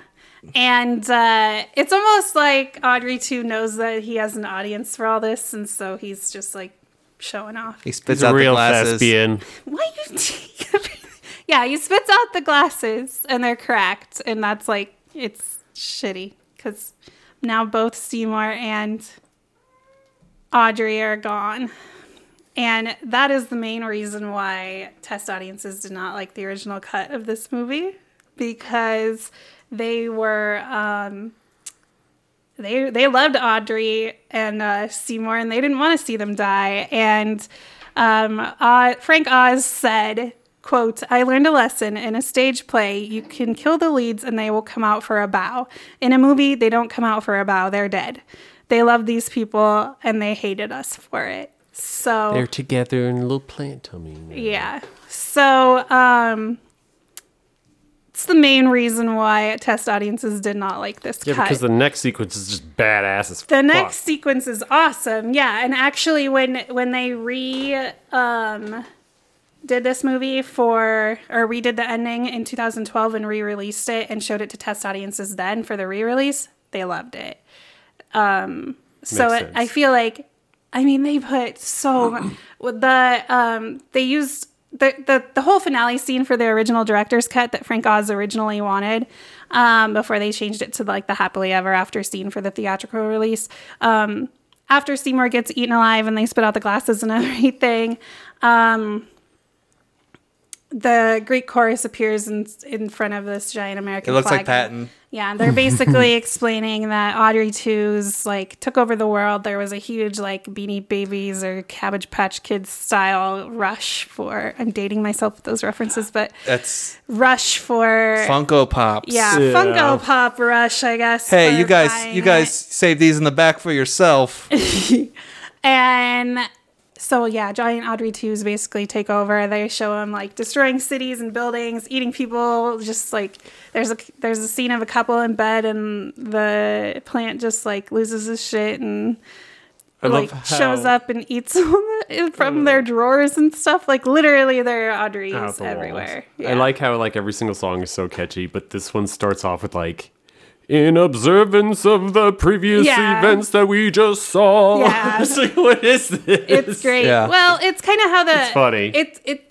And uh, it's almost like Audrey 2 knows that he has an audience for all this, and so he's just like showing off. He spits He's a out the real glasses. thespian. Why you? take <laughs> yeah, he spits out the glasses, and they're cracked, and that's like it's shitty because now both Seymour and Audrey are gone. And that is the main reason why test audiences did not like the original cut of this movie because they were um, they they loved Audrey and uh, Seymour, and they didn't want to see them die. And um, uh, Frank Oz said, "quote I learned a lesson in a stage play. You can kill the leads, and they will come out for a bow. In a movie, they don't come out for a bow; they're dead. They love these people, and they hated us for it. So They're together in a little plant tummy. yeah. So, um, it's the main reason why test audiences did not like this Yeah, cut. because the next sequence is just badass as the fuck. next sequence is awesome. Yeah, and actually, when when they re um did this movie for or redid the ending in 2012 and re-released it and showed it to test audiences then for the re-release, they loved it. Um, so it, I feel like, I mean, they put so with the um they used. The, the, the whole finale scene for the original director's cut that Frank Oz originally wanted um, before they changed it to like the happily ever after scene for the theatrical release. Um, after Seymour gets eaten alive and they spit out the glasses and <laughs> everything, um, the Greek chorus appears in in front of this giant American. It looks like flag. Patton. Yeah, they're basically <laughs> explaining that Audrey 2's like took over the world. There was a huge like Beanie Babies or Cabbage Patch Kids style rush for. I'm dating myself with those references, but That's rush for Funko Pops. yeah, Yeah. Funko Pop rush, I guess. Hey, you guys, you guys it. save these in the back for yourself. <laughs> And so yeah, Giant Audrey 2s basically take over. They show him like destroying cities and buildings, eating people. Just like there's a there's a scene of a couple in bed, and the plant just like loses his shit and I like love shows up and eats <laughs> them from their drawers and stuff. Like literally, there are Audreys the everywhere. I like how like every single song is so catchy, but this one starts off with like in observance of the previous Yeah. events that we just saw. Yeah. <laughs> It's like, what is this? It's great. Yeah. Well, it's kind of how the It's funny. It it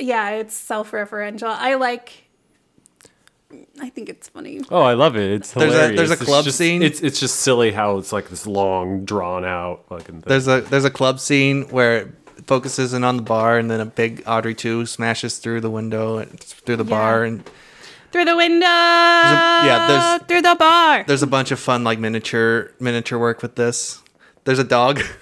yeah, it's self-referential. I like. I think it's funny. Oh, I love it. It's There's a- hilarious. there's a It's club just- scene. It's it's just silly how it's like this long, drawn out fucking thing. There's a there's a club scene where it focuses in on the bar, and then a big Audrey 2 smashes through the window and through the Yeah. bar, and Through the window. yeah, there's- through the bar. there's a bunch of fun like miniature miniature work with this. There's a dog. <laughs>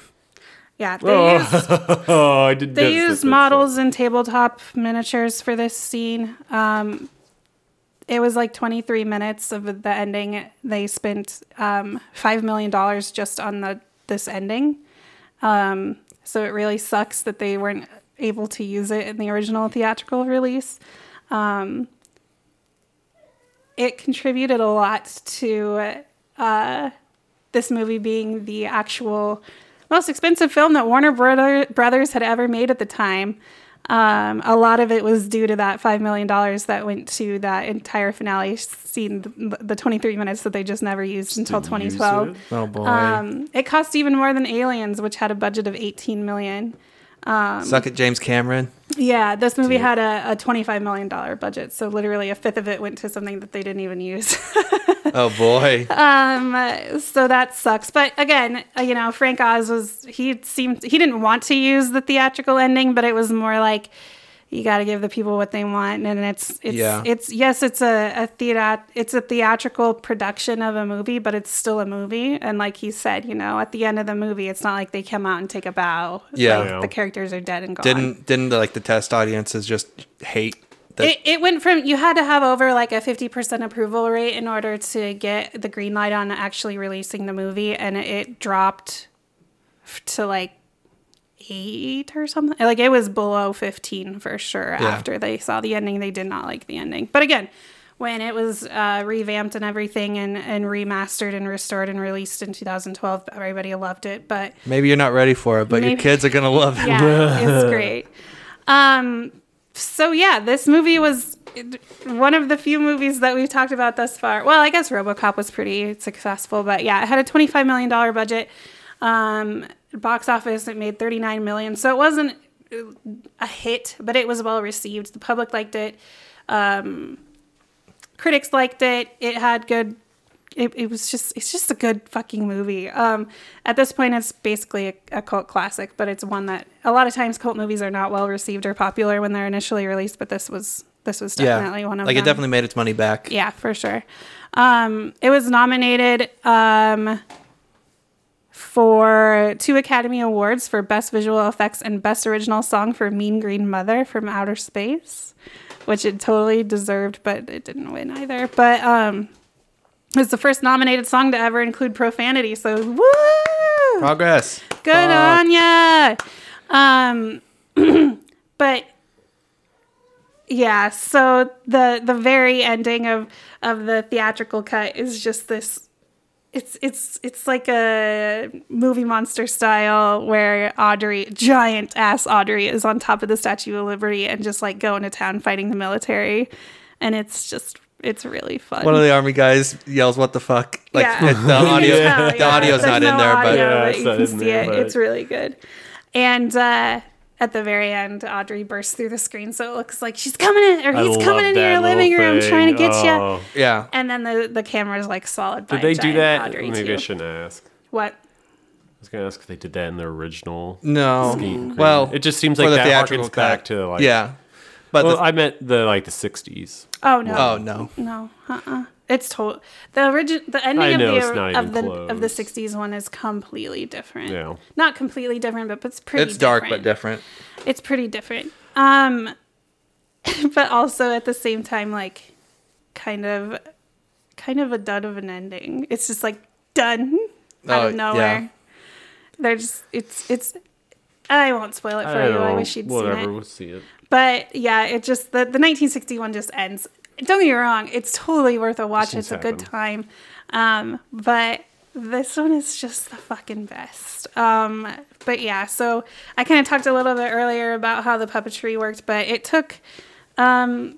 Yeah, they use <laughs> oh, I did. they notice use this. That's models and tabletop miniatures for this scene. Um, it was like 23 minutes of the ending. They spent um, five million dollars just on the this ending. Um, so it really sucks that they weren't able to use it in the original theatrical release. Um, it contributed a lot to uh, this movie being the actual most expensive film that Warner Brother, Brothers had ever made at the time. Um, a lot of it was due to that $5 million that went to that entire finale scene, the, the 23 minutes that they just never used until Didn't use 2012. it. Oh boy, Um, it cost even more than Aliens, which had a budget of 18 million. Suck it, James Cameron. Yeah, this movie had a, a $25 million budget, so literally a fifth of it went to something that they didn't even use. <laughs> Oh boy, Um, so that sucks. But again, uh, you know, Frank Oz was he seemed he didn't want to use the theatrical ending, but it was more like you got to give the people what they want, and it's it's Yeah. it's yes, it's a a theat it's a theatrical production of a movie, but it's still a movie. And like he said, you know, at the end of the movie, it's not like they come out and take a bow. Yeah. Like, Yeah. the characters are dead and gone. didn't didn't like the test audiences just hate that? It, it went from you had to have over like a 50% approval rate in order to get the green light on actually releasing the movie and it dropped to like 8 or something like it was below 15 for sure after they saw the ending they did not like the ending but again when it was uh, revamped and everything and, and remastered and restored and released in 2012 everybody loved it but Maybe you're not ready for it, but your kids are gonna love it. yeah, it's <laughs> great. Um, so yeah, this movie was one of the few movies that we've talked about thus far. Well, I guess RoboCop was pretty successful, but yeah, it had a twenty-five million dollar budget. Um, box office it made thirty-nine million, so it wasn't a hit, but it was well received. The public liked it. Um, critics liked it. It had good. It, it was just it's just a good fucking movie. Um, at this point, it's basically a, a cult classic, but it's one that a lot of times cult movies are not well received or popular when they're initially released. But this was this was Yeah. definitely one of like them. it definitely made its money back. Yeah, for sure. Um, it was nominated um, for two Academy Awards for Best Visual Effects and Best Original Song for Mean Green Mother from Outer Space, which it totally deserved, but it didn't win either. But um, it was the first nominated song to ever include profanity, so woo! Progress. Good Fuck. on ya. Um, <clears throat> but yeah, so the the very ending of of the theatrical cut is just this. It's it's it's like a movie monster style where Audrey, giant ass Audrey, is on top of the Statue of Liberty and just like going to town fighting the military, and it's just it's really fun. One of the army guys yells, "What the fuck!" Like Yeah. the <laughs> audio, tell, the audio's There's not in no there, but Yeah, but it's you can see it. but- It's really good. And uh, at the very end, Audrey bursts through the screen, so it looks like she's coming in, or I he's coming into your living little room thing. trying to get you. Oh. yeah, And then the the camera's like solid. By Did they do that? Audrey Maybe too. I shouldn't ask. What? I was gonna ask if they did that in the original. no. screen. Well, it just seems like the that theatrical harkens back cut. to like. yeah, but Well, the, I meant the like the '60s. Oh no. oh no, No. Uh. uh It's total. The origin. The ending I of know, the of even the of the '60s one is completely different. Yeah. Not completely different, but it's pretty. it's dark but different. it's pretty different um <laughs> but also at the same time like kind of kind of a dud of an ending it's just like done out Oh, of yeah. nowhere they're just it's it's i won't spoil it for I you don't i wish you'd Whatever, seen it we'll see it. but yeah it just the, the 1961 just ends don't get me wrong it's totally worth a watch things it's a good time um but this one is just the fucking best um but yeah so i kind of talked a little bit earlier about how the puppetry worked but it took um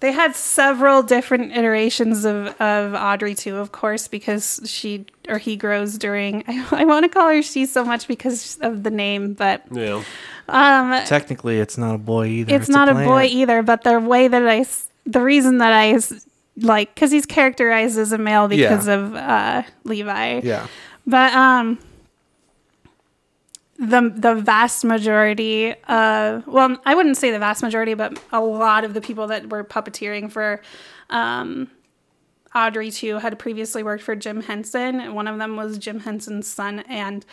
they had several different iterations of, of Audrey 2, of course, because she or he grows during. <laughs> I, I want to call her she so much because of the name, but Yeah. um, Technically, it's not a boy either. it's, not a, boy either, but the way that I, s- the reason that I like, because he's characterized as a male because of uh, Levi. Yeah, But um, the the vast majority, uh, well, I wouldn't say the vast majority, but a lot of the people that were puppeteering for, um, Audrey 2 had previously worked for Jim Henson. and One of them was Jim Henson's son, and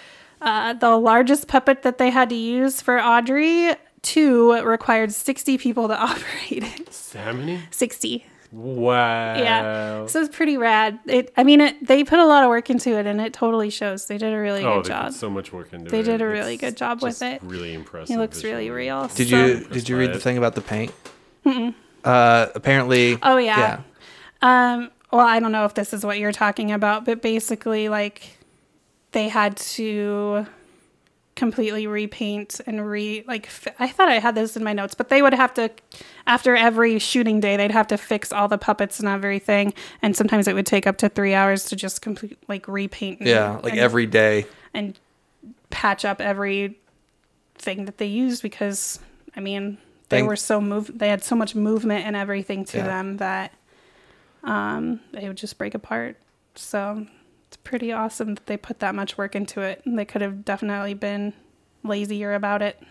uh, the largest puppet that they had to use for Audrey two required sixty people to <laughs> operate it. How many? Sixty. Wow. Yeah. So it's pretty rad. It. I mean, it, they put a lot of work into it, and it totally shows. They did a really oh, good they job. put so much work into They it. did a really It's good job with it. Really impressive. It looks really real. Did So- you did you read the thing about the paint? Uh, apparently. Oh yeah. Yeah. Um. Well, I don't know if this is what you're talking about, but basically, like, they had to completely repaint and re like fi- I thought I had this in my notes, but they would have to after every shooting day they'd have to fix all the puppets and everything, and sometimes it would take up to three hours to just complete like repaint. And, Yeah, like and- every day. and patch up every thing that they used because I mean they Thank- were so move they had so much movement and everything to Yeah. them that um they would just break apart. So pretty awesome that they put that much work into it. And they could have definitely been lazier about it.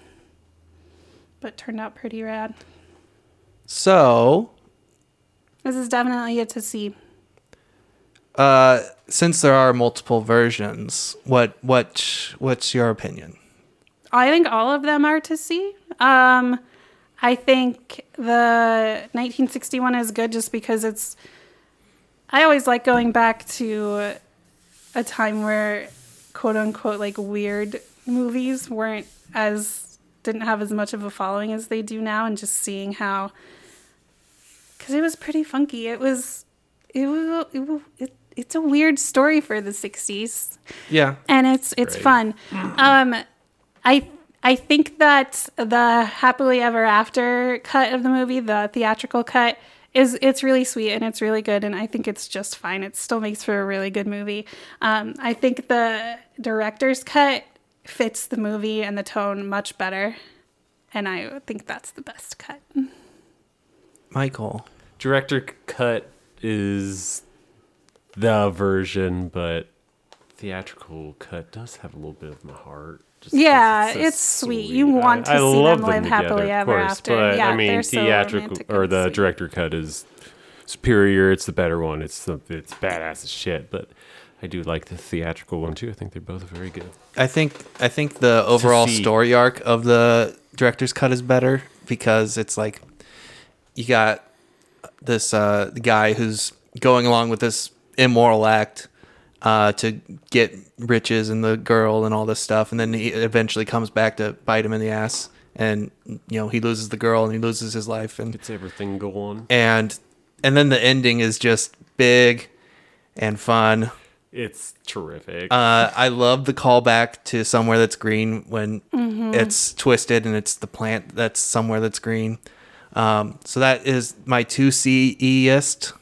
But turned out pretty rad. So, This is definitely a to see. uh, since there are multiple versions, what what what's your opinion? I think all of them are to see. Um, I think the 1961 is good just because it's. I always like going back to a time where, quote unquote, like weird movies weren't as didn't have as much of a following as they do now, and just seeing how. Because it was pretty funky. It was, it was, it, was it, it's a weird story for the 60s Yeah. and it's it's Great. fun. Um, I I think that the happily ever after cut of the movie, the theatrical cut, is it's really sweet and it's really good, and I think it's just fine. It still makes for a really good movie. Um, I think the director's cut fits the movie and the tone much better, and I think that's the best cut. Michael. Director cut is the version, but theatrical cut does have a little bit of my heart. Just 'cause Yeah, so it's sweet. You want to see love them live happily ever course, after. But Yeah, I mean, they're so theatrical romantic or the sweet. director cut is superior. It's the better one. It's the it's badass as shit. But I do like the theatrical one too. I think they're both very good. I think I think the overall story arc of the director's cut is better because it's like you got this uh, guy who's going along with this immoral act uh, to get riches and the girl and all this stuff, and then he eventually comes back to bite him in the ass, and you know he loses the girl and he loses his life, and It's everything go on. and and then the ending is just big and fun. It's terrific. Uh, I love the callback to somewhere that's green when it's twisted and it's the plant that's somewhere that's green. Um, so that is my two C eest.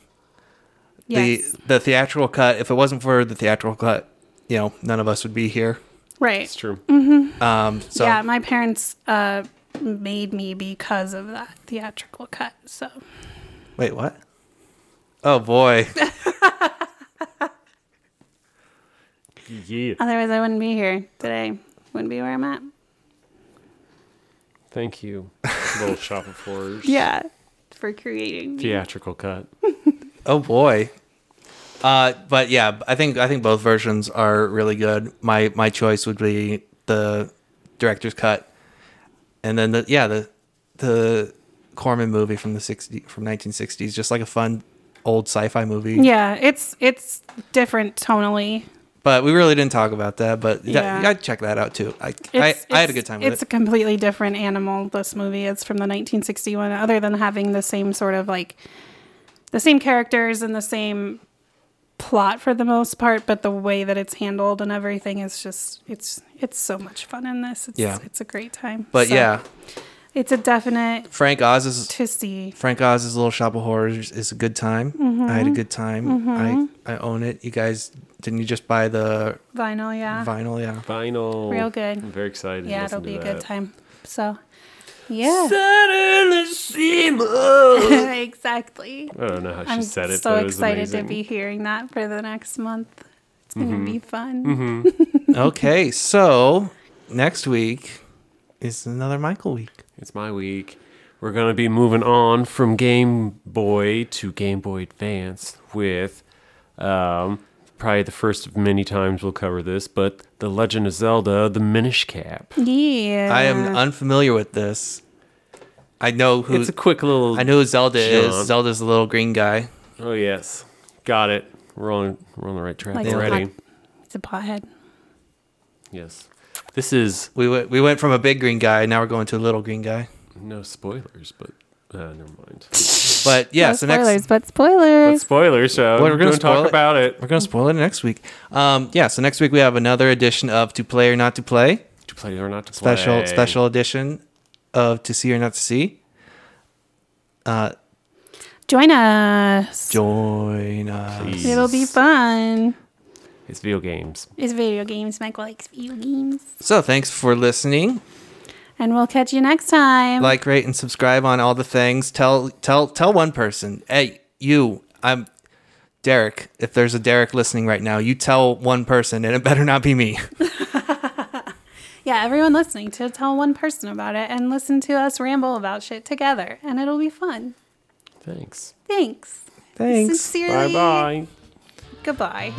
Yes. The the theatrical cut. If it wasn't for the theatrical cut, you know, none of us would be here. right. it's true. Um, so yeah, my parents uh, made me because of that theatrical cut. So wait, what? Oh boy, Yeah. otherwise, I wouldn't be here today. Wouldn't be where I'm at. Thank you, little <laughs> shop of horrors. Yeah, for creating. me. Theatrical cut. oh boy. Uh, but yeah, I think I think both versions are really good. My my choice would be the director's cut, and then the yeah the the Corman movie from the 60 from 1960s, just like a fun old sci-fi movie. Yeah, it's it's different tonally. But we really didn't talk about that. But yeah, gotta check that out too. I I, I had a good time with It's it. a completely different animal. This movie. It's from the 1961. Other than having the same sort of like the same characters and the same plot for the most part, but the way that it's handled and everything is just it's it's so much fun in this. It's, Yeah. it's a great time. But So, yeah, it's a definite Frank Oz's to see. Frank Oz's Little Shop of Horrors is a good time. Mm-hmm. I had a good time. I mm-hmm. I own it. You guys didn't you just buy the Vinyl, yeah. vinyl? Yeah. Vinyl. Real good. I'm very excited. Yeah, listen it'll be to a good time. So, yeah, <laughs> exactly. I don't know how she I'm said it. so but it was excited to be hearing that for the next month. It's gonna Mm-hmm. be fun. <laughs> okay, so next week is another Michael week. It's my week. We're gonna be moving on from Game Boy to Game Boy Advance with um, probably the first of many times we'll cover this, but The Legend of Zelda: The Minish Cap. Yeah, I am unfamiliar with this. I know who It's a quick little. I know who Zelda jaunt. is. Zelda's the little green guy. Oh yes, got it. We're on. We're on the right track Like already. a pot- It's a pothead. Yes. This is We went we went from a big green guy. Now we're going to a little green guy. no spoilers, but uh, never mind. <laughs> But yeah, no so spoilers, next but But spoilers. spoilers, so Well, we're we're gonna gonna talk it. about it. we're gonna spoil it next week. Um, yeah, so next week we have another edition of To Play or Not to Play. To play or not to Special play. special edition of To See or Not to See. Uh, Join us. join us. Please. It'll be fun. It's video games. It's video games. Michael likes video games. So thanks for listening. And we'll catch you next time. like, rate, and subscribe on all the things. Tell tell tell one person. Hey, you. I'm Derek. If there's a Derek listening right now, you tell one person, and it better not be me. <laughs> yeah, everyone listening to tell one person about it and listen to us ramble about shit together, and it'll be fun. Thanks. Thanks. Thanks. Sincerely. Bye bye. Goodbye.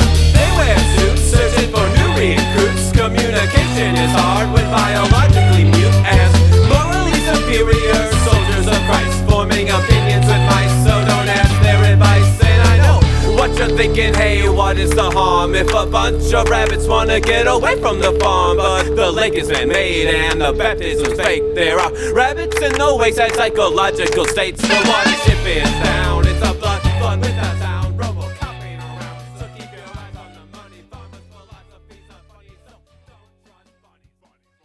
<laughs> They wear suits, searching for new recruits. Communication is hard when biologically mute as morally superior soldiers of Christ, forming opinions with mice. So don't ask their advice. And I know what you're thinking. Hey, what is the harm if a bunch of rabbits wanna get away from the farm? But the lake is man-made and the baptism's fake. There are rabbits in no wayside psychological states. The water ship is down.